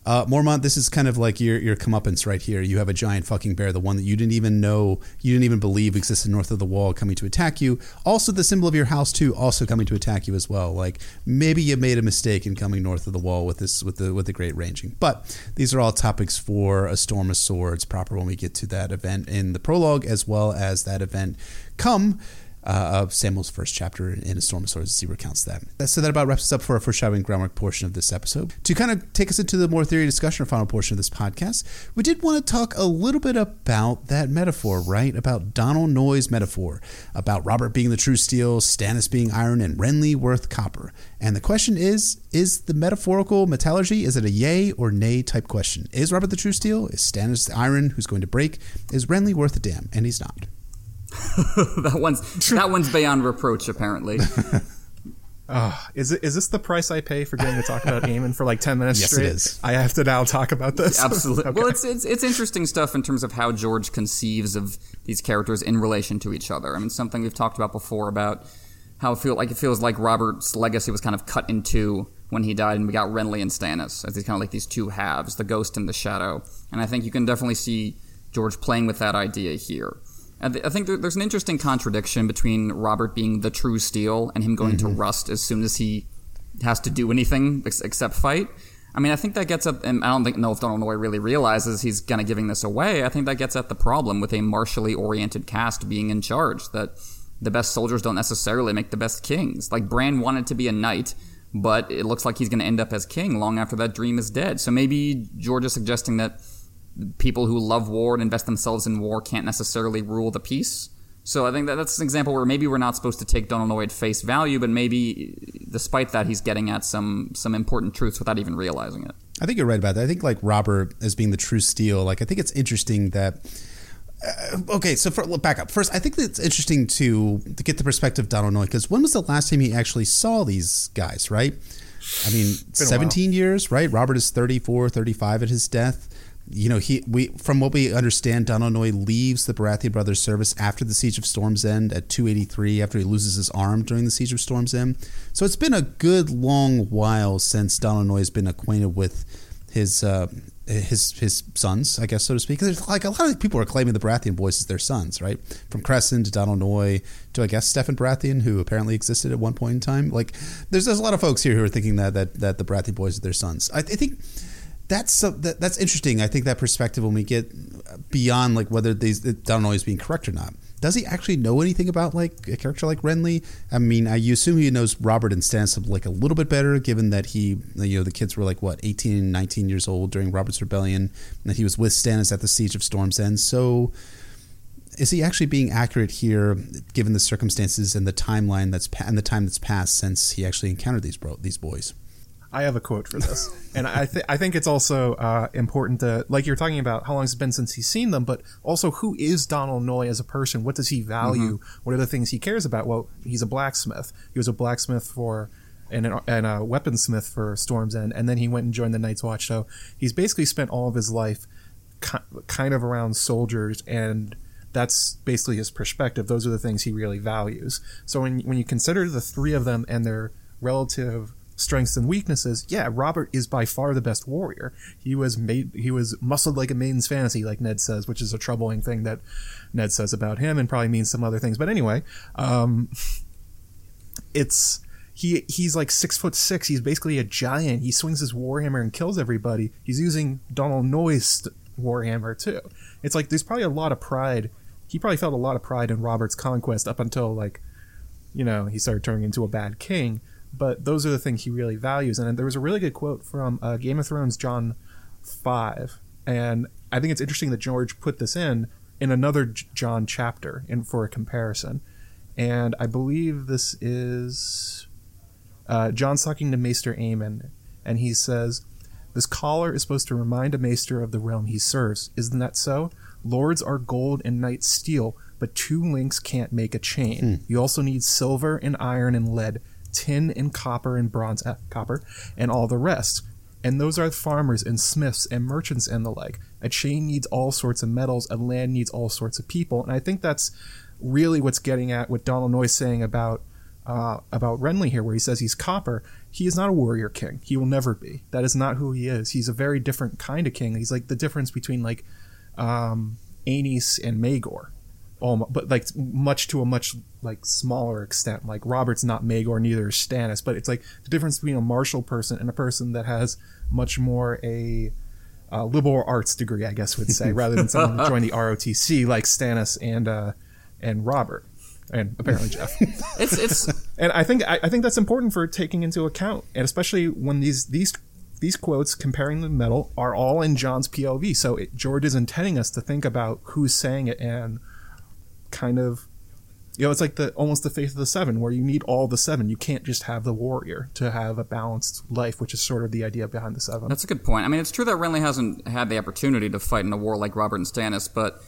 uh, Mormont, this is kind of like your your comeuppance right here. You have a giant fucking bear, the one that you didn't even know, you didn't even believe existed north of the wall, coming to attack you. Also, the symbol of your house too, also coming to attack you as well. Like maybe you made a mistake in coming north of the wall with this with the with the great ranging. But these are all topics for a storm of swords proper when we get to that event in the prologue, as well as that event come uh, of Samwell's first chapter in A Storm of Swords, as he recounts that. So that about wraps us up for our foreshadowing groundwork portion of this episode. To kind of take us into the more theory discussion or final portion of this podcast, we did want to talk a little bit about that metaphor, right? About Donal Noye's metaphor, about Robert being the true steel, Stannis being iron, and Renly worth copper. And the question is, is the metaphorical metallurgy, is it a yay or nay type question? Is Robert the true steel? Is Stannis the iron who's going to break? Is Renly worth a damn? And he's not. that one's that one's beyond reproach, apparently. Uh, is it is this the price I pay for getting to talk about Aemon for like ten minutes yes, straight? it is. I have to now talk about this. Absolutely. okay. Well, it's, it's it's interesting stuff in terms of how George conceives of these characters in relation to each other. I mean, something we've talked about before about how it feel like it feels like Robert's legacy was kind of cut in two when he died, and we got Renly and Stannis as these kind of like these two halves, the ghost and the shadow. And I think you can definitely see George playing with that idea here. I think there's an interesting contradiction between Robert being the true steel and him going mm-hmm. to rust as soon as he has to do anything except fight. I mean, I think that gets at, and I don't think know if Donal Noye really realizes he's kind of giving this away. I think that gets at the problem with a martially oriented cast being in charge. That the best soldiers don't necessarily make the best kings. Like Bran wanted to be a knight, but it looks like he's going to end up as king long after that dream is dead. So maybe George is suggesting that people who love war and invest themselves in war can't necessarily rule the peace. So I think that that's an example where maybe we're not supposed to take Donal Noye at face value, but maybe despite that, he's getting at some some important truths without even realizing it. I think you're right about that. I think like Robert as being the true steel. Like I think it's interesting that. Uh, okay, so for, back up. First, I think it's interesting to to get the perspective of Donal Noye because when was the last time he actually saw these guys? Right. I mean, 17 years, right? Robert is 34, 35 at his death you know, he we from what we understand, Donal Noye leaves the Baratheon brothers' service after the siege of Storm's End at 283, after he loses his arm during the siege of Storm's End. So it's been a good long while since Donal Noye has been acquainted with his uh, his his sons, I guess so to speak. There's like a lot of people are claiming the Baratheon boys as their sons, right? From Cressen to Donal Noye to I guess Steffon Baratheon, who apparently existed at one point in time. Like there's there's a lot of folks here who are thinking that that that the Baratheon boys are their sons. I, I think that's that, that's interesting. I think that perspective when we get beyond like whether these Donal Noye is being correct or not. Does he actually know anything about like a character like Renly? I mean, I assume he knows Robert and Stannis like a little bit better, given that he, you know, the kids were like what 18 and 19 years old during Robert's rebellion, and that he was with Stannis at the siege of Storm's End. So, is he actually being accurate here, given the circumstances and the timeline that's pa- and the time that's passed since he actually encountered these bro- these boys? I have a quote for this, and I think I think it's also uh, important to like you're talking about how long it's been since he's seen them, but also who is Donal Noye as a person? What does he value? Mm-hmm. What are the things he cares about? Well, he's a blacksmith. He was a blacksmith for and, an, and a weaponsmith for Storm's End, and then he went and joined the Night's Watch. So he's basically spent all of his life kind of around soldiers and that's basically his perspective. Those are the things he really values. So when when you consider the three of them and their relative strengths and weaknesses, yeah, Robert is by far the best warrior. He was made, he was muscled like a maiden's fantasy, like Ned says, which is a troubling thing that Ned says about him, and probably means some other things. But anyway, um, it's he he's like six foot six. He's basically a giant. He swings his warhammer and kills everybody. He's using Donal Noye's warhammer too. It's like there's probably a lot of pride. He probably felt a lot of pride in Robert's conquest up until like, you know, he started turning into a bad king but those are the things he really values. And there was a really good quote from uh, Game of Thrones Jon 5. And I think it's interesting that George put this in in another Jon chapter in, for a comparison. And I believe this is uh, Jon's talking to Maester Aemon, and he says, This collar is supposed to remind a maester of the realm he serves. Isn't that so? Lords are gold and knights steel, but two links can't make a chain. Hmm. You also need silver and iron and lead tin and copper and bronze, uh, copper, and all the rest. And those are farmers and smiths and merchants and the like. A chain needs all sorts of metals, a land needs all sorts of people. And I think that's really what's getting at what Donal Noye's saying about uh, about Renly here, where he says he's copper. He is not a warrior king. He will never be. That is not who he is. He's a very different kind of king. He's like the difference between like um, Aenys and Maegor but like much to a much like smaller extent. Like Robert's not Maegor, neither is Stannis, but it's like the difference between a martial person and a person that has much more a uh, liberal arts degree, I guess would say, rather than someone who joined the ROTC like Stannis and uh, and Robert. and apparently Jeff. It's it's and I think I, I think that's important for taking into account, and especially when these these these quotes comparing the metal are all in Jon's POV. So it, George is intending us to think about who's saying it and kind of, you know, it's like the almost the faith of the seven, where you need all the seven. You can't just have the warrior to have a balanced life, which is sort of the idea behind the seven. That's a good point. I mean, it's true that Renly hasn't had the opportunity to fight in a war like Robert and Stannis, but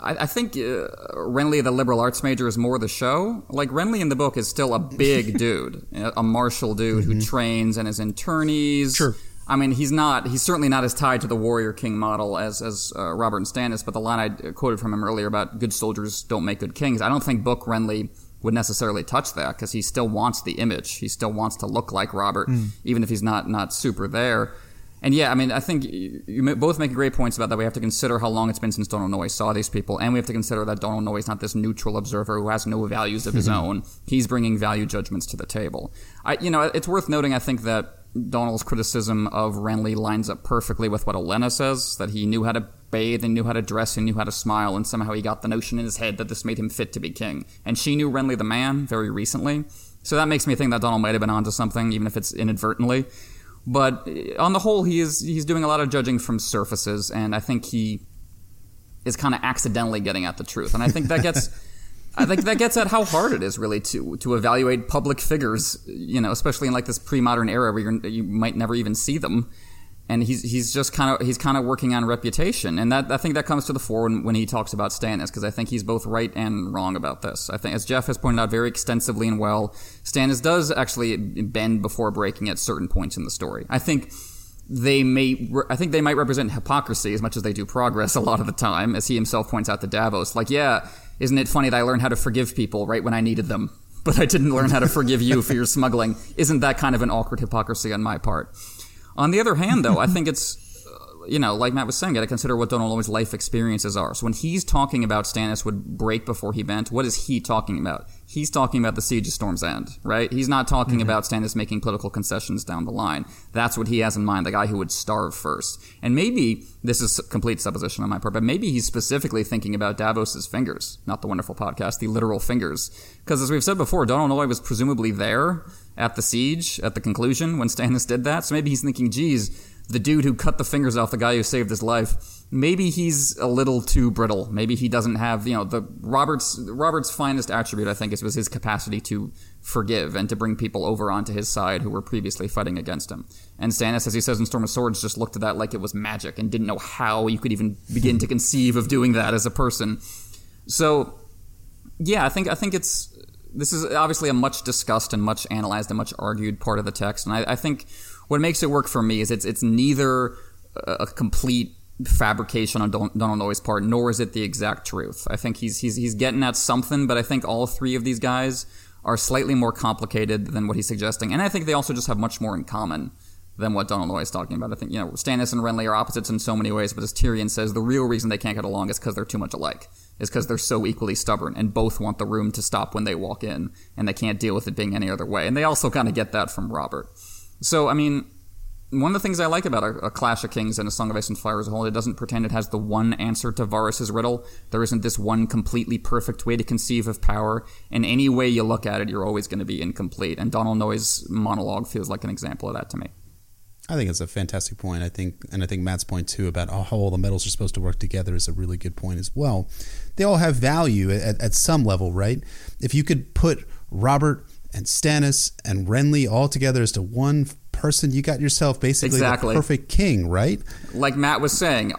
I, I think uh, Renly, the liberal arts major, is more the show. Like Renly in the book is still a big dude, a martial dude who trains and is in tourneys. Sure. I mean, he's not. He's certainly not as tied to the warrior king model as as uh, Robert and Stannis. But the line I quoted from him earlier about good soldiers don't make good kings, I don't think Book Renly would necessarily touch that because he still wants the image. He still wants to look like Robert, even if he's not not super there. And yeah, I mean, I think you you both make great points about that. We have to consider how long it's been since Donal Noye saw these people, and we have to consider that Donal Noye is not this neutral observer who has no values of his own. He's bringing value judgments to the table. I, you know, it's worth noting. I think that Donal's criticism of Renly lines up perfectly with what Olenna says that he knew how to bathe and knew how to dress and knew how to smile, and somehow he got the notion in his head that this made him fit to be king. And she knew Renly the man very recently, so that makes me think that Donal might have been onto something, even if it's inadvertently. But uh, on the whole, he is he's doing a lot of judging from surfaces, and I think he is kind of accidentally getting at the truth. And I think that gets. I think that gets at how hard it is really to to evaluate public figures, you know, especially in like this pre-modern era where you're, you might never even see them. And he's he's just kind of he's kind of working on reputation, and that I think that comes to the fore when, when he talks about Stannis because I think he's both right and wrong about this. I think as Jeff has pointed out very extensively and well, Stannis does actually bend before breaking at certain points in the story. I think they may I think they might represent hypocrisy as much as they do progress a lot of the time, as he himself points out to Davos. Like, yeah, isn't it funny that I learned how to forgive people right when I needed them, but I didn't learn how to forgive you for your smuggling? Isn't that kind of an awkward hypocrisy on my part? On the other hand, though, I think it's you know, like Matt was saying, got to consider what Donal Noye's life experiences are. So when he's talking about Stannis would break before he bent, what is he talking about? He's talking about the siege of Storm's End, right? He's not talking mm-hmm. about Stannis making political concessions down the line. That's what he has in mind, the guy who would starve first. And maybe this is complete supposition on my part, but maybe he's specifically thinking about Davos's fingers, not the wonderful podcast, the literal fingers. Because as we've said before, Donal Noye was presumably there at the siege at the conclusion when Stannis did that. So maybe he's thinking, geez, the dude who cut the fingers off the guy who saved his life, maybe he's a little too brittle. Maybe he doesn't have, you know, the Robert's Robert's finest attribute, I think, is was his capacity to forgive and to bring people over onto his side who were previously fighting against him. And Stannis, as he says in Storm of Swords, just looked at that like it was magic and didn't know how you could even begin to conceive of doing that as a person. So, yeah, I think I think it's this is obviously a much discussed and much analyzed and much argued part of the text, and I, I think what makes it work for me is it's it's neither a complete fabrication on Don- Donal Noye's part, nor is it the exact truth. I think he's he's he's getting at something, but I think all three of these guys are slightly more complicated than what he's suggesting, and I think they also just have much more in common than what Donal Noye is talking about. I think you know Stannis and Renly are opposites in so many ways, but as Tyrion says, the real reason they can't get along is because they're too much alike. Is because they're so equally stubborn and both want the room to stop when they walk in, and they can't deal with it being any other way. And they also kind of get that from Robert. So I mean, one of the things I like about a, a Clash of Kings and a Song of Ice and Fire as a whole, it doesn't pretend it has the one answer to Varys' riddle. There isn't this one completely perfect way to conceive of power. In any way you look at it, you're always going to be incomplete. And Donal Noye's monologue feels like an example of that to me. I think it's a fantastic point. I think, and I think Matt's point too about how all the metals are supposed to work together is a really good point as well. They all have value at, at some level, right? If you could put Robert and Stannis and Renly all together as to one person, you got yourself basically Exactly. the perfect king, right? Like Matt was saying,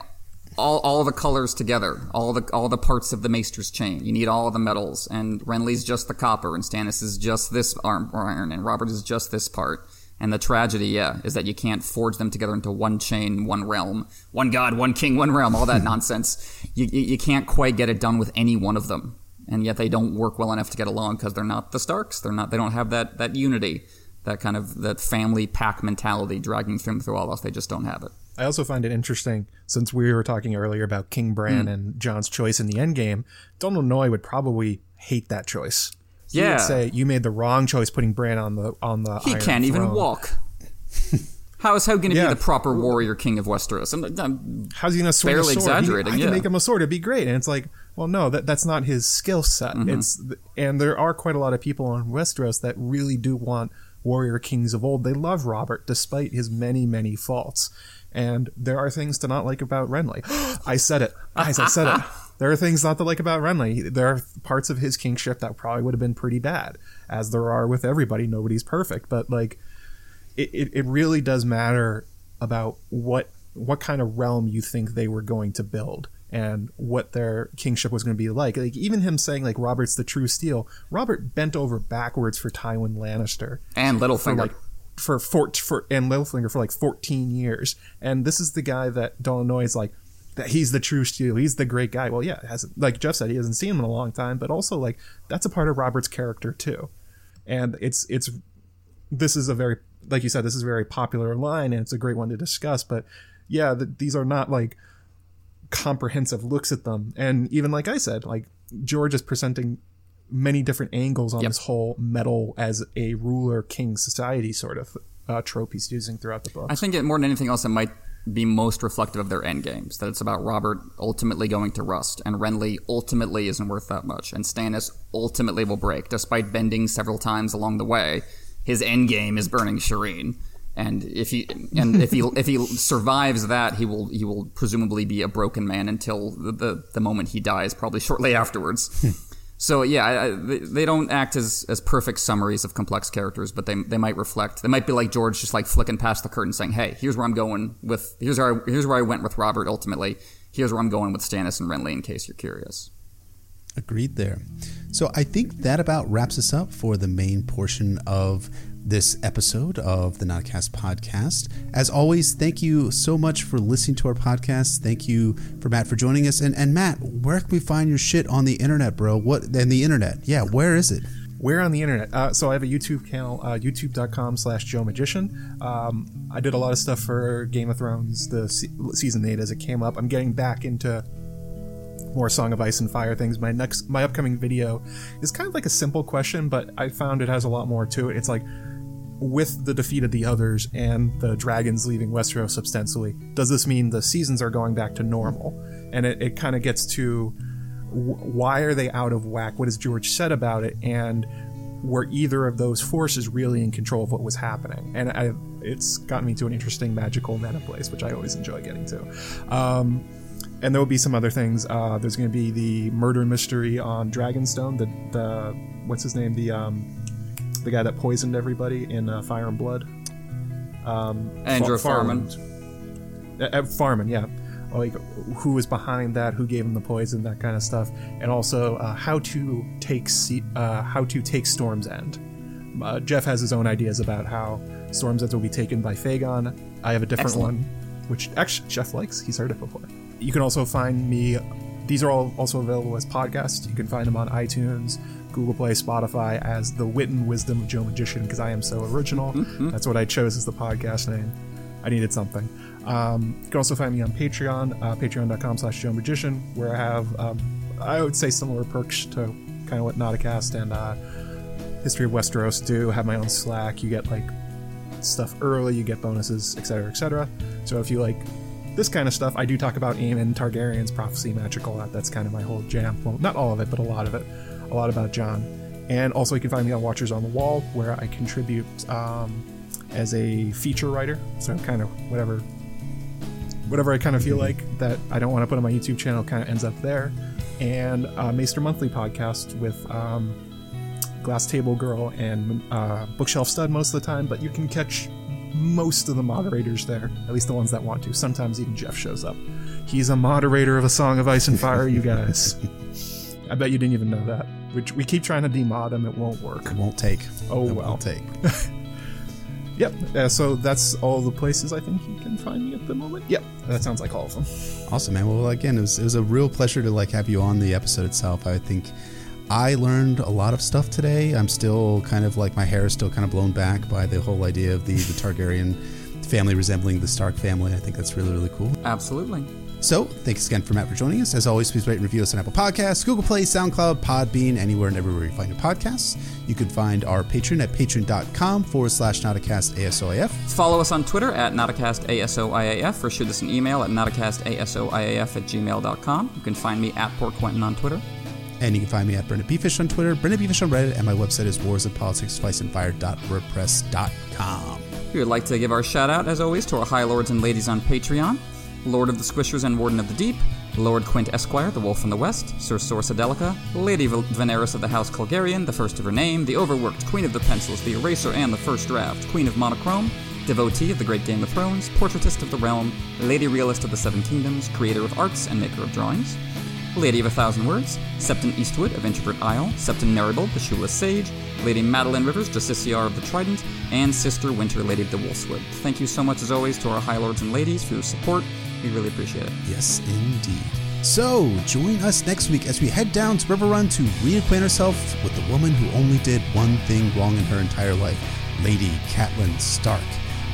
all, all the colors together, all the all the parts of the Maester's chain. You need all the metals, and Renly's just the copper, and Stannis is just this arm iron, and Robert is just this part. And the tragedy, yeah, is that you can't forge them together into one chain, one realm, one god, one king, one realm, all that nonsense. You, you, you can't quite get it done with any one of them. And yet they don't work well enough to get along because they're not the Starks. They're not, they don't have that, that unity, that kind of, that family pack mentality dragging them through all else. They just don't have it. I also find it interesting since we were talking earlier about King Bran Hmm. and Jon's choice in the end game. Donal Noye would probably hate that choice. He Yeah. would say you made the wrong choice putting Bran on the on the. He can't even walk. How is how going to Yeah. be the proper warrior king of Westeros? I'm, I'm How's he gonna swing Barely a sword? He- I yeah. can make him a sword. It'd be great. And it's like, well, no, that that's not his skill set. Mm-hmm. It's and there are quite a lot of people on Westeros that really do want warrior kings of old. They love Robert despite his many many faults. And there are things to not like about Renly. I said it, guys. I said it. There are things not to like about Renly. There are parts of his kingship that probably would have been pretty bad, as there are with everybody. Nobody's perfect, but like it, it, it really does matter about what what kind of realm you think they were going to build and what their kingship was going to be like. Like even him saying like Robert's the true steel. Robert bent over backwards for Tywin Lannister and for Littlefinger. like for four for and Littlefinger for like 14 years. And this is the guy that Donal Noye is like that he's the true steel. He's the great guy. Well, yeah, hasn't like Jeff said, he hasn't seen him in a long time, but also like that's a part of Robert's character too. And it's it's this is a very like you said this is a very popular line and it's a great one to discuss but yeah th these are not like comprehensive looks at them and even like i said like george is presenting many different angles on Yep. this whole metal as a ruler king society sort of uh, trope he's using throughout the book I think it, more than anything else, it might be most reflective of their end games. That it's about Robert ultimately going to rust, and Renly ultimately isn't worth that much, and Stannis ultimately will break, despite bending several times along the way. His end game is burning Shireen, and if he and if he if he survives that, he will he will presumably be a broken man until the the, the moment he dies, probably shortly afterwards. So yeah, I, I, they, don't act as, as perfect summaries of complex characters, but they, they might reflect. They might be like George, just like flicking past the curtain, saying, "Hey, here's where I'm going with. Here's where I, here's where I went with Robert. Ultimately, here's where I'm going with Stannis and Renly. In case you're curious." Agreed there. So I think that about wraps us up for the main portion of this episode of the Nauticast podcast. As always, thank you so much for listening to our podcast. Thank you for Matt for joining us. And and Matt, where can we find your shit on the internet, bro? What and the internet? Yeah, where is it? Where on the internet? Uh, so I have a YouTube channel, uh, youtube.com slash Joe Magician. Um, I did a lot of stuff for Game of Thrones, the se- season eight as it came up. I'm getting back into more Song of Ice and Fire things. My next, my upcoming video is kind of like a simple question, but I found it has a lot more to it. It's like, with the defeat of the others and the dragons leaving Westeros substantially, does this mean the seasons are going back to normal? And it, it kind of gets to wh- why are they out of whack? What has George said about it? And were either of those forces really in control of what was happening? And I, it's gotten me to an interesting magical meta place, which I always enjoy getting to. Um, and there will be some other things. Uh, there's going to be the murder mystery on Dragonstone. The the what's his name? The um, the guy that poisoned everybody in uh, Fire and Blood. Um, Androw Far- Farman. uh, uh, Farman, yeah. Like who was behind that? Who gave him the poison? That kind of stuff. And also uh, how to take Se- uh, how to take Storm's End. Uh, Jeff has his own ideas about how Storm's End will be taken by Fagon. I have a different Excellent. one, which actually Jeff likes. He's heard it before. You can also find me. These are all also available as podcasts. You can find them on iTunes, Google Play, Spotify as the Wit and Wisdom of Joe Magician because I am so original. That's what I chose as the podcast name. I needed something. Um, you can also find me on Patreon, uh, patreon.com slash Joe Magician, where I have, um, I would say, similar perks to kind of what Nauticast and uh, History of Westeros do. have my own Slack. You get like stuff early, you get bonuses, etc., etc. So if you like this kind of stuff, I do talk about Aemon, Targaryen's prophecy, magical. That that's kind of my whole jam. Well, not all of it, but a lot of it. A lot about Jon. And also, you can find me on Watchers on the Wall, where I contribute um, as a feature writer. So kind of whatever, whatever I kind of feel like that I don't want to put on my YouTube channel kind of ends up there. And uh, Maester Monthly podcast with um, Glass Table Girl and uh, Bookshelf Stud most of the time, but you can catch most of the moderators there, at least the ones that want to. Sometimes even Jeff shows up. He's a moderator of A Song of Ice and Fire, you guys. I bet you didn't even know that. Which we keep trying to demod him, it won't work. It won't take. Oh, it well. won't take. Yep. Uh, so that's all the places I think you can find me at the moment. Yep. That sounds like all of them. Awesome, man. Well, again, it was, it was a real pleasure to like have you on the episode itself. I think I learned a lot of stuff today. I'm still kind of like my hair is still kind of blown back by the whole idea of the, the Targaryen family resembling the Stark family. I think that's really really cool. Absolutely. So, thanks again for Matt for joining us. As always, please rate and review us on Apple Podcasts, Google Play, SoundCloud, Podbean, anywhere and everywhere you find your podcasts. You can find our patron at patreon.com forward slash Nauticast ASOIF. Follow us on Twitter at NauticastASOIAF or shoot us an email at NauticastASOIAF at gmail.com. You can find me at Port Quentin on Twitter. And you can find me at Brendan Beefish on Twitter, Brendan Beefish on Reddit, and my website is warsofpoliticsspiceandfire.wordpress.com. We would like to give our shout out, as always, to our High Lords and Ladies on Patreon Lord of the Squishers and Warden of the Deep, Lord Quint Esquire, the Wolf from the West, Sir Sorsadelica, Lady Veneris of the House Culgarian, the first of her name, the Overworked, Queen of the Pencils, the Eraser and the First Draft, Queen of Monochrome, devotee of the Great Game of Thrones, portraitist of the realm, Lady Realist of the Seven Kingdoms, creator of arts and maker of drawings, Lady of a Thousand Words, Septon Eastwood of Introvert Isle, Septon Maribald, the Shoeless Sage, Lady Madeline Rivers, Justiciar of the Trident, and Sister Winter, Lady of the Wolfswood. Thank you so much, as always, to our High Lords and Ladies for your support. We really appreciate it. Yes, indeed. So, join us next week as we head down to Riverrun to reacquaint ourselves with the woman who only did one thing wrong in her entire life, Lady Catelyn Stark.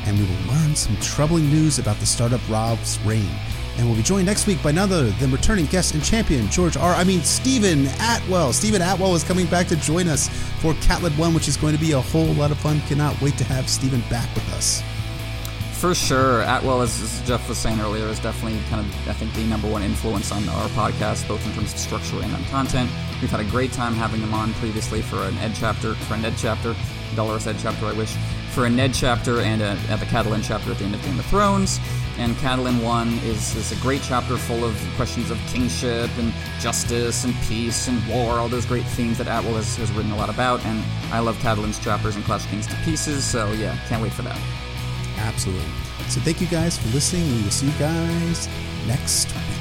And we will learn some troubling news about the startup Robb's reign. And we'll be joined next week by none other than returning guest and champion, George R. I mean, Steven Attewell. Steven Attewell is coming back to join us for Catelyn 1, which is going to be a whole lot of fun. Cannot wait to have Steven back with us. For sure. Attewell, as, Jeff was saying earlier, is definitely kind of, I think, the number one influence on our podcast, both in terms of structure and on content. We've had a great time having him on previously for an Ed chapter, for a Ned chapter, Dolorous Edd chapter, I wish, for a Ned chapter and a, at the Catelyn chapter at the end of Game of Thrones. And Catelyn 1 is, is a great chapter full of questions of kingship and justice and peace and war, all those great themes that Attewell has, has written a lot about. And I love Catelyn's chapters and Clash Kings to pieces, so yeah, can't wait for that. Absolutely. So thank you guys for listening. And we will see you guys next week.